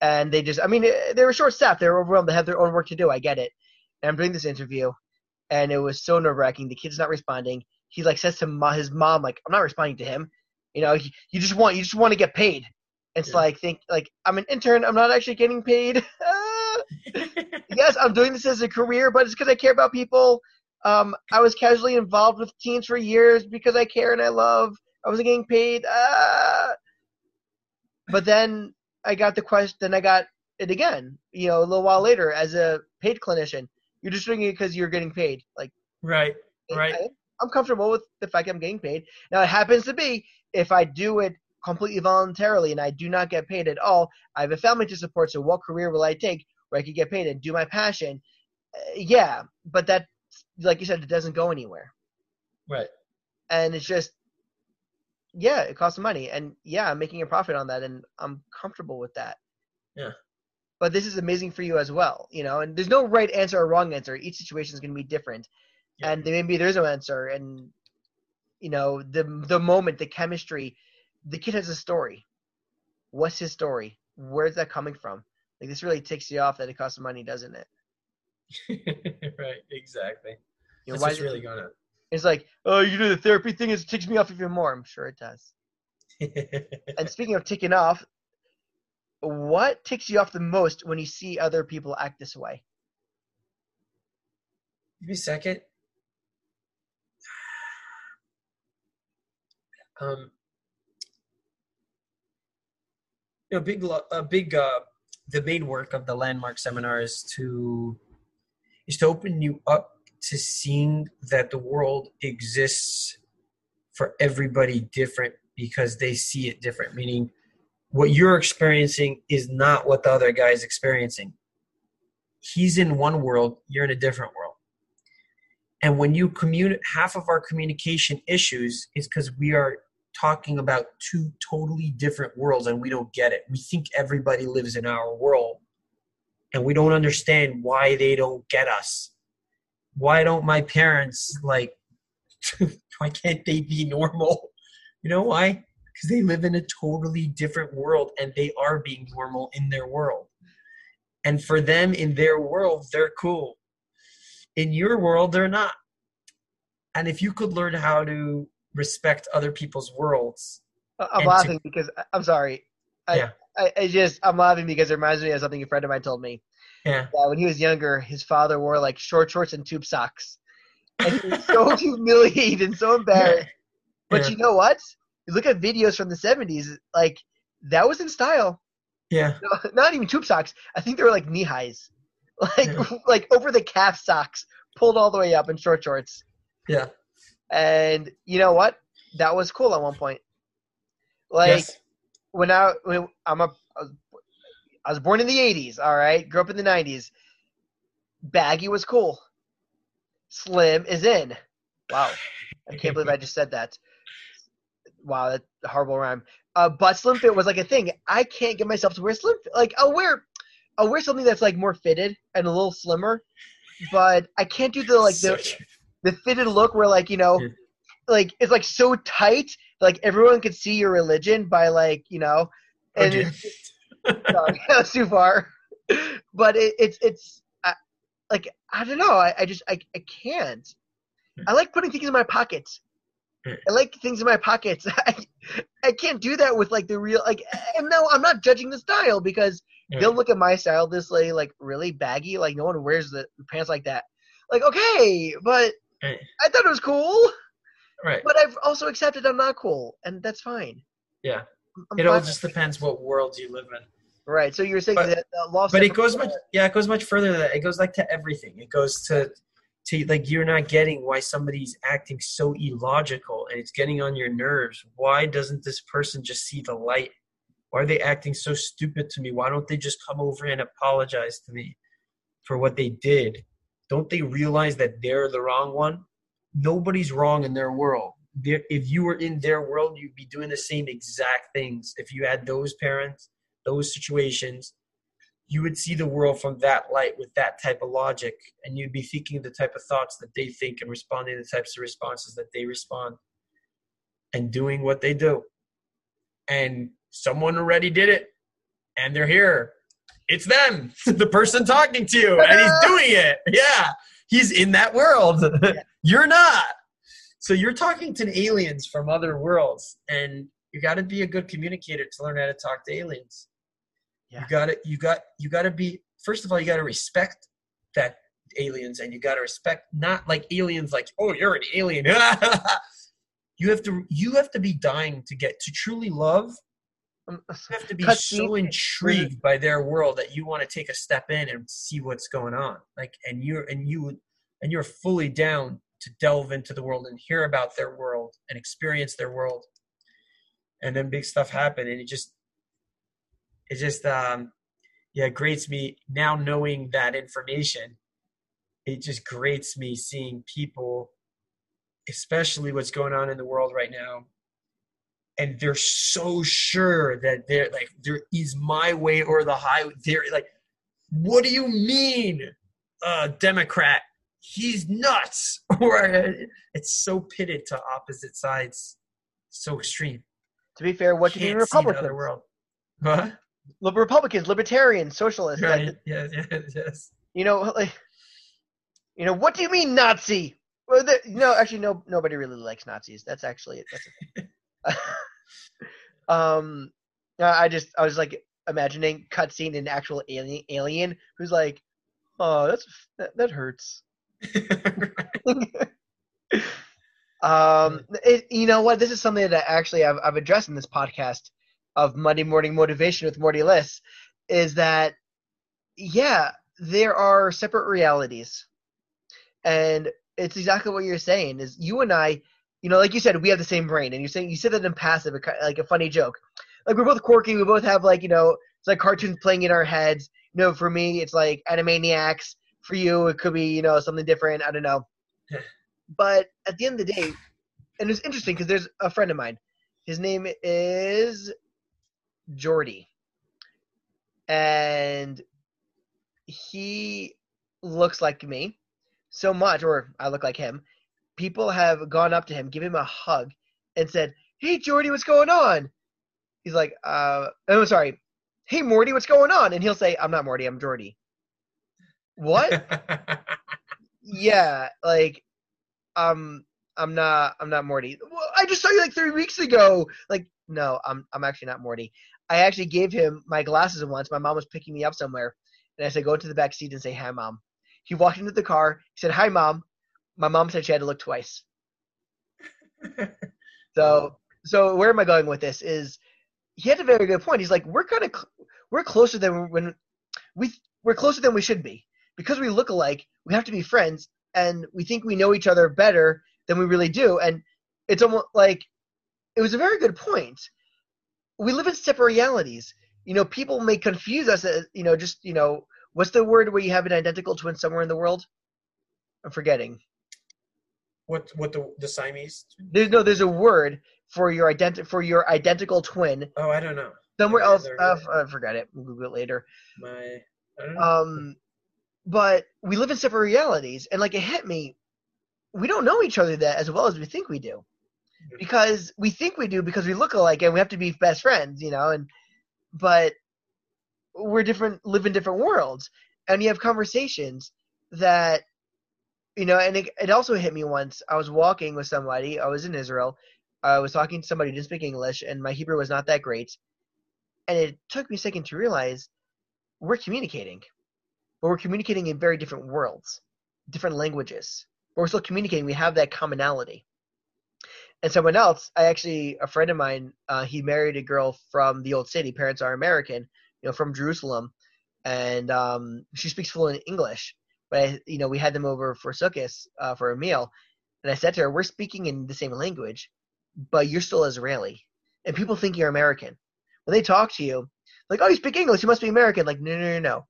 Speaker 2: and they just i mean eh, they were short staffed they were overwhelmed they had their own work to do i get it and i'm doing this interview and it was so nerve wracking the kid's not responding he like says to his mom like i'm not responding to him you know, you, you just want you just want to get paid. It's
Speaker 1: Yeah.
Speaker 2: like think like I'm an intern. I'm not actually getting paid. Yes, I'm doing this as a career, but it's because I care about people. Um, I was casually involved with teens for years because I care and I love. I wasn't getting paid. Ah. But then I got the question. Then I got it again. You know, a little while later as a paid clinician. You're just doing it because you're getting paid. Like
Speaker 1: right, right.
Speaker 2: I, I'm comfortable with the fact I'm getting paid. Now it happens to be if I do it completely voluntarily and I do not get paid at all, I have a family to support. So what career will I take where I could get paid and do my passion? Uh, yeah, but that, like you said, it doesn't go anywhere,
Speaker 1: Right.
Speaker 2: and it's just, yeah, it costs money, and yeah, I'm making a profit on that, and I'm comfortable with that.
Speaker 1: Yeah.
Speaker 2: But this is amazing for you as well, you know. And there's no right answer or wrong answer. Each situation is going to be different,
Speaker 1: Yeah.
Speaker 2: and maybe there's no answer. And you know, the the moment, the chemistry, the kid has a story. What's his story? Where's that coming from? Like this really takes you off that it costs money, doesn't it?
Speaker 1: right, exactly.
Speaker 2: You know,
Speaker 1: That's
Speaker 2: why
Speaker 1: what's really going
Speaker 2: It's like, oh, you do the therapy thing. It takes me off even more. I'm sure it does. And speaking of ticking off, what ticks you off the most when you see other people act this way?
Speaker 1: Give me a second. Um, you know, big, a big, uh, the main work of the landmark seminar is to is to open you up to seeing that the world exists for everybody different because they see it different. Meaning, what you're experiencing is not what the other guy is experiencing. He's in one world, you're in a different world. And when you communicate, half of our communication issues is because we are talking about two totally different worlds and we don't get it. We think everybody lives in our world and we don't understand why they don't get us. Why don't my parents like, why can't they be normal? You know why? Because they live in a totally different world and they are being normal in their world. And for them in their world, they're cool in your world they're not and if you could learn how to respect other people's worlds
Speaker 2: I- I'm
Speaker 1: And to-
Speaker 2: laughing because I'm sorry. I,
Speaker 1: Yeah.
Speaker 2: I, I just I'm laughing because it reminds me of something a friend of mine told me.
Speaker 1: Yeah
Speaker 2: that when he was younger, his father wore like short shorts and tube socks, and he was so humiliated and so embarrassed. But
Speaker 1: Yeah.
Speaker 2: you know what? You look at videos from the '70s, like that was in style.
Speaker 1: Yeah.
Speaker 2: No, not even tube socks. I think they were like knee highs, like
Speaker 1: Yeah.
Speaker 2: like over the calf socks, pulled all the way up in short shorts.
Speaker 1: Yeah.
Speaker 2: And you know what? That was cool at one point. Like
Speaker 1: yes.
Speaker 2: when I when I'm a, was- I was born in the '80s. All right, grew up in the '90s. Baggy was cool. Slim is in. Wow, I can't believe I just said that. Wow, that's a horrible rhyme. Uh, but slim fit was like a thing. I can't get myself to wear slim. Fit. Like I'll wear, I'll wear something that's like more fitted and a little slimmer, but I can't do the like the the fitted look where like you know like it's like so tight like everyone could see your religion by like you know
Speaker 1: Oh,
Speaker 2: and
Speaker 1: dear.
Speaker 2: sorry, that's too far. But it, it's it's I, like i don't know. I, I just I, I can't. I like putting things in my pockets. I like things in my pockets. I, I can't do that with like the real like and no i'm not judging the style because they'll look at my style this way like really baggy like no one wears the pants like that. Like okay but i thought it was cool.
Speaker 1: Right.
Speaker 2: but I've also accepted I'm not cool, and that's fine.
Speaker 1: Yeah. It all just depends what world you live in.
Speaker 2: right. So you're saying
Speaker 1: But-
Speaker 2: that uh, law, of
Speaker 1: But it goes much yeah, it goes much further than that. It goes like to everything. It goes to to like you're not getting why somebody's acting so illogical and it's getting on your nerves. Why doesn't this person just see the light? Why are they acting so stupid to me? Why don't they just come over and apologize to me for what they did? Don't they realize that they're the wrong one? Nobody's wrong in their world. If you were in their world, you'd be doing the same exact things. If you had those parents, those situations, you would see the world from that light with that type of logic, and you'd be thinking the type of thoughts that they think and responding to the types of responses that they respond and doing what they do. And someone already did it, and they're here. It's them, the person talking to you, and he's doing it. Yeah, he's in that world. You're not. So you're talking to aliens from other worlds, and you got to be a good communicator to learn how to talk to aliens.
Speaker 2: Yeah.
Speaker 1: You got to you got you got to be first of all you got to respect that aliens, and you got to respect not like aliens like oh you're an alien. you have to you have to be dying to get to truly love.
Speaker 2: Um,
Speaker 1: You have to be
Speaker 2: Cutscene.
Speaker 1: so intrigued by their world that you want to take a step in and see what's going on. Like, and you're and you and you're fully down to delve into the world and hear about their world and experience their world. And then big stuff happen, and it just it just um yeah grates me now knowing that information. It just grates me seeing people, especially what's going on in the world right now, and they're so sure that they're like there is my way or the highway. They're like, what do you mean, uh, Democrat? He's nuts. Or it's so pitted to opposite sides, so extreme.
Speaker 2: to be fair, what do you mean
Speaker 1: Can't the
Speaker 2: Republicans?
Speaker 1: world. Huh?
Speaker 2: Republicans, libertarians, socialists.
Speaker 1: Right?
Speaker 2: Like,
Speaker 1: yes, yes, yes.
Speaker 2: you know, like, you know, what do you mean Nazi? Well, the, no, actually, no, nobody really likes Nazis. That's actually that's. A, um, I just I was like imagining cutscene an actual alien alien who's like, oh, that's that, that hurts. um, it, you know what? This is something that actually I've, I've addressed in this podcast of Monday Morning Motivation with Mordy Liss, is that yeah, there are separate realities, and it's exactly what you're saying. Is you and I, you know, like you said, we have the same brain, and you're saying you said that in passive, like a funny joke. Like we're both quirky. We both have like you know, it's like cartoons playing in our heads. You know, for me, it's like Animaniacs. For you, it could be you know something different. I don't know. but at the end of the day, and it's interesting because there's a friend of mine. His name is Jordy, and he looks like me so much, or I look like him. People have gone up to him, give him a hug, and said, "Hey, Jordy, what's going on?" He's like, "Uh, i'm sorry, hey, Mordy, what's going on?" And he'll say, "I'm not Mordy, I'm Jordy." What? yeah, like, um, I'm not, I'm not Mordy. Well, I just saw you like three weeks ago. Like, no, I'm, I'm actually not Mordy. I actually gave him my glasses once. My mom was picking me up somewhere, and I said, "Go to the back seat and say hi, mom." He walked into the car. He said, "Hi, mom." My mom said she had to look twice. So, so where am I going with this? Is he had a very good point. He's like, we're kind of, we're closer than when we we're closer than we should be because we look alike. We have to be friends, and we think we know each other better than we really do. And it's almost like it was a very good point. We live in separate realities. You know, people may confuse us as you know, just you know, what's the word where you have an identical twin somewhere in the world? I'm forgetting.
Speaker 1: What what the the Siamese?
Speaker 2: There's no there's a word for your identi- for your identical twin
Speaker 1: Oh, I don't know.
Speaker 2: somewhere else. Uh. I forgot it. We'll Google it later.
Speaker 1: My I don't know.
Speaker 2: Um, but we live in separate realities, and like it hit me, we don't know each other that as well as we think we do,
Speaker 1: Mhm.
Speaker 2: because we think we do because we look alike and we have to be best friends, you know. And but we're different, live in different worlds, and you have conversations that you know. And it, it also hit me once. I was walking with somebody. I was in Israel. I was talking to somebody who didn't speak English, and my Hebrew was not that great. And it took me a second to realize we're communicating, but we're communicating in very different worlds, different languages. But we're still communicating. We have that commonality. And someone else, I actually, a friend of mine, uh, he married a girl from the old city. Parents are American, you know, from Jerusalem, and um, she speaks fluent English. But I, you know, we had them over for Sukkot uh, for a meal, and I said to her, "We're speaking in the same language, but you're still Israeli, and people think you're American. When they talk to you, like, oh, you speak English, you must be American. Like, no, no, no, no.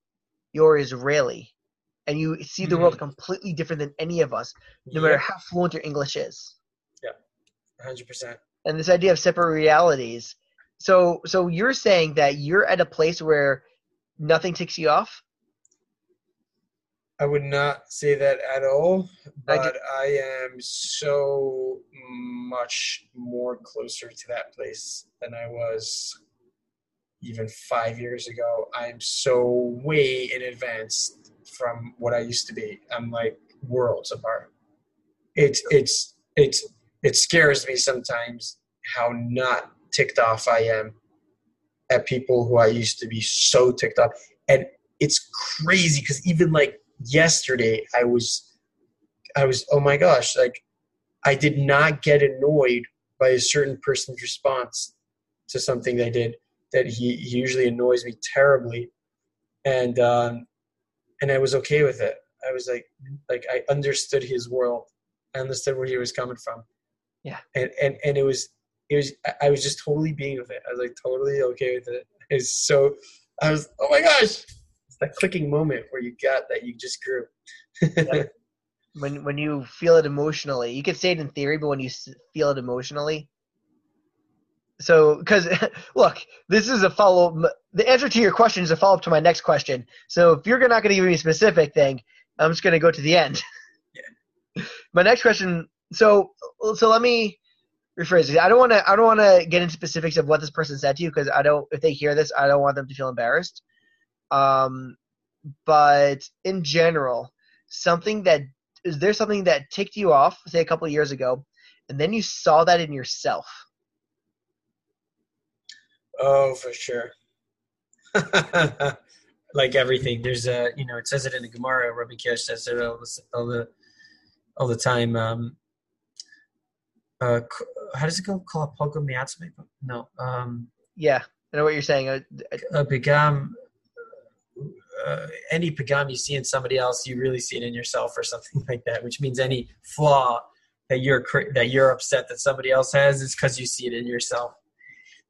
Speaker 2: You're Israeli. And you see the world mm-hmm. completely different than any of us, no matter how fluent your English is.
Speaker 1: Yeah, hundred percent.
Speaker 2: And this idea of separate realities. So so you're saying that you're at a place where nothing ticks you off?
Speaker 1: I would not say that at all, but
Speaker 2: get-
Speaker 1: I am so much more closer to that place than I was even five years ago. I'm so way in advance from what I used to be. I'm like worlds apart. It's it's it's it scares me sometimes how not ticked off I am at people who I used to be so ticked off. And it's crazy because even like yesterday I was I was oh my gosh, like I did not get annoyed by a certain person's response to something they did that he, he usually annoys me terribly. And um and I was okay with it. I was like like I understood his world. I understood where he was coming from.
Speaker 2: Yeah.
Speaker 1: And and, and it was it was I- was just totally being with it. I was like totally okay with it. It's so I was oh my gosh. It's that clicking moment where you got that you just grew.
Speaker 2: When when you feel it emotionally, you can say it in theory, but when you feel it emotionally. So, because look, this is a follow up The answer to your question is a follow up to my next question. So, if you're not going to give me a specific thing, I'm just going to go to the end.
Speaker 1: Yeah.
Speaker 2: my next question. So, so let me rephrase it. I don't want to. I don't want to get into specifics of what this person said to you because I don't. If they hear this, I don't want them to feel embarrassed. Um, but in general, something that is there something that ticked you off, say a couple of years ago, and then you saw that in yourself?
Speaker 1: Oh, for sure. like everything, there's a you know it says it in the Gemara. Rabbi Kish says it all the all the, all the time. Um, uh, how does it go? Call a miatzme? No. Um,
Speaker 2: Yeah, I know what you're saying. Uh,
Speaker 1: a pagam. Uh, any pagam you see in somebody else, you really see it in yourself, or something like that. Which means any flaw that you're that you're upset that somebody else has is because you see it in yourself.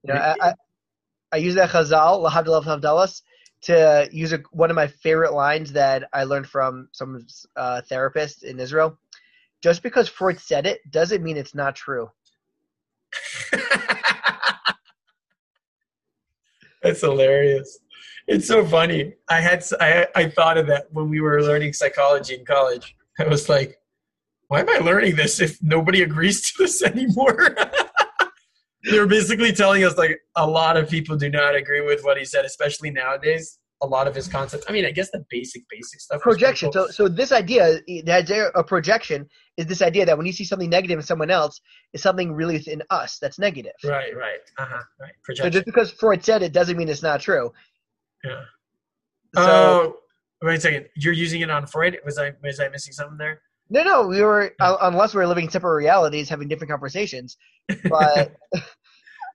Speaker 2: You know, I, I, I use that Chazal, Lahavdalav Havdalas, to use a, one of my favorite lines that I learned from some uh, therapist in Israel. Just because Freud said it doesn't mean it's not true.
Speaker 1: That's hilarious. It's so funny. I had I I thought of that when we were learning psychology in college. I was like, why am I learning this if nobody agrees to this anymore? they were basically telling us like a lot of people do not agree with what he said, especially nowadays. A lot of his concepts. I mean, I guess the basic basic stuff.
Speaker 2: Projection. So, so this idea, the idea of projection, is this idea that when you see something negative in someone else, is something really within us that's negative.
Speaker 1: right, right, uh huh, right.
Speaker 2: So
Speaker 1: Projection.
Speaker 2: just because Freud said it doesn't mean it's not true.
Speaker 1: yeah.
Speaker 2: So
Speaker 1: oh, wait a second. You're using it on Freud? Was I was I missing something there?
Speaker 2: no, no, we were uh, unless we were living in separate realities, having different conversations. But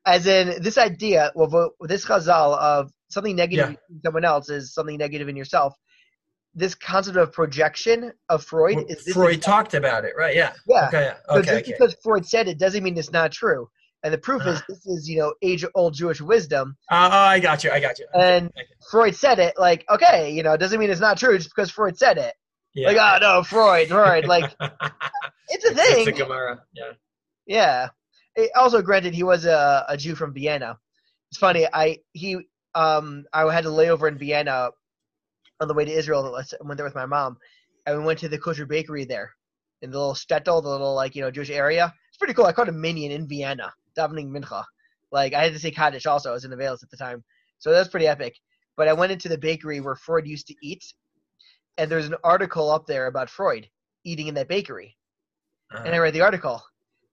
Speaker 2: as in this idea, well, vo- this chazal of something negative
Speaker 1: Yeah.
Speaker 2: in someone else is something negative in yourself. This concept of projection of Freud
Speaker 1: Well,
Speaker 2: is this
Speaker 1: Freud talked about it, right? Yeah.
Speaker 2: Yeah.
Speaker 1: Okay. Yeah.
Speaker 2: So just
Speaker 1: okay.
Speaker 2: because Freud said it doesn't mean it's not true. And the proof is
Speaker 1: Ah.
Speaker 2: this is you know age old Jewish wisdom.
Speaker 1: Uh, oh, I got you. I got you.
Speaker 2: And
Speaker 1: Okay.
Speaker 2: Freud said it. Like okay, you know, it doesn't mean it's not true just because Freud said it.
Speaker 1: yeah.
Speaker 2: Like oh no, Freud, Freud. Like it's a
Speaker 1: thing. It's
Speaker 2: thing.
Speaker 1: Gemara. Yeah.
Speaker 2: Yeah. Also, granted, he was a, a Jew from Vienna. It's funny. I he um I had to lay over in Vienna on the way to Israel. I went there with my mom, and we went to the kosher bakery there in the little shtetl, the little like you know Jewish area. It's pretty cool. I caught a minyan in Vienna, davening mincha. Like I had to say Kaddish also. I was in the Veils at the time, so that was pretty epic. But I went into the bakery where Freud used to eat, and there's an article up there about Freud eating in that bakery
Speaker 1: Uh,
Speaker 2: and I read the article,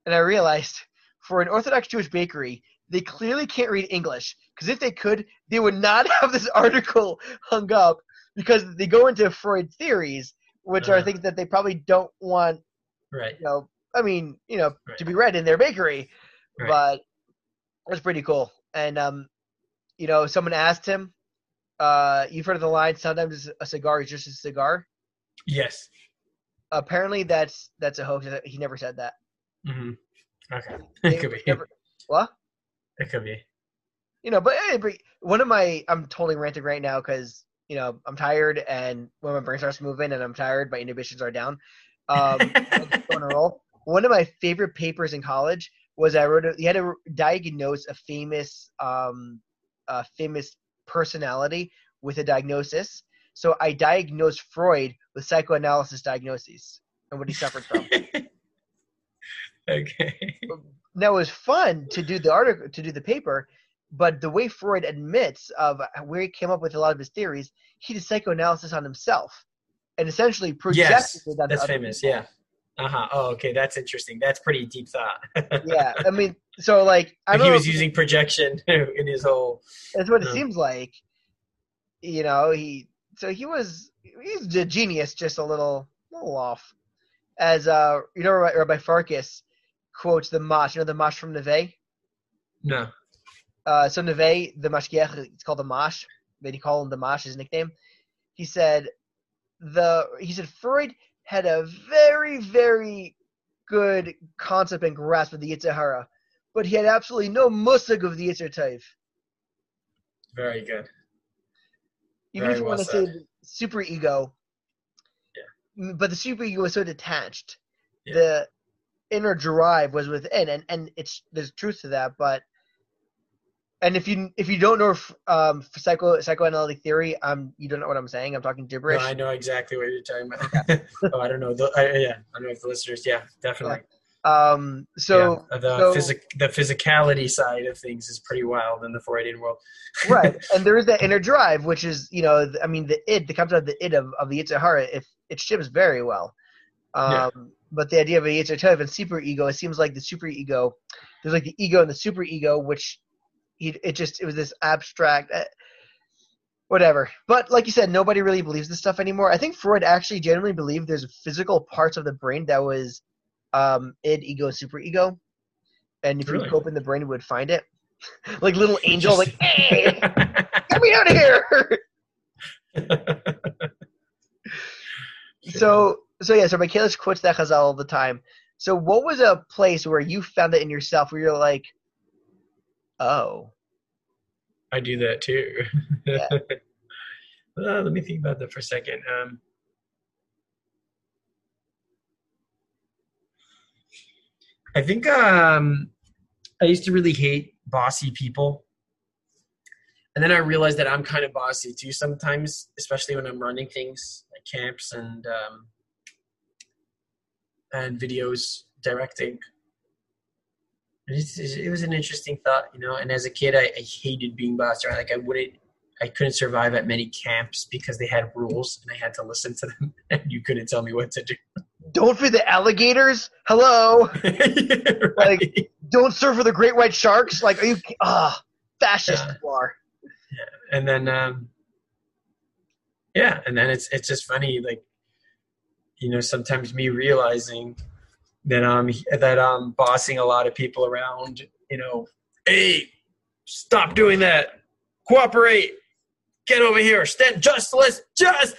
Speaker 2: and I realized for an Orthodox Jewish bakery, they clearly can't read English because if they could, they would not have this article hung up because they go into Freud theories, which are
Speaker 1: Uh-huh.
Speaker 2: things that they probably don't want,
Speaker 1: right.
Speaker 2: you know, I mean, you know,
Speaker 1: Right.
Speaker 2: to be read in their bakery.
Speaker 1: Right.
Speaker 2: But it was pretty cool, and um, you know, someone asked him, uh, you've heard of the line, sometimes a cigar is just a cigar.
Speaker 1: Yes.
Speaker 2: Apparently, that's that's a hoax. He never said that.
Speaker 1: hmm Okay. It could be.
Speaker 2: never- what?
Speaker 1: It could be.
Speaker 2: you know, but, eh, but one of my I'm totally ranting right now because you know I'm tired and when my brain starts moving and I'm tired, my inhibitions are down. Um, I'm just on a roll. One of my favorite papers in college was I wrote. A, you had to diagnose a famous, um, a famous personality with a diagnosis. So I diagnosed Freud with psychoanalysis diagnoses and what he suffered from.
Speaker 1: okay.
Speaker 2: now it was fun to do the article to do the paper but the way freud admits of where he came up with a lot of his theories he did psychoanalysis on himself and essentially projected
Speaker 1: Yes.
Speaker 2: it
Speaker 1: That's famous.
Speaker 2: people.
Speaker 1: Yeah. Uh huh. Oh, okay. That's interesting. That's pretty deep thought.
Speaker 2: yeah i mean so like i
Speaker 1: he was
Speaker 2: if-
Speaker 1: using projection in his whole.
Speaker 2: that's what it
Speaker 1: Yeah.
Speaker 2: seems like you know he so he was he's a genius just a little little off as uh you know rabbi farkas quotes the mash you know the mash from neve
Speaker 1: No.
Speaker 2: uh, so Neve, the mashgiach, it's called the Mash. They call him the Mash, his nickname. He said the he said Freud had a very very good concept and grasp of the Yetzer Hara, but he had absolutely no musig of the Tov.
Speaker 1: Very good.
Speaker 2: Even
Speaker 1: Very
Speaker 2: if you
Speaker 1: well
Speaker 2: want to say
Speaker 1: said.
Speaker 2: the super ego,
Speaker 1: Yeah.
Speaker 2: but the super ego was so detached.
Speaker 1: Yeah.
Speaker 2: The inner drive was within, and and it's there's truth to that, but. And if you if you don't know um, psycho psychoanalytic theory, um, you don't know what I'm saying. I'm talking
Speaker 1: No,
Speaker 2: gibberish.
Speaker 1: I know exactly what you're talking about. oh, I don't know. The, I, yeah, I don't know if the listeners. Yeah, definitely.
Speaker 2: Um, so
Speaker 1: yeah. the
Speaker 2: so-
Speaker 1: physic the physicality side of things is pretty wild in the Freudian world.
Speaker 2: right, and there is that inner drive, which is you know, I mean, the id, the concept of the id of, of the Yetzer Hara, if it ships very well. Um,
Speaker 1: Yeah.
Speaker 2: But the idea of a Yetzer Tov and super ego, it seems like the super ego, there's like the ego and the super ego, which he, it just it was this abstract. Uh, Whatever, but like you said, nobody really believes this stuff anymore. I think Freud actually genuinely believed there's physical parts of the brain that was um, id, ego, and super ego, and if you
Speaker 1: Really?
Speaker 2: would open the brain, you would find it, like little angel, like hey, get me out of here. so so yeah, so Michaelis quotes that Chazal all the time. So what was a place where you found it in yourself where you're like, oh,
Speaker 1: I do that too.
Speaker 2: Yeah.
Speaker 1: Uh, let me think about that for a second. Um, I think um, I used to really hate bossy people. And then I realized that I'm kind of bossy too sometimes, especially when I'm running things like camps and um, and videos directing. And it was an interesting thought, you know. And as a kid, I, I hated being bossed around. Like I wouldn't, I couldn't survive at many camps because they had rules and I had to listen to them, and you couldn't tell me what to do.
Speaker 2: don't feed the alligators. Hello,
Speaker 1: right?
Speaker 2: don't serve for the great white sharks. Like, are you ah fascist
Speaker 1: Yeah.
Speaker 2: you are?
Speaker 1: and then um yeah and then it's it's just funny like you know sometimes me realizing that i'm that i'm bossing a lot of people around you know hey stop doing that cooperate get over here, stand, just listen, just,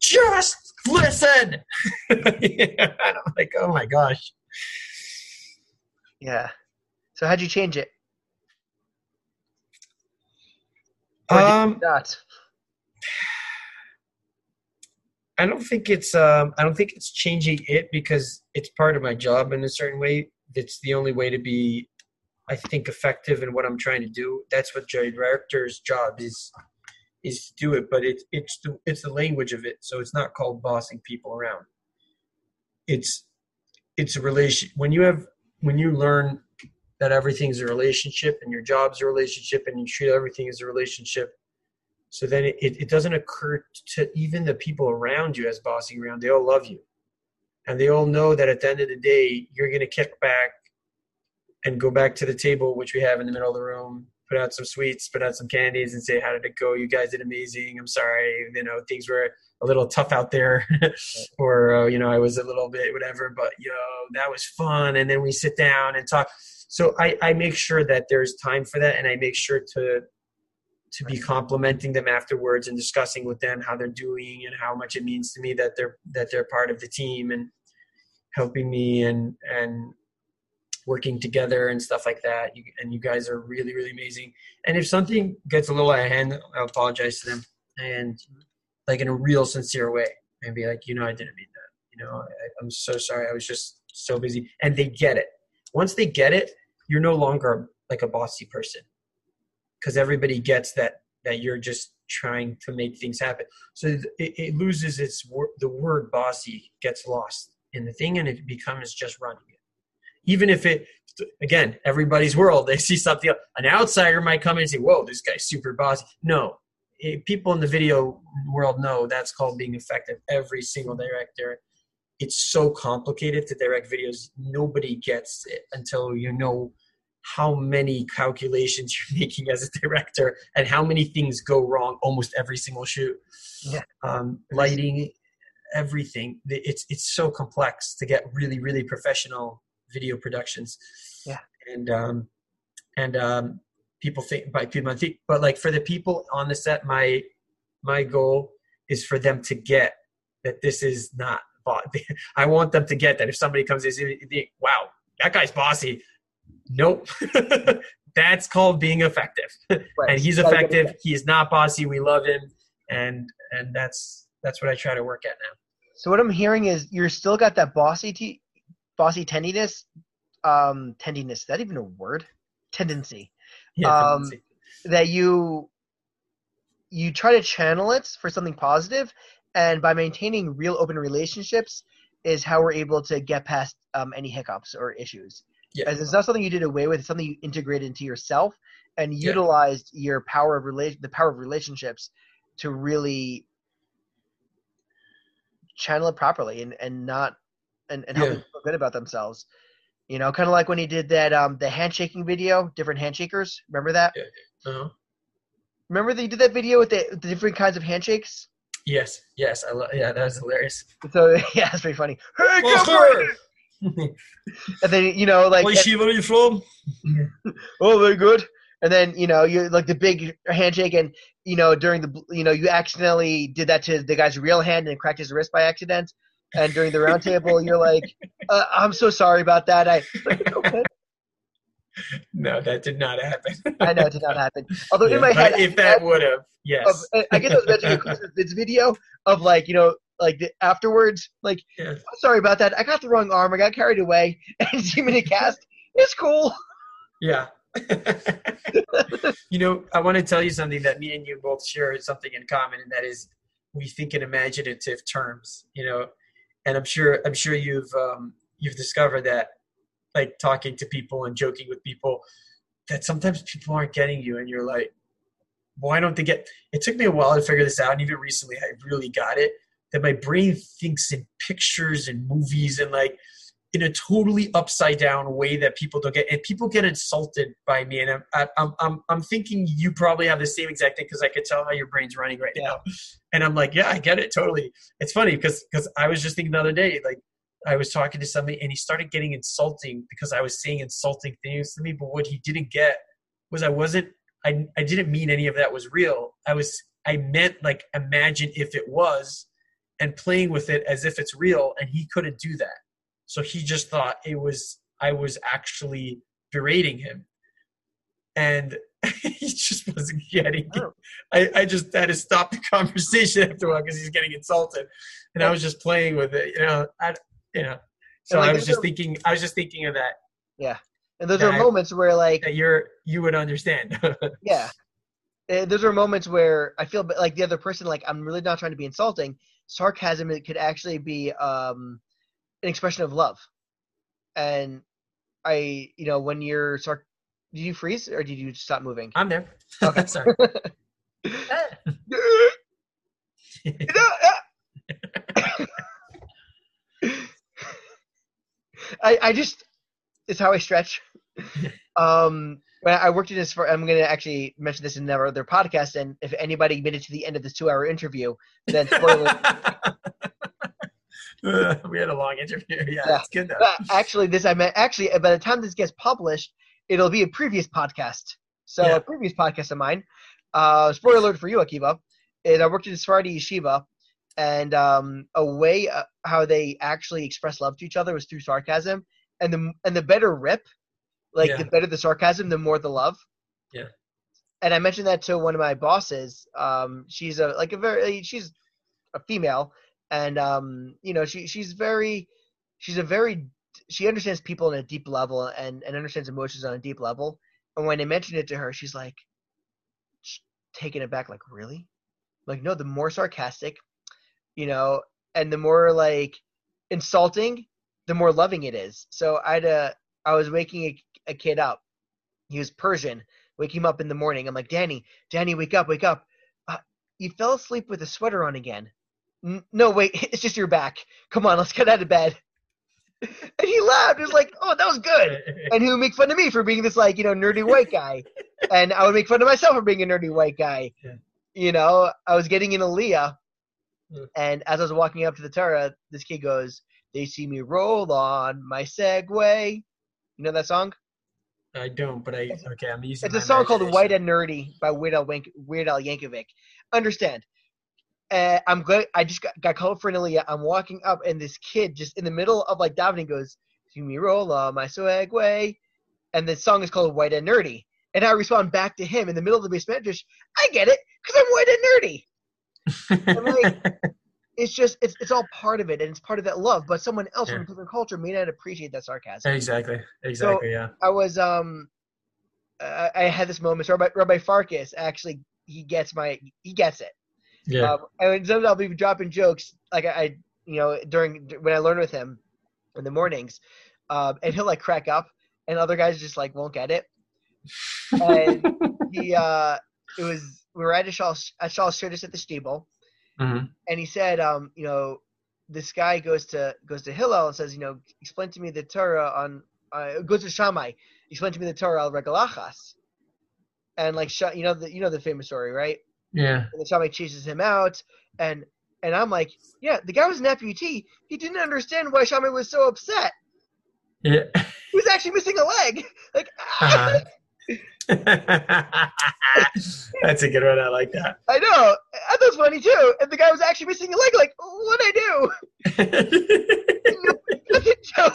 Speaker 1: just listen. and I'm like, oh my gosh.
Speaker 2: Yeah. So how'd you change it? Or did you
Speaker 1: Um,
Speaker 2: not.
Speaker 1: I don't think it's um, I don't think it's changing it because it's part of my job in a certain way. It's the only way to be, I think, effective in what I'm trying to do. That's what director's job is, is to do it. But it's it's the it's the language of it. So it's not called bossing people around. It's it's a relation when you have when you learn that everything's a relationship and your job's a relationship and you treat everything as a relationship so then it, it, doesn't occur to even the people around you as bossing around. They all love you. And they all know that at the end of the day, you're going to kick back and go back to the table, which we have in the middle of the room, put out some sweets, put out some candies, and say, How did it go? You guys did amazing. I'm sorry. You know, things were a little tough out there, or, uh, you know, I was a little bit whatever, but, yo, that was fun. And then we sit down and talk. So I, I make sure that there's time for that, and I make sure to to be complimenting them afterwards and discussing with them how they're doing and how much it means to me that they're that they're part of the team and helping me and and working together and stuff like that. You, and you guys are really really amazing. And if something gets a little out of hand i apologize to them. And like in a real sincere way. And be like you know i didn't mean that. You know I, i'm so sorry. I was just so busy. And they get it. Once they get it you're no longer like a bossy person because everybody gets that that you're just trying to make things happen. So it, it loses its the word bossy gets lost in the thing, and it becomes just running it. Even if it again, everybody's world, they see something. An outsider might come in and say, "Whoa, this guy's super bossy." No, it, people in the video world know that's called being effective. Every single director. It's so complicated to direct videos. Nobody gets it until you know how many calculations you're making as a director and how many things go wrong almost every single shoot.
Speaker 2: Yeah.
Speaker 1: Um, lighting, everything. It's it's so complex to get really really professional video productions.
Speaker 2: Yeah.
Speaker 1: And um, and um, people think by people think, but like for the people on the set, my my goal is for them to get that this is not. I want them to get that if somebody comes in, wow, that guy's bossy nope that's called being effective
Speaker 2: Right.
Speaker 1: and he's
Speaker 2: Gotta get it
Speaker 1: effective he is not bossy we love him and and that's that's what i try to work at now
Speaker 2: So what I'm hearing is you're still got that bossy t- bossy tendiness, um, tendiness. Is that even a word? Tendency
Speaker 1: yeah
Speaker 2: Um,
Speaker 1: tendency.
Speaker 2: that you you try to channel it for something positive, and by maintaining real open relationships is how we're able to get past um, any hiccups or issues.
Speaker 1: Yeah
Speaker 2: As it's not something you did away with; it's something you integrated into yourself and
Speaker 1: Yeah.
Speaker 2: utilized your power of relation, the power of relationships, to really channel it properly and, and not and, and help
Speaker 1: Yeah.
Speaker 2: people feel good about themselves. You know, kind of like when he did that um the handshaking video, different handshakers. Remember that?
Speaker 1: uh-huh.
Speaker 2: Remember that you did that video with the, the different kinds of handshakes?
Speaker 1: yes yes i love yeah that was hilarious
Speaker 2: So yeah, it's pretty funny. Hey,
Speaker 1: Well.
Speaker 2: And then you know, like,
Speaker 1: Where are you from
Speaker 2: oh, very good. And then you know, you like the big handshake, and you know, during the you know, you accidentally did that to the guy's real hand and cracked his wrist by accident. And during the roundtable, you're like, uh, "I'm so sorry about that." I, okay.
Speaker 1: no that did not happen
Speaker 2: I know it did not happen. Although
Speaker 1: Yeah,
Speaker 2: in my head,
Speaker 1: if that would have
Speaker 2: of,
Speaker 1: yes
Speaker 2: I get those imagining this video of like you know like the, afterwards like. I'm sorry about that I got the wrong arm I got carried away and see me in a cast it's cool
Speaker 1: Yeah. you know, I want to tell you something that me and you both share something in common, and that is we think in imaginative terms. You know, and I'm sure I'm sure you've um, you've discovered that, like talking to people and joking with people, that sometimes people aren't getting you, and you're like, why don't they get? It took me a while to figure this out, and even recently, I really got it. That my brain thinks in pictures and movies and like in a totally upside down way that people don't get and people get insulted by me. And i'm i'm i'm, I'm thinking you probably have the same exact thing because i could tell how your brain's running right now. And i'm like yeah i get it totally. It's funny because because i was just thinking the other day like i was talking to somebody and he started getting insulting because i was saying insulting things to me but what he didn't get was i wasn't i, I didn't mean any of that was real. I was I meant like imagine if it was and playing with it as if it's real and he couldn't do that. So he just thought it was I was actually berating him. And he just wasn't getting it.
Speaker 2: Oh.
Speaker 1: I, I just had to stop the conversation after a while because he's getting insulted. And I was just playing with it, you know. I, you know. So
Speaker 2: like,
Speaker 1: I was just
Speaker 2: are-
Speaker 1: thinking I was just thinking of that yeah
Speaker 2: And those are
Speaker 1: I-
Speaker 2: moments where like
Speaker 1: that you're you would understand.
Speaker 2: Yeah. Uh, those are moments where I feel like the other person, like I'm really not trying to be insulting. Sarcasm it could actually be um, an expression of love, and I, you know, when you're sarc, did you freeze or did you stop moving?
Speaker 1: I'm there.
Speaker 2: Okay.
Speaker 1: Sorry.
Speaker 2: I, I just it's how I stretch. um, when I worked in this for, I'm going to actually mention this in another other podcast. And if anybody made it to the end of this two-hour interview, then spoiler.
Speaker 1: we had a long interview. Yeah,
Speaker 2: Yeah.
Speaker 1: it's good though.
Speaker 2: Actually, this I meant actually by the time this gets published, it'll be a previous podcast. So
Speaker 1: Yeah.
Speaker 2: a previous podcast of mine. Uh, spoiler alert for you, Akiva. Is I worked at Sephardi yeshiva, and um, a way uh, how they actually express love to each other was through sarcasm, and the and the better rip, like
Speaker 1: Yeah.
Speaker 2: the better the sarcasm, the more the love.
Speaker 1: Yeah.
Speaker 2: And I mentioned that to one of my bosses. Um, she's a like a very she's a female, and um, you know she she's very she's a very she understands people on a deep level and and understands emotions on a deep level. And when I mentioned it to her, she's like taken aback, like really, like no. The more sarcastic, you know, and the more like insulting, the more loving it is. So I had a I was waking a, a kid up. He was Persian. Wake him up in the morning. I'm like, Danny, Danny, wake up, wake up. Uh, you fell asleep with a sweater on again. N- no, wait, it's just your back. Come on, let's get out of bed. and he laughed. He was like, oh, that was good. And he would make fun of me for being this like, you know, nerdy white guy. and I would make fun of myself for being a nerdy white guy.
Speaker 1: Yeah.
Speaker 2: You know, I was getting in Aliyah.
Speaker 1: Mm.
Speaker 2: And as I was walking up to the Torah, this kid goes, they see me roll on my Segway. You know that song?
Speaker 1: I don't, but I okay. I'm using.
Speaker 2: It's a song called "White and Nerdy" by Weird Al, Wank- Weird Al Yankovic. Understand? Uh, I'm glad I just got, got called for an Aliyah. I'm walking up, and this kid just in the middle of like davening goes, "See me roll on my swagway," and the song is called "White and Nerdy." And I respond back to him in the middle of the basement, just, "I get it, cause I'm white and nerdy." I'm like- It's just it's it's all part of it, and it's part of that love. But someone else from
Speaker 1: Yeah.
Speaker 2: a different culture may not appreciate that sarcasm.
Speaker 1: exactly. Exactly. yeah.
Speaker 2: I was um I, I had this moment. So Rabbi, Rabbi Farkas actually he gets my he gets it.
Speaker 1: Yeah.
Speaker 2: Um, and sometimes I'll be dropping jokes like I, I you know during when I learn with him in the mornings, um, and he'll like crack up, and other guys just like won't get it. And he uh it was we were at a Shaw at Shaw Shirtis at the Stiebel,
Speaker 1: Mhm.
Speaker 2: and he said um you know this guy goes to goes to Hillel and says you know explain to me the Torah on uh, goes to Shammai explain to me the Torah al regel achas and like you know the you know the famous story right
Speaker 1: Yeah.
Speaker 2: and the Shammai chases him out and and I'm like yeah the guy was an amputee he didn't understand why Shammai was so upset
Speaker 1: Yeah.
Speaker 2: he was actually missing a leg like
Speaker 1: Uh-huh. That's a good one. I like that.
Speaker 2: I know I thought it was funny too and the guy was actually missing a leg like what I do That's a joke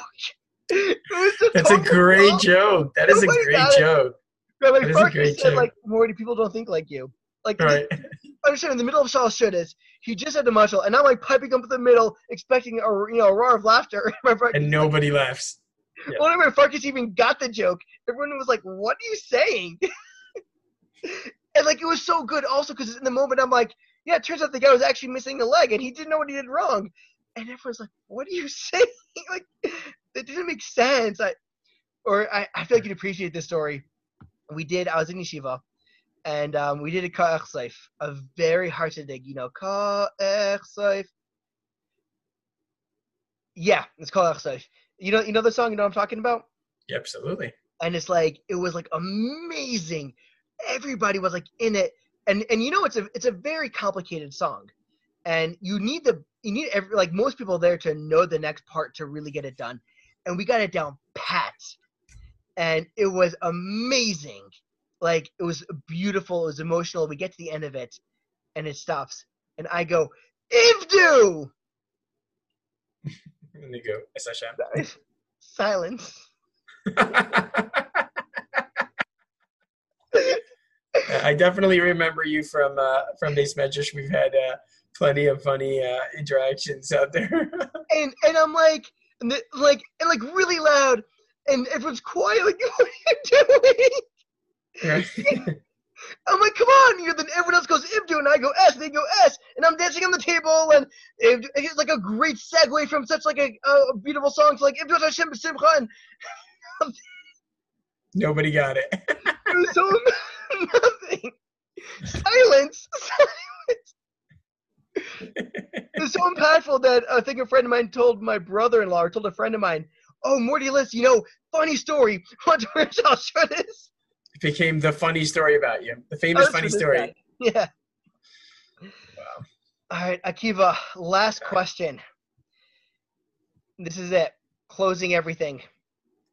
Speaker 2: it was a
Speaker 1: That's a great joke. That is a great joke. Is a great
Speaker 2: said
Speaker 1: joke.
Speaker 2: like Mordy, people don't think like you. Like
Speaker 1: Right.
Speaker 2: understand in the middle of Shal Shuddis, he just had the muscle, and I'm like piping up in the middle, expecting a you know a roar of laughter. My
Speaker 1: And nobody laughs. Yeah.
Speaker 2: my Farkas even got the joke. Everyone was like, "What are you saying?" and like it was so good, also because in the moment I'm like, "Yeah, it turns out the guy was actually missing a leg, and he didn't know what he did wrong." And everyone's like, "What are you saying?" like it didn't make sense. I or I, I feel like you'd appreciate this story. We did. I was in yeshiva, and um, we did a Kah Echsof, a very hard to dig. You know, Kah Echsof. Yeah, it's Kah Echsof. You know, you know the song. You know what I'm talking about.
Speaker 1: Yeah, absolutely.
Speaker 2: And it's like it was like amazing. Everybody was like in it, and and you know it's a it's a very complicated song, and you need the you need every like most people there to know the next part to really get it done, and we got it down pat, and it was amazing. Like it was beautiful. It was emotional. We get to the end of it, and it stops, and I go, Ivdu!
Speaker 1: And they go, SHM.
Speaker 2: Silence.
Speaker 1: I definitely remember you from uh, from beis medrash. We've had uh, plenty of funny uh, interactions out there.
Speaker 2: and and I'm like, and the, like, and like really loud, and everyone's quiet. Like, what are you doing? I'm like, come on! You then everyone else goes Ibdu, and I go S. They go S, and I'm dancing on the table, and it, it's like a great segue from such like a, a beautiful song to like Ibdu Hashem Simcha, and
Speaker 1: Nobody got it.
Speaker 2: it was so nothing. Silence. Silence. It was so impactful that I think a friend of mine told my brother-in-law or told a friend of mine, "Oh, Mordy Liss, you know, funny story. Want to show this?"
Speaker 1: It became the funny story about you, the
Speaker 2: oh, famous
Speaker 1: funny story.
Speaker 2: guy. Yeah.
Speaker 1: Wow.
Speaker 2: All right, Akiva. Last question. This is it. Closing everything.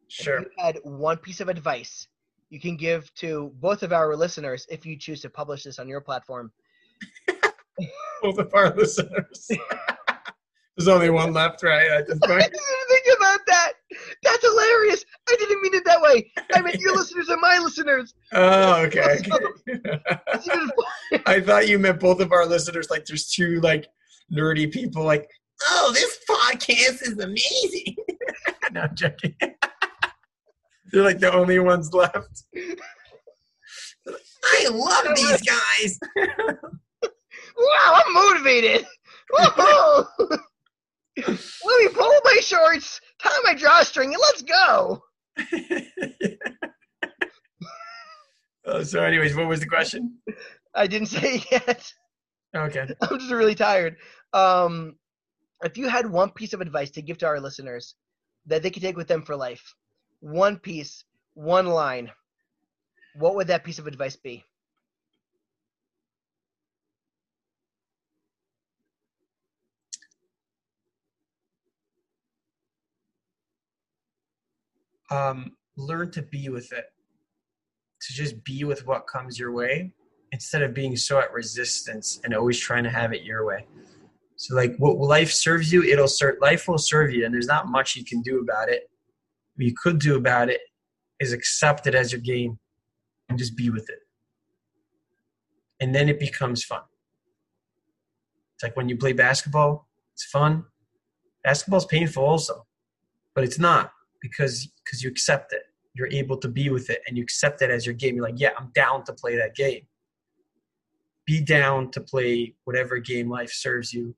Speaker 1: Sure.
Speaker 2: you had one piece of advice you can give to both of our listeners if you choose to publish this on your platform.
Speaker 1: Both of our listeners. There's only one left, right?
Speaker 2: I didn't think about that. That's hilarious. I didn't mean it that way. I meant your listeners are my listeners.
Speaker 1: Oh, okay. okay.
Speaker 2: That's even funnier.
Speaker 1: I thought you meant both of our listeners. Like, there's two like nerdy people. Like, oh, this podcast is amazing. no, I'm joking. They're like the only ones left. I love these guys.
Speaker 2: Wow, I'm motivated. Whoa. Let me pull my shorts, tie my drawstring, and let's go.
Speaker 1: oh, so, anyways, what was the question?
Speaker 2: I didn't say it yet.
Speaker 1: Okay.
Speaker 2: I'm just really tired. Um, if you had one piece of advice to give to our listeners that they could take with them for life, one piece, one line, what would that piece of advice be?
Speaker 1: Um, learn to be with it to just be with what comes your way instead of being so at resistance and always trying to have it your way. So like what life serves you it'll serve life will serve you and there's not much you can do about it. What you could do about it is accept it as your game and just be with it. And then it becomes fun. It's like when you play basketball it's fun. Basketball's painful also but it's not because because you accept it. You're able to be with it and you accept it as your game. You're like yeah i'm down to play that game. Be down to play whatever game life serves you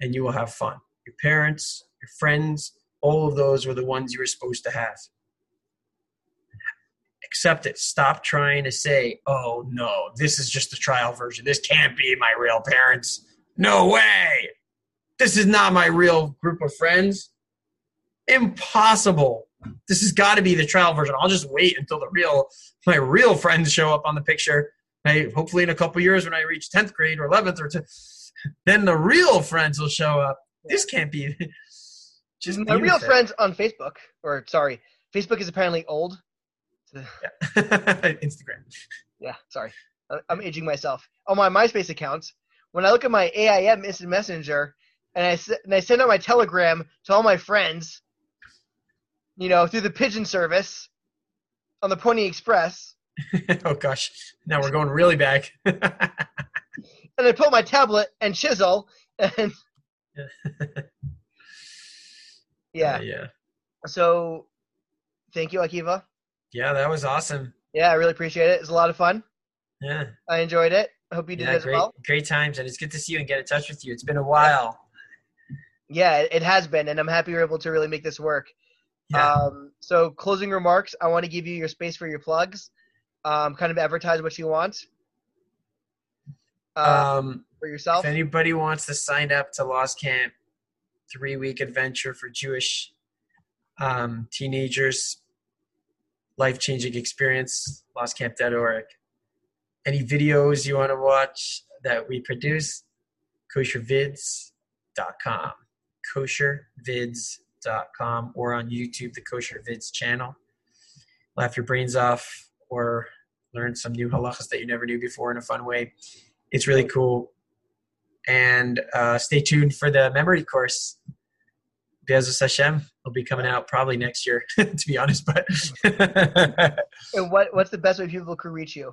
Speaker 1: and you will have fun. Your parents your friends all of those were the ones you were supposed to have. Accept it. Stop trying to say oh no this is just the trial version. This can't be my real parents. No way. This is not my real group of friends impossible. This has got to be the trial version. I'll just wait until the real my real friends show up on the picture. Hey, hopefully in a couple years when I reach 10th grade or 11th or 10th, then the real friends will show up. This can't be just
Speaker 2: My real friends on Facebook, or sorry, Facebook is apparently old.
Speaker 1: Yeah. Instagram.
Speaker 2: Yeah, sorry. I- I'm aging myself. On my MySpace account, when I look at my AIM instant messenger and I, and I send out my telegram to all my friends, you know, through the pigeon service on the Pony Express,
Speaker 1: oh gosh, now we're going really back.
Speaker 2: and I pull my tablet and chisel, and yeah.
Speaker 1: Uh, yeah,
Speaker 2: So, thank you, Akiva.
Speaker 1: yeah, that was awesome.
Speaker 2: Yeah, I really appreciate it. It was a lot of fun.
Speaker 1: Yeah,
Speaker 2: I enjoyed it. I hope you did
Speaker 1: yeah,
Speaker 2: as
Speaker 1: great,
Speaker 2: well.
Speaker 1: great times, and it's good to see you and get in touch with you. It's been a while.
Speaker 2: Yeah, it has been, and I'm happy you're able to really make this work.
Speaker 1: Yeah.
Speaker 2: Um, so closing remarks. I want to give you your space for your plugs. Um, kind of advertise what you want uh,
Speaker 1: um,
Speaker 2: for yourself.
Speaker 1: If anybody wants to sign up to Lost Camp, three week adventure for Jewish um, teenagers, life changing experience, lostcamp.org. Any videos you want to watch that we produce, koshervids.com. Koshervids.com or on YouTube, the Kosher Vids channel. Laugh your brains off or learn some new halachas that you never knew before in a fun way it's really cool. and uh, stay tuned for the memory course. B'ezras Hashem will be coming out probably next year, to be honest. But
Speaker 2: and what what's the best way people can reach you?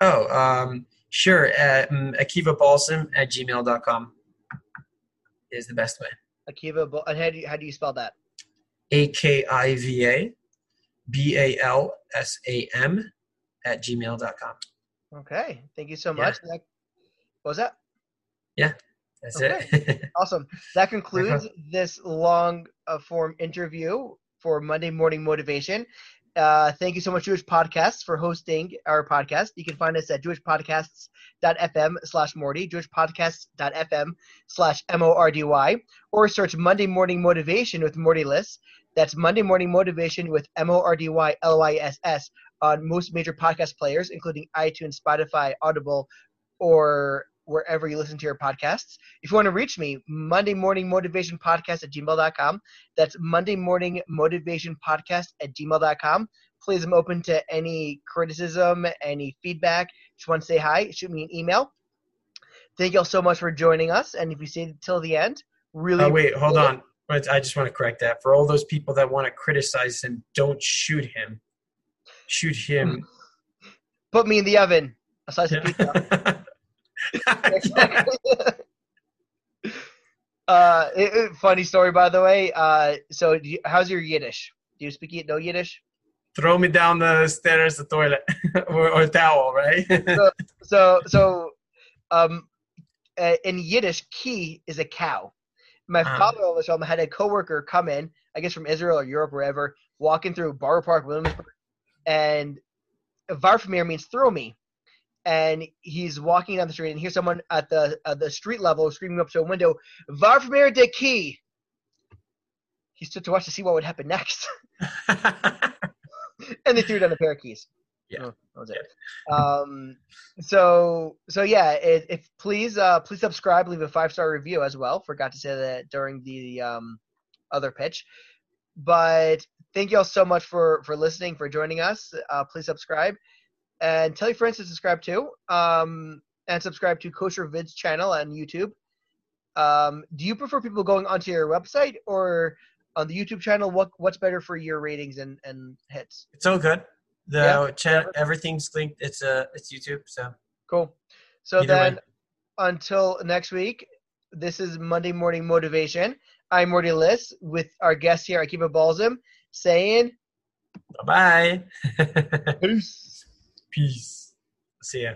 Speaker 1: Oh, um, sure. Uh, Akiva Balsam at gmail.com is the best way.
Speaker 2: Akiva, and how do you, how do you spell that?
Speaker 1: A K I V A B A L S A M at gmail.com.
Speaker 2: Okay. Thank you so much. Yeah. What was that?
Speaker 1: Yeah, that's okay.
Speaker 2: it. awesome. That concludes this long uh, form interview for Monday Morning Motivation. Uh, thank you so much, Jewish Podcasts, for hosting our podcast. You can find us at jewishpodcasts.fm slash Mordy, jewishpodcasts.fm slash M-O-R-D-Y, or search Monday Morning Motivation with Mordy Liss. That's Monday Morning Motivation with M-O-R-D-Y L-Y-S-S on most major podcast players, including iTunes, Spotify, Audible, or wherever you listen to your podcasts. If you want to reach me, Monday Morning Motivation Podcast at gmail.com. That's Monday Morning Motivation Podcast at gmail.com. Please, I'm open to any criticism, any feedback. Just want to say hi, shoot me an email. Thank you all so much for joining us. And if you stayed till the end, really.
Speaker 1: Oh, wait, hold on. But I just want to correct that. For all those people that want to criticize him, don't shoot him. Shoot him.
Speaker 2: Put me in the oven. A slice of pizza. Uh, it, it, funny story, by the way. Uh, so, you, how's your Yiddish? Do you speak no Yiddish?
Speaker 1: Throw me down the stairs, the toilet, or, or towel, right?
Speaker 2: so, so, so, um, uh, in Yiddish, key is a cow. My uh-huh. father had a coworker come in, I guess from Israel or Europe, wherever, walking through Borough Park, Williamsburg, and Varfamir means throw me and he's walking down the street and hears someone at the at the street level screaming up to a window, "Varfamir de key." He stood to watch to see what would happen next, and they threw down a pair of keys.
Speaker 1: Yeah, oh, that was it.
Speaker 2: Um, so so yeah, if, if please uh, please subscribe, leave a five star review as well. Forgot to say that during the um, other pitch, but thank you all so much for for listening for joining us. Uh, please subscribe and tell your friends to subscribe too. Um, and subscribe to Kosher Vids channel on YouTube. Um, do you prefer people going onto your website or on the YouTube channel? What what's better for your ratings and, and hits?
Speaker 1: It's all good. The yeah, chat, everything's linked. It's uh, it's YouTube. So
Speaker 2: cool. So Either then, way. until next week, this is Monday Morning Motivation. I'm Mordy Liss with our guest here, Akiva Balsam, saying
Speaker 1: bye bye.
Speaker 2: Peace.
Speaker 1: Peace. See ya.